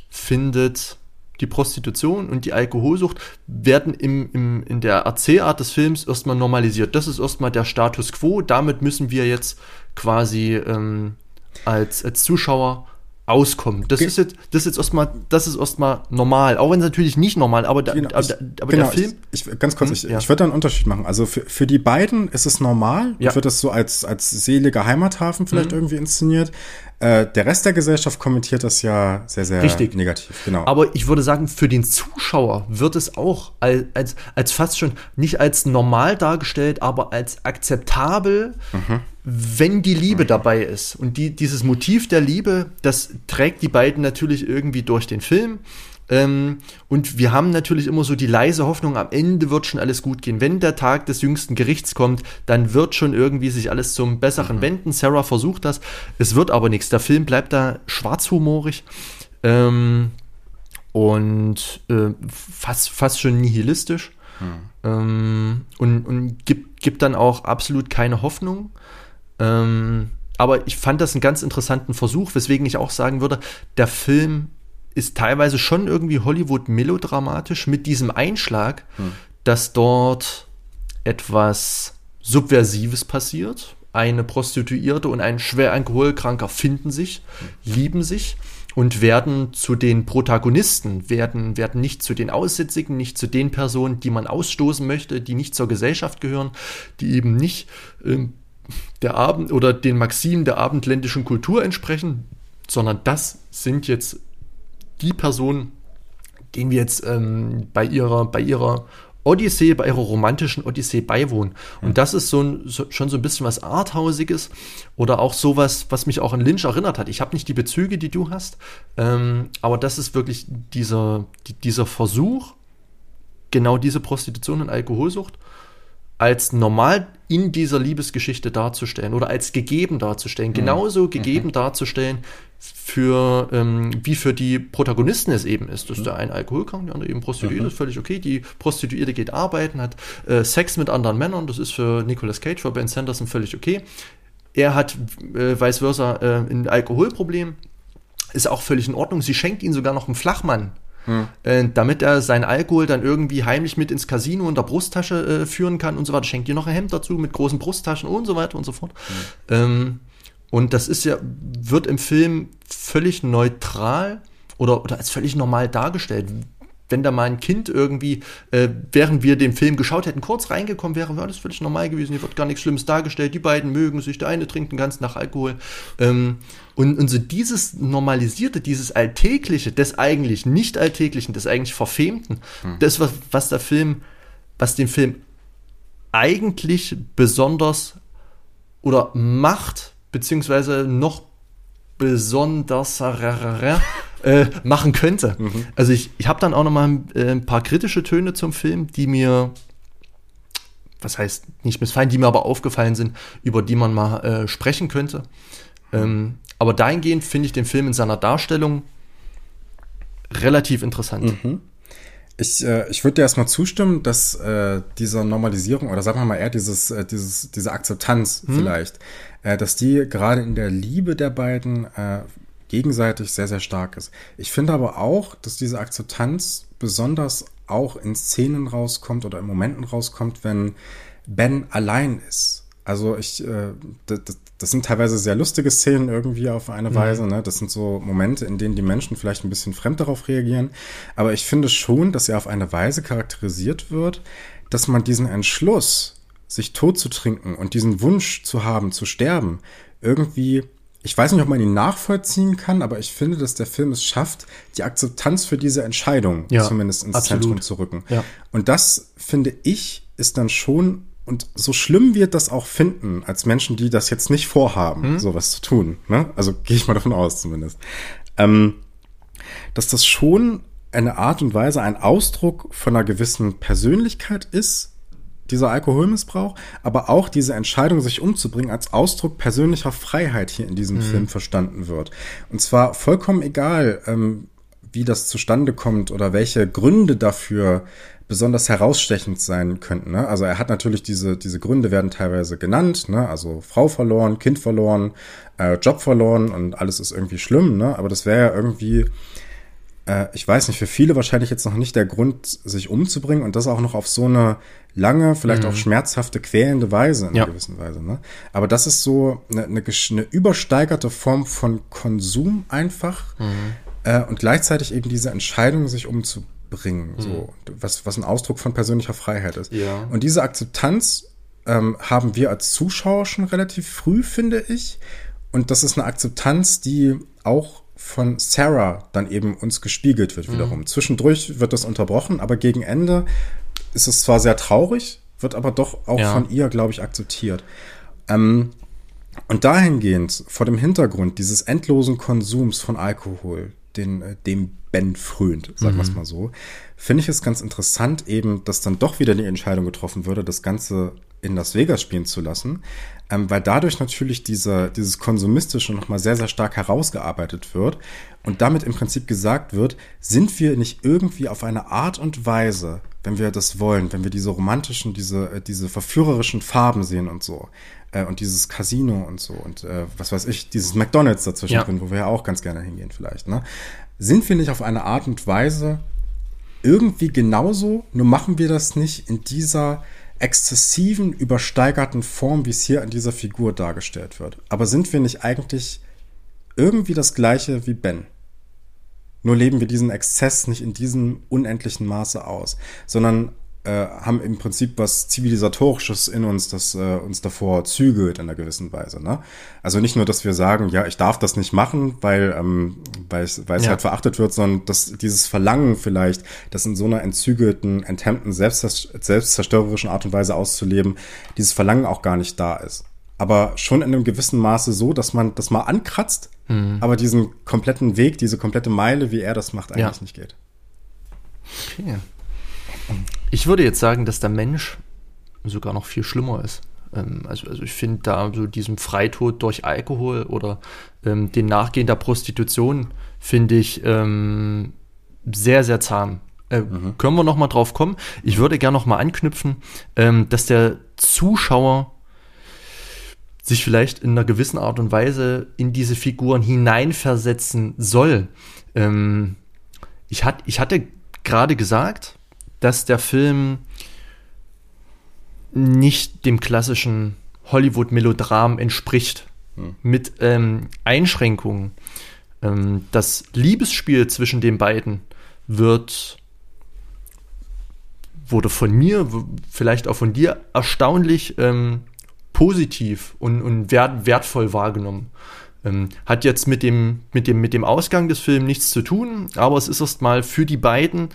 findet die Prostitution und die Alkoholsucht werden im, im, in der Erzählart des Films erstmal normalisiert. Das ist erstmal der Status quo. Damit müssen wir jetzt quasi ähm, als, als Zuschauer auskommen. Das, Ge ist jetzt, das ist jetzt erstmal, das ist erstmal normal. Auch wenn es natürlich nicht normal, aber, da, genau, aber, ich, aber genau, der Film. Ich, ich, ganz kurz, hm, ich, ja. ich würde da einen Unterschied machen. Also für, für die beiden ist es normal. Ja. wird das so als, als seliger Heimathafen vielleicht mhm. irgendwie inszeniert. Äh, der Rest der Gesellschaft kommentiert das ja sehr, sehr Richtig. negativ. Genau. Aber ich würde sagen, für den Zuschauer wird es auch als, als, als fast schon nicht als normal dargestellt, aber als akzeptabel, mhm. wenn die Liebe mhm. dabei ist. Und die, dieses Motiv der Liebe, das trägt die beiden natürlich irgendwie durch den Film. Ähm, und wir haben natürlich immer so die leise Hoffnung, am Ende wird schon alles gut gehen. Wenn der Tag des jüngsten Gerichts kommt, dann wird schon irgendwie sich alles zum Besseren mhm. wenden. Sarah versucht das. Es wird aber nichts. Der Film bleibt da schwarzhumorig. Ähm, und äh, fast, fast schon nihilistisch. Mhm. Ähm, und und gibt, gibt dann auch absolut keine Hoffnung. Ähm, aber ich fand das einen ganz interessanten Versuch, weswegen ich auch sagen würde, der Film ist teilweise schon irgendwie Hollywood melodramatisch mit diesem Einschlag, hm. dass dort etwas Subversives passiert. Eine Prostituierte und ein schwer alkoholkranker finden sich, hm. lieben sich und werden zu den Protagonisten, werden, werden nicht zu den Aussätzigen, nicht zu den Personen, die man ausstoßen möchte, die nicht zur Gesellschaft gehören, die eben nicht äh, der Abend oder den Maximen der abendländischen Kultur entsprechen, sondern das sind jetzt die Person, denen wir jetzt ähm, bei ihrer, bei ihrer Odyssee, bei ihrer romantischen Odyssee beiwohnen. Und das ist so, ein, so schon so ein bisschen was Arthausiges oder auch sowas, was mich auch an Lynch erinnert hat. Ich habe nicht die Bezüge, die du hast, ähm, aber das ist wirklich dieser, die, dieser Versuch, genau diese Prostitution und Alkoholsucht als normal in dieser Liebesgeschichte darzustellen oder als gegeben darzustellen, genauso gegeben mhm. darzustellen für ähm, wie für die Protagonisten es eben ist. Das ist der eine alkoholkrank, der andere eben prostituiert, mhm. ist völlig okay. Die Prostituierte geht arbeiten, hat äh, Sex mit anderen Männern, das ist für Nicolas Cage, für Ben Sanderson völlig okay. Er hat äh, vice versa äh, ein Alkoholproblem, ist auch völlig in Ordnung. Sie schenkt ihn sogar noch einen Flachmann hm. Äh, damit er seinen Alkohol dann irgendwie heimlich mit ins Casino in der Brusttasche äh, führen kann und so weiter. Schenkt ihr noch ein Hemd dazu mit großen Brusttaschen und so weiter und so fort. Hm. Ähm, und das ist ja, wird im Film völlig neutral oder, oder als völlig normal dargestellt wenn da mal ein Kind irgendwie, äh, während wir den Film geschaut hätten, kurz reingekommen wäre, wäre das völlig normal gewesen. Hier wird gar nichts Schlimmes dargestellt. Die beiden mögen sich, der eine trinkt den ganzen Tag Alkohol. Ähm, und, und so dieses Normalisierte, dieses Alltägliche, des eigentlich nicht Alltäglichen, des eigentlich Verfemten, hm. das, was, was der Film, was den Film eigentlich besonders oder macht, beziehungsweise noch besonders äh, machen könnte. Mhm. Also ich, ich habe dann auch noch mal ein, äh, ein paar kritische Töne zum Film, die mir was heißt nicht missfallen, die mir aber aufgefallen sind, über die man mal äh, sprechen könnte. Ähm, aber dahingehend finde ich den Film in seiner Darstellung relativ interessant. Mhm. Ich, äh, ich würde dir erstmal zustimmen, dass äh, diese Normalisierung oder sagen wir mal eher dieses, äh, dieses, diese Akzeptanz mhm. vielleicht, äh, dass die gerade in der Liebe der beiden äh, gegenseitig sehr, sehr stark ist. Ich finde aber auch, dass diese Akzeptanz besonders auch in Szenen rauskommt oder in Momenten rauskommt, wenn Ben allein ist. Also ich, äh, das, das sind teilweise sehr lustige Szenen irgendwie auf eine mhm. Weise. Ne? Das sind so Momente, in denen die Menschen vielleicht ein bisschen fremd darauf reagieren. Aber ich finde schon, dass er auf eine Weise charakterisiert wird, dass man diesen Entschluss, sich tot zu trinken und diesen Wunsch zu haben, zu sterben, irgendwie ich weiß nicht, ob man ihn nachvollziehen kann, aber ich finde, dass der Film es schafft, die Akzeptanz für diese Entscheidung ja, zumindest ins absolut. Zentrum zu rücken. Ja. Und das, finde ich, ist dann schon, und so schlimm wir das auch finden, als Menschen, die das jetzt nicht vorhaben, mhm. sowas zu tun, ne? also gehe ich mal davon aus zumindest, ähm, dass das schon eine Art und Weise, ein Ausdruck von einer gewissen Persönlichkeit ist, dieser Alkoholmissbrauch, aber auch diese Entscheidung, sich umzubringen, als Ausdruck persönlicher Freiheit hier in diesem mhm. Film verstanden wird. Und zwar vollkommen egal, ähm, wie das zustande kommt oder welche Gründe dafür besonders herausstechend sein könnten. Ne? Also er hat natürlich diese, diese Gründe werden teilweise genannt, ne? also Frau verloren, Kind verloren, äh, Job verloren und alles ist irgendwie schlimm, ne? aber das wäre ja irgendwie äh, ich weiß nicht, für viele wahrscheinlich jetzt noch nicht der Grund, sich umzubringen und das auch noch auf so eine lange, vielleicht mhm. auch schmerzhafte, quälende Weise in ja. einer gewissen Weise. Ne? Aber das ist so eine, eine, eine übersteigerte Form von Konsum einfach mhm. äh, und gleichzeitig eben diese Entscheidung, sich umzubringen, mhm. so was, was ein Ausdruck von persönlicher Freiheit ist. Ja. Und diese Akzeptanz ähm, haben wir als Zuschauer schon relativ früh, finde ich. Und das ist eine Akzeptanz, die auch von Sarah dann eben uns gespiegelt wird wiederum. Mhm. Zwischendurch wird das unterbrochen, aber gegen Ende ist es zwar sehr traurig, wird aber doch auch ja. von ihr, glaube ich, akzeptiert. Ähm, und dahingehend, vor dem Hintergrund dieses endlosen Konsums von Alkohol, den, äh, dem Ben frönt, sagen wir es mhm. mal so, finde ich es ganz interessant eben, dass dann doch wieder die Entscheidung getroffen würde, das Ganze in Las Vegas spielen zu lassen, ähm, weil dadurch natürlich diese, dieses Konsumistische nochmal sehr, sehr stark herausgearbeitet wird und damit im Prinzip gesagt wird, sind wir nicht irgendwie auf eine Art und Weise, wenn wir das wollen, wenn wir diese romantischen, diese, äh, diese verführerischen Farben sehen und so, äh, und dieses Casino und so und äh, was weiß ich, dieses McDonalds dazwischen ja. drin, wo wir ja auch ganz gerne hingehen vielleicht, ne? Sind wir nicht auf eine Art und Weise irgendwie genauso, nur machen wir das nicht in dieser exzessiven, übersteigerten Form, wie es hier an dieser Figur dargestellt wird. Aber sind wir nicht eigentlich irgendwie das gleiche wie Ben? Nur leben wir diesen Exzess nicht in diesem unendlichen Maße aus, sondern äh, haben im Prinzip was Zivilisatorisches in uns, das äh, uns davor zügelt in einer gewissen Weise. Ne? Also nicht nur, dass wir sagen, ja, ich darf das nicht machen, weil, ähm, weil es, ja. halt verachtet wird, sondern dass dieses Verlangen vielleicht, das in so einer entzügelten, enthemmten, selbstzerstörerischen Art und Weise auszuleben, dieses Verlangen auch gar nicht da ist. Aber schon in einem gewissen Maße so, dass man das mal ankratzt, mhm. aber diesen kompletten Weg, diese komplette Meile, wie er das macht, eigentlich ja. nicht geht. Okay. Ich würde jetzt sagen, dass der Mensch sogar noch viel schlimmer ist. Ähm, also, also ich finde da so diesen Freitod durch Alkohol oder ähm, den Nachgehen der Prostitution finde ich ähm, sehr, sehr zahm. Äh, mhm. Können wir noch mal drauf kommen? Ich würde gerne noch mal anknüpfen, ähm, dass der Zuschauer sich vielleicht in einer gewissen Art und Weise in diese Figuren hineinversetzen soll. Ähm, ich, hat, ich hatte gerade gesagt, dass der Film nicht dem klassischen Hollywood-Melodram entspricht, hm. mit ähm, Einschränkungen. Ähm, das Liebesspiel zwischen den beiden wird wurde von mir, vielleicht auch von dir, erstaunlich ähm, positiv und, und wert, wertvoll wahrgenommen. Ähm, hat jetzt mit dem, mit, dem, mit dem Ausgang des Films nichts zu tun, aber es ist erstmal für die beiden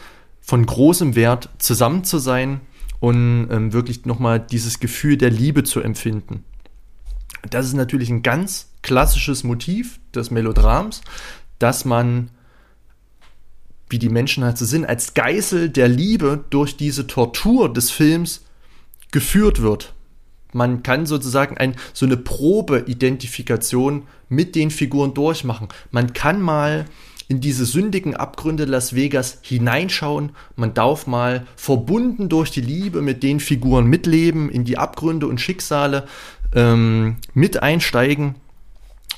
von großem Wert, zusammen zu sein und ähm, wirklich nochmal dieses Gefühl der Liebe zu empfinden. Das ist natürlich ein ganz klassisches Motiv des Melodrams, dass man, wie die Menschen halt so sind, als Geißel der Liebe durch diese Tortur des Films geführt wird. Man kann sozusagen ein, so eine Probeidentifikation mit den Figuren durchmachen. Man kann mal in diese sündigen Abgründe Las Vegas hineinschauen. Man darf mal verbunden durch die Liebe mit den Figuren mitleben, in die Abgründe und Schicksale ähm, mit einsteigen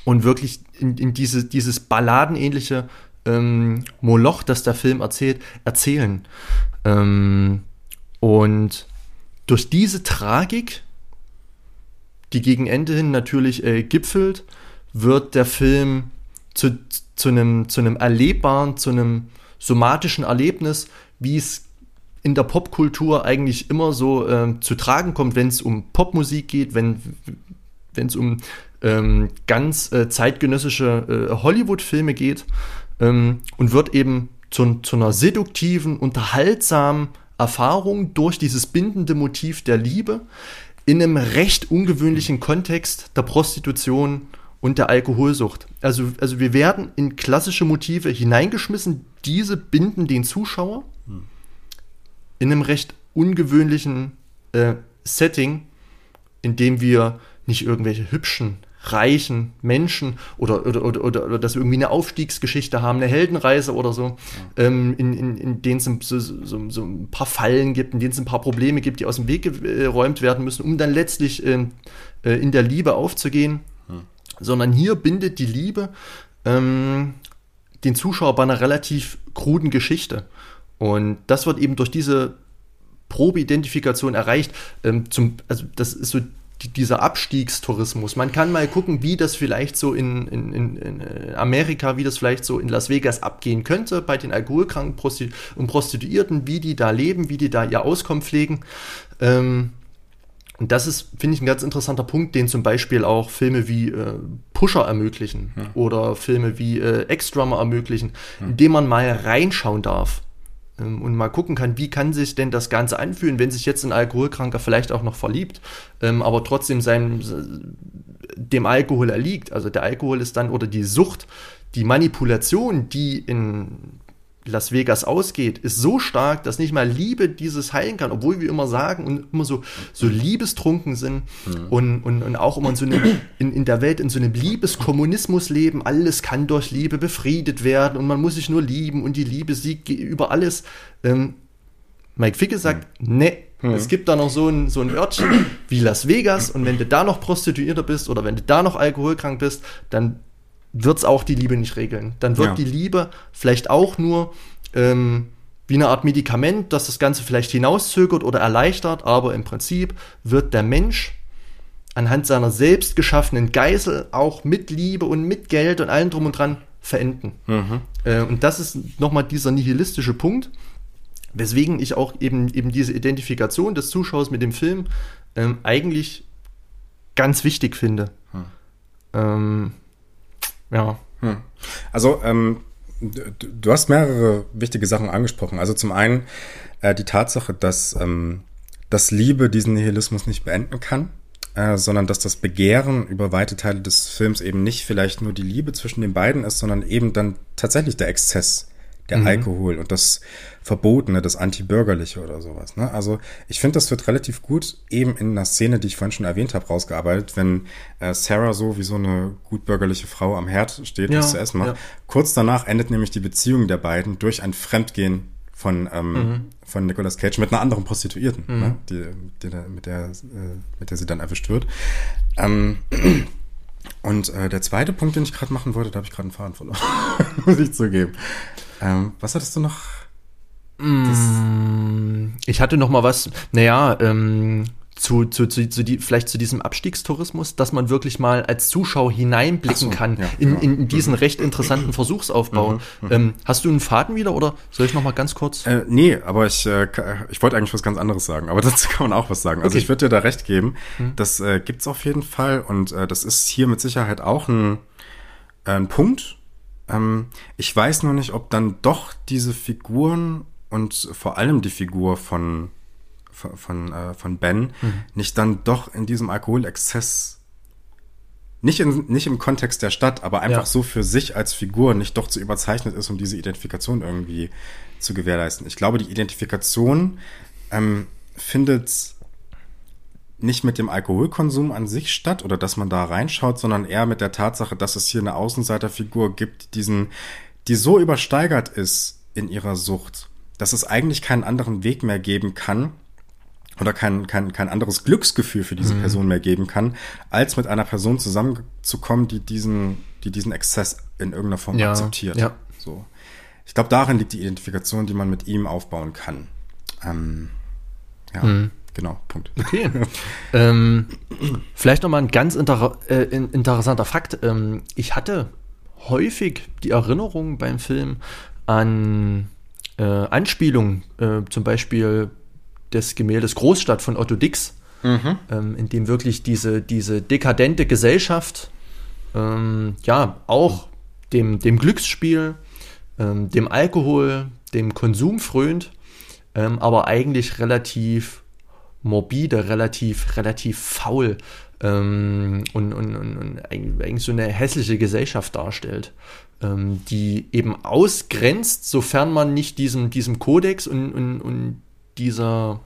und wirklich in, in diese, dieses balladenähnliche ähm, Moloch, das der Film erzählt, erzählen. Ähm, und durch diese Tragik, die gegen Ende hin natürlich äh, gipfelt, wird der Film zu, zu einem, zu einem erlebbaren, zu einem somatischen Erlebnis, wie es in der Popkultur eigentlich immer so äh, zu tragen kommt, wenn es um Popmusik geht, wenn es um ähm, ganz äh, zeitgenössische äh, Hollywood-Filme geht ähm, und wird eben zu, zu einer seduktiven, unterhaltsamen Erfahrung durch dieses bindende Motiv der Liebe in einem recht ungewöhnlichen Kontext der Prostitution und der Alkoholsucht. Also, also wir werden in klassische Motive hineingeschmissen, diese binden den Zuschauer hm. in einem recht ungewöhnlichen äh, Setting, in dem wir nicht irgendwelche hübschen, reichen Menschen oder, oder, oder, oder, oder dass wir irgendwie eine Aufstiegsgeschichte haben, eine Heldenreise oder so, ja. ähm, in, in, in denen es so, so, so, ein paar Fallen gibt, in denen es ein paar Probleme gibt, die aus dem Weg geräumt werden müssen, um dann letztlich ähm, äh, in der Liebe aufzugehen sondern hier bindet die Liebe ähm, den Zuschauer bei einer relativ kruden Geschichte. Und das wird eben durch diese Probeidentifikation erreicht. Ähm, zum, also das ist so dieser Abstiegstourismus. Man kann mal gucken, wie das vielleicht so in, in, in, äh, Amerika, wie das vielleicht so in Las Vegas abgehen könnte bei den alkoholkranken Prostitu und Prostituierten, wie die da leben, wie die da ihr Auskommen pflegen. Ähm, und das ist, finde ich, ein ganz interessanter Punkt, den zum Beispiel auch Filme wie äh, Pusher ermöglichen ja. oder Filme wie äh, Ex-Drummer ermöglichen, ja. indem man mal reinschauen darf ähm, und mal gucken kann, wie kann sich denn das Ganze anfühlen, wenn sich jetzt ein Alkoholkranker vielleicht auch noch verliebt, ähm, aber trotzdem seinem, dem Alkohol erliegt. Also der Alkohol ist dann oder die Sucht, die Manipulation, die in Las Vegas ausgeht, ist so stark, dass nicht mal Liebe dieses heilen kann, obwohl wir immer sagen und immer so, so liebestrunken sind mhm. und, und, und auch immer in, so einem, in, in der Welt in so einem Liebeskommunismus leben. Alles kann durch Liebe befriedet werden und man muss sich nur lieben und die Liebe siegt über alles. Ähm, Mike Ficke sagt, mhm. nee, mhm. es gibt da noch so ein, so ein Örtchen wie Las Vegas und wenn du da noch Prostituierter bist oder wenn du da noch alkoholkrank bist, dann wird es auch die Liebe nicht regeln. Dann wird ja. die Liebe vielleicht auch nur ähm, wie eine Art Medikament, das das Ganze vielleicht hinauszögert oder erleichtert, aber im Prinzip wird der Mensch anhand seiner selbst geschaffenen Geißel auch mit Liebe und mit Geld und allem drum und dran verenden. Mhm. Äh, und das ist nochmal dieser nihilistische Punkt. weswegen ich auch eben, eben diese Identifikation des Zuschauers mit dem Film ähm, eigentlich ganz wichtig finde. Hm. Ähm, ja. Hm. Also, ähm, du, hast mehrere wichtige Sachen angesprochen. Also zum einen äh, die Tatsache, dass, ähm, dass Liebe diesen Nihilismus nicht beenden kann. Äh, sondern dass das Begehren über weite Teile des Films eben nicht vielleicht nur die Liebe zwischen den beiden ist, sondern eben dann tatsächlich der Exzess, der mhm. Alkohol und das Verbotene, das Antibürgerliche oder sowas. Ne? Also ich finde, das wird relativ gut eben in einer Szene, die ich vorhin schon erwähnt habe, rausgearbeitet, wenn äh, Sarah so wie so eine gutbürgerliche Frau am Herd steht, ja, was zu essen macht. Ja. Kurz danach endet nämlich die Beziehung der beiden durch ein Fremdgehen von, ähm, mhm. von Nicolas Cage mit einer anderen Prostituierten, mhm. ne? die, die, mit, der, äh, mit der sie dann erwischt wird. Ähm, und äh, der zweite Punkt, den ich gerade machen wollte, da habe ich gerade einen Faden verloren, muss ich zugeben. Ähm, was hattest du noch? Mm, ich hatte noch mal was, naja, ähm, zu, zu, zu, zu die, vielleicht zu diesem Abstiegstourismus, dass man wirklich mal als Zuschauer hineinblicken so, kann ja, in, ja. in diesen mhm. recht interessanten Versuchsaufbau. Mhm, mhm, ähm, hast du einen Faden wieder oder soll ich noch mal ganz kurz? Äh, nee, aber ich, äh, ich wollte eigentlich was ganz anderes sagen, aber dazu kann man auch was sagen. Also okay. ich würde dir da recht geben, das äh, gibt's auf jeden Fall und äh, das ist hier mit Sicherheit auch ein, äh, ein Punkt. Ähm, ich weiß nur nicht, ob dann doch diese Figuren und vor allem die Figur von von, von, äh, von Ben mhm. nicht dann doch in diesem Alkoholexzess nicht, in, nicht im Kontext der Stadt, aber einfach ja. so für sich als Figur nicht doch zu überzeichnet ist, um diese Identifikation irgendwie zu gewährleisten. Ich glaube, die Identifikation ähm, findet nicht mit dem Alkoholkonsum an sich statt oder dass man da reinschaut, sondern eher mit der Tatsache, dass es hier eine Außenseiterfigur gibt, diesen, die so übersteigert ist in ihrer Sucht, dass es eigentlich keinen anderen Weg mehr geben kann, oder kein, kein, kein anderes Glücksgefühl für diese mhm. Person mehr geben kann, als mit einer Person zusammenzukommen, die diesen, die diesen Exzess in irgendeiner Form ja, akzeptiert. Ja. So. Ich glaube, darin liegt die Identifikation, die man mit ihm aufbauen kann. Ähm, ja, mhm. Genau, Punkt. Okay. ähm, vielleicht nochmal ein ganz inter äh, interessanter Fakt. Ähm, ich hatte häufig die Erinnerung beim Film an äh, Anspielungen, äh, zum Beispiel des Gemäldes Großstadt von Otto Dix, mhm. ähm, in dem wirklich diese, diese dekadente Gesellschaft ähm, ja auch dem, dem Glücksspiel, ähm, dem Alkohol, dem Konsum frönt, ähm, aber eigentlich relativ morbide, relativ, relativ faul ähm, und, und, und, und, eigentlich so eine hässliche Gesellschaft darstellt, ähm, die eben ausgrenzt, sofern man nicht diesem, diesem Kodex und, und, und dieser,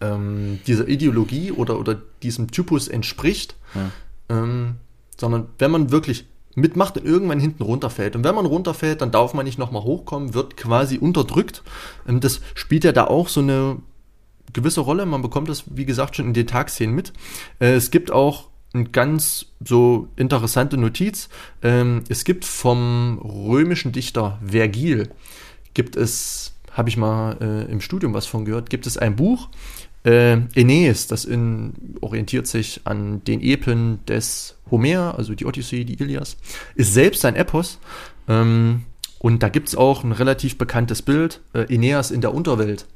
ähm, dieser Ideologie oder, oder diesem Typus entspricht, ja. ähm, sondern wenn man wirklich mitmacht und irgendwann hinten runterfällt. Und wenn man runterfällt, dann darf man nicht nochmal hochkommen, wird quasi unterdrückt. Ähm, das spielt ja da auch so eine gewisse Rolle. Man bekommt das, wie gesagt, schon in den Tagszenen mit. Äh, es gibt auch eine ganz so interessante Notiz. Ähm, es gibt vom römischen Dichter Vergil, gibt es habe ich mal äh, im Studium was von gehört, gibt es ein Buch, äh, Aeneas, das in, orientiert sich an den Epen des Homer, also die Odyssee, die Ilias, ist selbst ein Epos. Ähm, und da gibt es auch ein relativ bekanntes Bild, äh, Aeneas in der Unterwelt.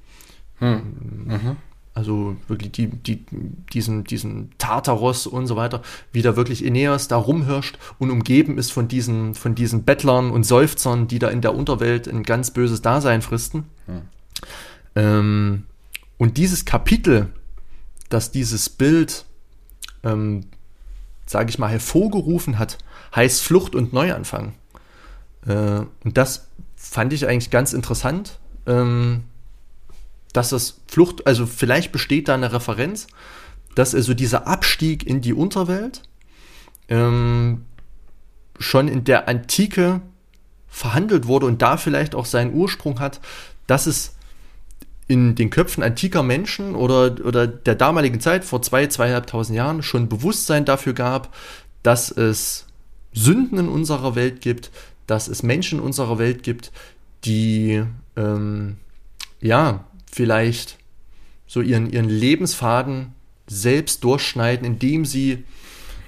Hm. Mhm. Also wirklich die, die, diesen, diesen Tartaros und so weiter, wie da wirklich Aeneas da rumhirscht und umgeben ist von diesen, von diesen Bettlern und Seufzern, die da in der Unterwelt ein ganz böses Dasein fristen. Hm. Ähm, und dieses Kapitel, das dieses Bild, ähm, sage ich mal, hervorgerufen hat, heißt Flucht und Neuanfang. Äh, und das fand ich eigentlich ganz interessant. Ähm, dass das Flucht, also vielleicht besteht da eine Referenz, dass also dieser Abstieg in die Unterwelt ähm, schon in der Antike verhandelt wurde und da vielleicht auch seinen Ursprung hat, dass es in den Köpfen antiker Menschen oder, oder der damaligen Zeit vor zwei, zweieinhalbtausend Jahren schon Bewusstsein dafür gab, dass es Sünden in unserer Welt gibt, dass es Menschen in unserer Welt gibt, die ähm, ja vielleicht so ihren, ihren Lebensfaden selbst durchschneiden, indem sie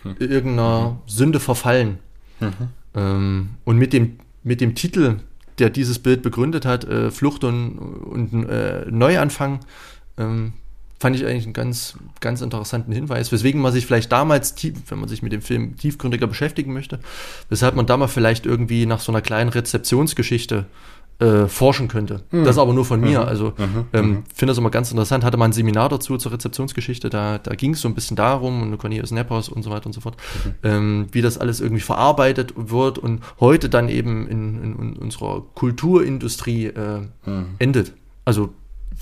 mhm. irgendeiner mhm. Sünde verfallen. Mhm. Ähm, und mit dem, mit dem Titel der dieses Bild begründet hat, äh, Flucht und, und äh, Neuanfang, ähm, fand ich eigentlich einen ganz, ganz interessanten Hinweis, weswegen man sich vielleicht damals, tief, wenn man sich mit dem Film tiefgründiger beschäftigen möchte, weshalb man damals vielleicht irgendwie nach so einer kleinen Rezeptionsgeschichte äh, forschen könnte. Mhm. Das aber nur von mir. Mhm. Also mhm. ähm, mhm. finde das immer ganz interessant. Hatte mal ein Seminar dazu zur Rezeptionsgeschichte. Da, da ging es so ein bisschen darum und Cornelius Nepos und so weiter und so fort, mhm. ähm, wie das alles irgendwie verarbeitet wird und heute dann eben in, in, in unserer Kulturindustrie äh, endet. Also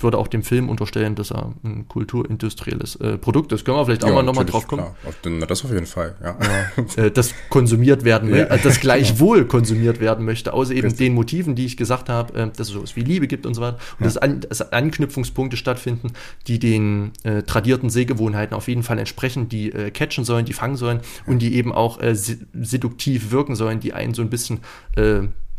würde auch dem Film unterstellen, dass er ein kulturindustrielles äh, Produkt ist. Können wir vielleicht auch ja, mal nochmal drauf kommen? Klar. Das auf jeden Fall, ja. ja äh, das konsumiert werden, ja. äh, das gleichwohl konsumiert werden möchte, außer eben Richtig. den Motiven, die ich gesagt habe, äh, dass es sowas wie Liebe gibt und so weiter. Und dass, an, dass Anknüpfungspunkte stattfinden, die den äh, tradierten Sehgewohnheiten auf jeden Fall entsprechen, die äh, catchen sollen, die fangen sollen und die eben auch äh, seduktiv wirken sollen, die einen so ein bisschen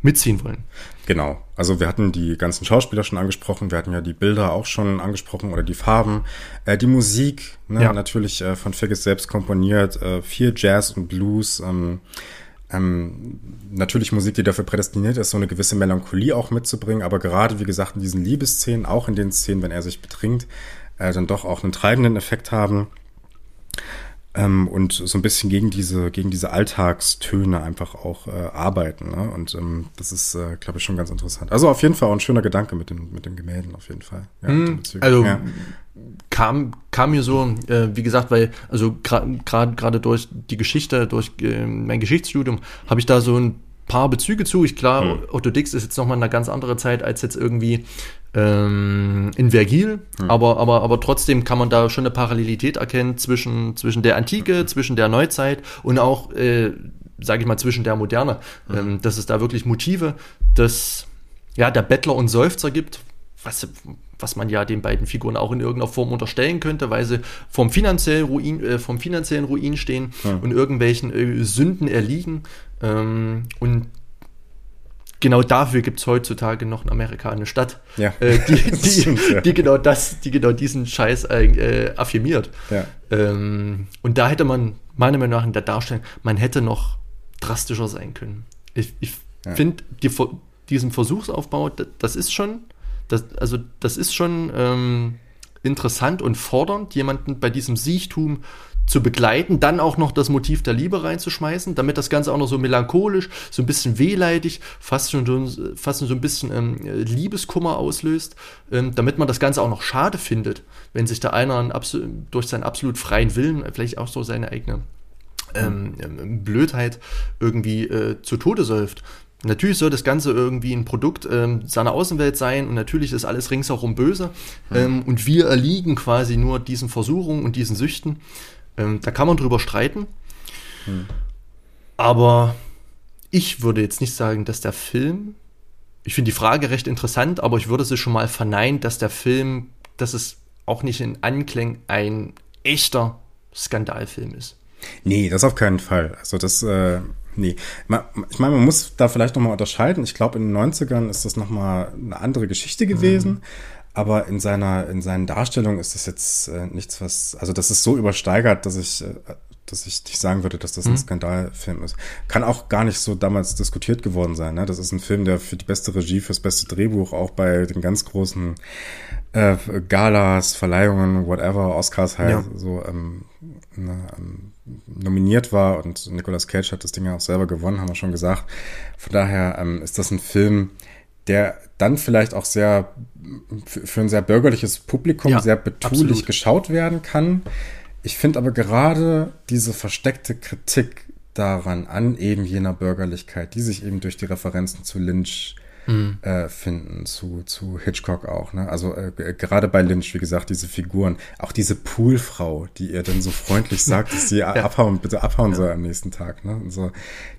mitziehen wollen. Genau. Also wir hatten die ganzen Schauspieler schon angesprochen, wir hatten ja die Bilder auch schon angesprochen oder die Farben, äh, die Musik, ne, ja. natürlich äh, von Figgis selbst komponiert, äh, viel Jazz und Blues. Ähm, ähm, natürlich Musik, die dafür prädestiniert ist, so eine gewisse Melancholie auch mitzubringen, aber gerade, wie gesagt, in diesen Liebesszenen, auch in den Szenen, wenn er sich betrinkt, äh, dann doch auch einen treibenden Effekt haben ähm, und so ein bisschen gegen diese, gegen diese Alltagstöne einfach auch äh, arbeiten. Ne? Und ähm, das ist, äh, glaube ich, schon ganz interessant. Also auf jeden Fall auch ein schöner Gedanke mit den, mit den Gemälden, auf jeden Fall. Ja, hm, also ja. kam, kam mir so, äh, wie gesagt, weil, also gerade gerade durch die Geschichte, durch äh, mein Geschichtsstudium, habe ich da so ein paar Bezüge zu. Ich klar, hm. Otto Dix ist jetzt nochmal eine ganz andere Zeit als jetzt irgendwie ähm, in Vergil, hm. aber, aber, aber trotzdem kann man da schon eine Parallelität erkennen zwischen, zwischen der Antike, zwischen der Neuzeit und auch, äh, sage ich mal, zwischen der Moderne. Hm. Ähm, dass es da wirklich Motive des, ja, der Bettler und Seufzer gibt, was, was man ja den beiden Figuren auch in irgendeiner Form unterstellen könnte, weil sie vom finanziellen Ruin, äh, vom finanziellen Ruin stehen hm. und irgendwelchen äh, Sünden erliegen. Ähm, und genau dafür gibt es heutzutage noch in Amerika eine Stadt, ja. äh, die, die, stimmt, ja. die, genau das, die genau diesen Scheiß äh, affirmiert. Ja. Ähm, und da hätte man meiner Meinung nach in der Darstellung, man hätte noch drastischer sein können. Ich, ich finde die, diesen Versuchsaufbau, das ist schon, das, also das ist schon ähm, interessant und fordernd, jemanden bei diesem Siechtum zu begleiten, dann auch noch das Motiv der Liebe reinzuschmeißen, damit das Ganze auch noch so melancholisch, so ein bisschen wehleidig, fast schon so, fast so ein bisschen ähm, Liebeskummer auslöst, ähm, damit man das Ganze auch noch schade findet, wenn sich da einer durch seinen absolut freien Willen, vielleicht auch so seine eigene ähm, ähm, Blödheit irgendwie äh, zu Tode säuft. Natürlich soll das Ganze irgendwie ein Produkt ähm, seiner Außenwelt sein und natürlich ist alles ringsherum böse mhm. ähm, und wir erliegen quasi nur diesen Versuchungen und diesen Süchten. Ähm, da kann man drüber streiten. Hm. Aber ich würde jetzt nicht sagen, dass der Film, ich finde die Frage recht interessant, aber ich würde sie schon mal verneinen, dass der Film, dass es auch nicht in Anklang ein echter Skandalfilm ist. Nee, das auf keinen Fall. Also das, äh, nee. Ich meine, man muss da vielleicht nochmal unterscheiden. Ich glaube, in den 90ern ist das nochmal eine andere Geschichte gewesen. Mhm. Aber in seiner, in seinen Darstellungen ist das jetzt äh, nichts, was, also das ist so übersteigert, dass ich, äh, dass ich nicht sagen würde, dass das ein mhm. Skandalfilm ist. Kann auch gar nicht so damals diskutiert geworden sein. Ne? Das ist ein Film, der für die beste Regie, fürs beste Drehbuch, auch bei den ganz großen äh, Galas, Verleihungen, whatever, Oscars halt ja. so ähm, ne, ähm, nominiert war. Und Nicolas Cage hat das Ding ja auch selber gewonnen, haben wir schon gesagt. Von daher ähm, ist das ein Film, der dann vielleicht auch sehr für ein sehr bürgerliches Publikum ja, sehr betulich absolut. geschaut werden kann. Ich finde aber gerade diese versteckte Kritik daran an eben jener Bürgerlichkeit, die sich eben durch die Referenzen zu Lynch mhm. äh, finden, zu, zu Hitchcock auch. Ne? Also äh, gerade bei Lynch, wie gesagt, diese Figuren, auch diese Poolfrau, die ihr dann so freundlich sagt, dass sie ja. abhauen, bitte abhauen ja. soll am nächsten Tag. Ne? Und so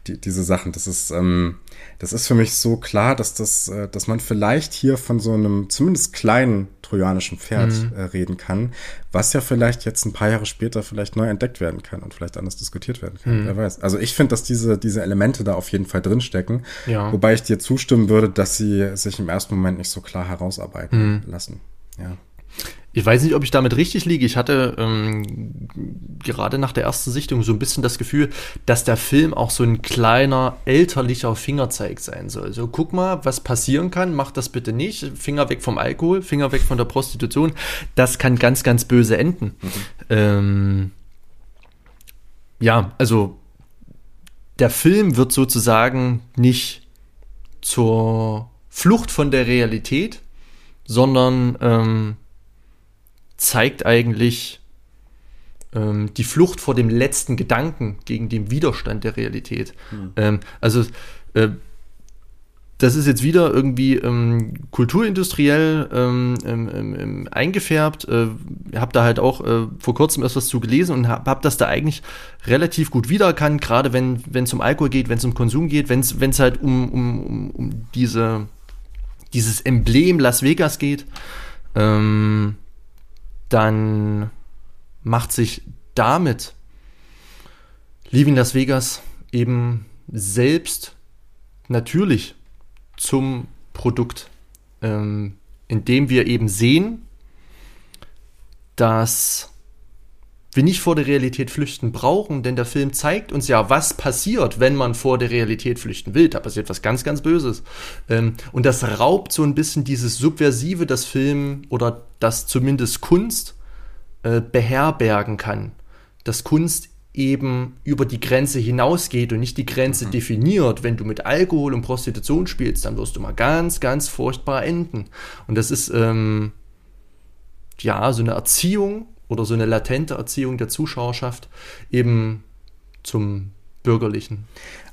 die, diese Sachen, das ist, ähm, das ist für mich so klar, dass das, äh, dass man vielleicht hier von so einem zumindest kleinen trojanischen Pferd mhm. äh, reden kann, was ja vielleicht jetzt ein paar Jahre später vielleicht neu entdeckt werden kann und vielleicht anders diskutiert werden kann. Mhm. Wer weiß. Also ich finde, dass diese, diese Elemente da auf jeden Fall drinstecken. Ja. Wobei ich dir zustimmen würde, dass sie sich im ersten Moment nicht so klar herausarbeiten mhm. lassen. Ja. Ich weiß nicht, ob ich damit richtig liege. Ich hatte ähm, gerade nach der ersten Sichtung so ein bisschen das Gefühl, dass der Film auch so ein kleiner elterlicher Fingerzeig sein soll. So, guck mal, was passieren kann, mach das bitte nicht. Finger weg vom Alkohol, Finger weg von der Prostitution. Das kann ganz, ganz böse enden. Mhm. Ähm, ja, also der Film wird sozusagen nicht zur Flucht von der Realität, sondern ähm, zeigt eigentlich ähm, die Flucht vor dem letzten Gedanken gegen den Widerstand der Realität. Hm. Ähm, also äh, das ist jetzt wieder irgendwie ähm, kulturindustriell ähm, ähm, ähm eingefärbt. Äh, habe da halt auch äh, vor kurzem etwas zu gelesen und habe hab das da eigentlich relativ gut wiedererkannt, gerade wenn es um Alkohol geht, wenn es um Konsum geht, wenn es halt um, um, um, um diese, dieses Emblem Las Vegas geht. Ähm, dann macht sich damit Leaving Las Vegas eben selbst natürlich zum Produkt, ähm, indem wir eben sehen, dass wir nicht vor der Realität flüchten brauchen, denn der Film zeigt uns ja, was passiert, wenn man vor der Realität flüchten will. Da passiert was ganz, ganz Böses. Ähm, und das raubt so ein bisschen dieses Subversive, das Film oder das zumindest Kunst äh, beherbergen kann. Dass Kunst eben über die Grenze hinausgeht und nicht die Grenze mhm. definiert. Wenn du mit Alkohol und Prostitution spielst, dann wirst du mal ganz, ganz furchtbar enden. Und das ist ähm, ja so eine Erziehung oder so eine latente Erziehung der Zuschauerschaft eben zum Bürgerlichen.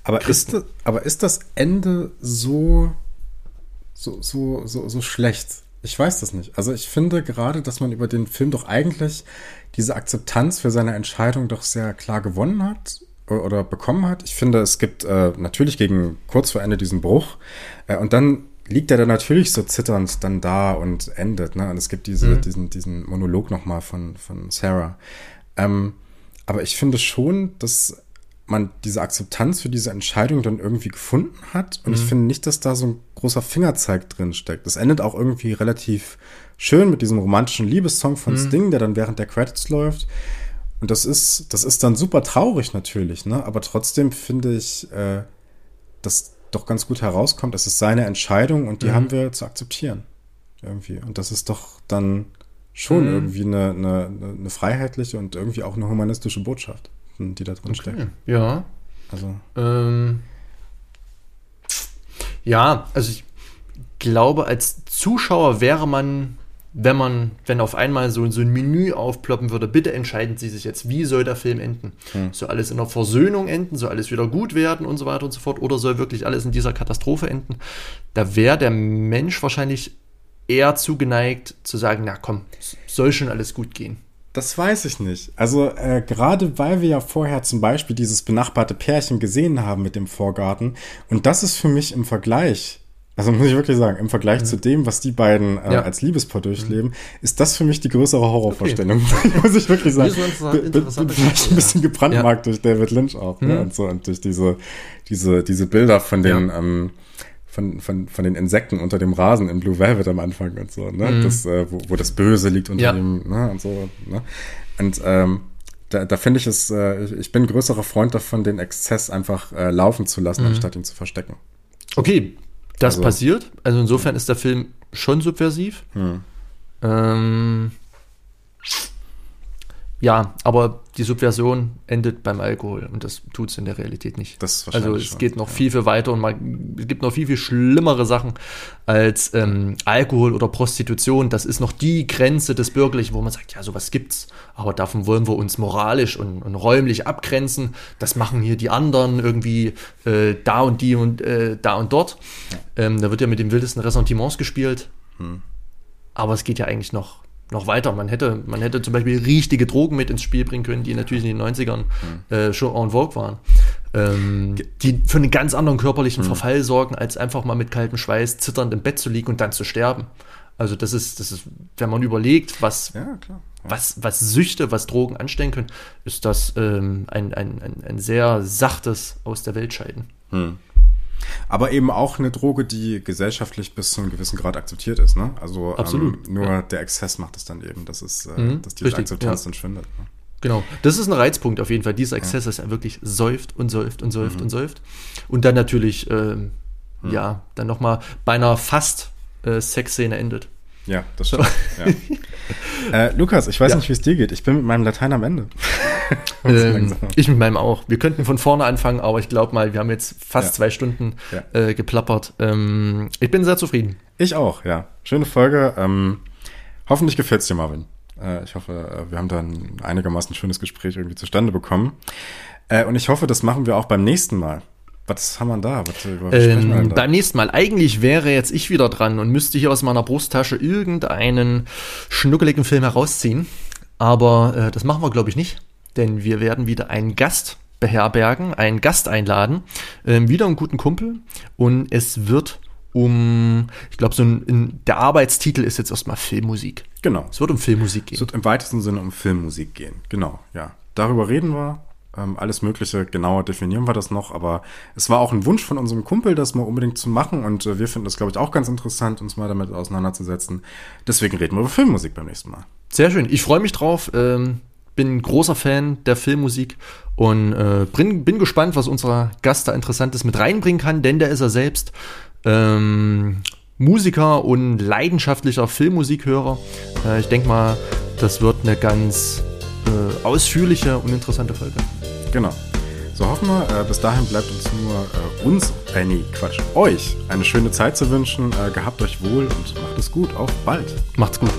Aber ist, das, aber ist das Ende so, so, so, so, so schlecht? Ich weiß das nicht. Also ich finde gerade, dass man über den Film doch eigentlich diese Akzeptanz für seine Entscheidung doch sehr klar gewonnen hat oder bekommen hat. Ich finde, es gibt äh, natürlich gegen kurz vor Ende diesen Bruch äh, und dann liegt er da natürlich so zitternd dann da und endet. Ne? Und es gibt diese, mhm. diesen, diesen Monolog nochmal von, von Sarah. Ähm, aber ich finde schon, dass man diese Akzeptanz für diese Entscheidung dann irgendwie gefunden hat. Und mhm. ich finde nicht, dass da so ein großer Fingerzeig drin steckt. Das endet auch irgendwie relativ schön mit diesem romantischen Liebessong von mhm. Sting, der dann während der Credits läuft. Und das ist, das ist dann super traurig natürlich, ne? Aber trotzdem finde ich, äh, dass doch ganz gut herauskommt, es ist seine Entscheidung und die mhm. haben wir zu akzeptieren. Irgendwie. Und das ist doch dann schon mhm. irgendwie eine, eine, eine freiheitliche und irgendwie auch eine humanistische Botschaft, die da drin okay. steckt. Ja. Also. Ähm, ja, also ich glaube, als Zuschauer wäre man wenn man, wenn auf einmal so, so ein Menü aufploppen würde, bitte entscheiden Sie sich jetzt, wie soll der Film enden? Hm. Soll alles in der Versöhnung enden? Soll alles wieder gut werden und so weiter und so fort? Oder soll wirklich alles in dieser Katastrophe enden? Da wäre der Mensch wahrscheinlich eher zugeneigt zu sagen, na komm, soll schon alles gut gehen. Das weiß ich nicht. Also äh, gerade weil wir ja vorher zum Beispiel dieses benachbarte Pärchen gesehen haben mit dem Vorgarten und das ist für mich im Vergleich also muss ich wirklich sagen, im Vergleich mhm. zu dem, was die beiden äh, ja. als Liebespaar durchleben, mhm. ist das für mich die größere Horrorvorstellung. Okay. muss ich wirklich sagen. Bin vielleicht ein bisschen gebrandmarkt ja. durch David Lynch auch. Ne, mhm. Ne? Und so und durch diese, diese, diese Bilder von den, ja. ähm, von, von, von den Insekten unter dem Rasen in Blue Velvet am Anfang und so, ne? Mhm. Das, äh, wo, wo das Böse liegt unter dem, ne? Und so, ne? Und ähm, da, da finde ich es, äh, ich bin größerer Freund davon, den Exzess einfach äh, laufen zu lassen, mhm. anstatt ihn zu verstecken. Okay, das also, passiert. Also insofern ist der Film schon subversiv. Hm. Ähm, ja, aber die Subversion endet beim Alkohol und das tut es in der Realität nicht. also es schon, geht noch ja. viel, viel weiter und man, es gibt noch viel, viel schlimmere Sachen als ähm, Alkohol oder Prostitution. Das ist noch die Grenze des Bürgerlichen, wo man sagt, ja, sowas gibt's, aber davon wollen wir uns moralisch und, und räumlich abgrenzen. Das machen hier die anderen irgendwie äh, da und die und äh, da und dort. Ähm, da wird ja mit den wildesten Ressentiments gespielt. Hm. Aber es geht ja eigentlich noch noch weiter. Man hätte, man hätte zum Beispiel richtige Drogen mit ins Spiel bringen können, die natürlich in den 90ern mhm. äh, schon en vogue waren. Ähm, die für einen ganz anderen körperlichen mhm. Verfall sorgen, als einfach mal mit kaltem Schweiß zitternd im Bett zu liegen und dann zu sterben. Also das ist, das ist, wenn man überlegt, was, ja, ja. was, was Süchte, was Drogen anstellen können, ist das ähm, ein, ein, ein, ein sehr sachtes aus der Welt scheiden. Mhm. Aber eben auch eine Droge, die gesellschaftlich bis zu einem gewissen Grad akzeptiert ist. Ne? Also Absolut, Ähm, nur ja. der Exzess macht es dann eben, dass, es, äh, Mhm, dass diese richtig, Akzeptanz ja. dann schwindet. Ne? Genau. Das ist ein Reizpunkt auf jeden Fall. Dieser Exzess, dass er wirklich säuft und säuft und Mhm. säuft und säuft. Und dann natürlich, ähm, ja, dann nochmal bei einer fast äh, Sexszene endet. Ja, das stimmt. ja. äh, Lukas, ich weiß Ja. nicht, wie es dir geht. Ich bin mit meinem Latein am Ende. Ähm, ich mit meinem auch. Wir könnten von vorne anfangen, aber ich glaube mal, wir haben jetzt fast Ja. zwei Stunden Ja. äh, geplappert. Ähm, ich bin sehr zufrieden. Ich auch, ja. Schöne Folge. Ähm, hoffentlich gefällt's dir, Marvin. Äh, ich hoffe, äh, wir haben da ein einigermaßen schönes Gespräch irgendwie zustande bekommen. Äh, und ich hoffe, das machen wir auch beim nächsten Mal. Was haben wir da? Was, was sprechen wir Ähm, da? beim nächsten Mal. Eigentlich wäre jetzt ich wieder dran und müsste hier aus meiner Brusttasche irgendeinen schnuckeligen Film herausziehen. Aber äh, das machen wir, glaube ich, nicht. Denn wir werden wieder einen Gast beherbergen, einen Gast einladen. Ähm, wieder einen guten Kumpel. Und es wird um, ich glaube, so ein, in, der Arbeitstitel ist jetzt erstmal Filmmusik. Genau. Es wird um Filmmusik Es gehen. wird im weitesten Sinne um Filmmusik gehen. Genau, ja. Darüber reden wir. Ähm, alles Mögliche, genauer definieren wir das noch. Aber es war auch ein Wunsch von unserem Kumpel, das mal unbedingt zu machen. Und äh, wir finden das, glaube ich, auch ganz interessant, uns mal damit auseinanderzusetzen. Deswegen reden wir über Filmmusik beim nächsten Mal. Sehr schön. Ich freue mich drauf. Ähm, bin großer Fan der Filmmusik und äh, bin, bin gespannt, was unser Gast da Interessantes mit reinbringen kann, denn der ist er selbst ähm, Musiker und leidenschaftlicher Filmmusikhörer. Äh, ich denke mal, das wird eine ganz äh, ausführliche und interessante Folge. Genau. So hoffen wir, äh, bis dahin bleibt uns nur äh, uns, äh, nee, Quatsch, euch eine schöne Zeit zu wünschen. Äh, gehabt euch wohl und macht es gut. Auf bald. Macht's gut.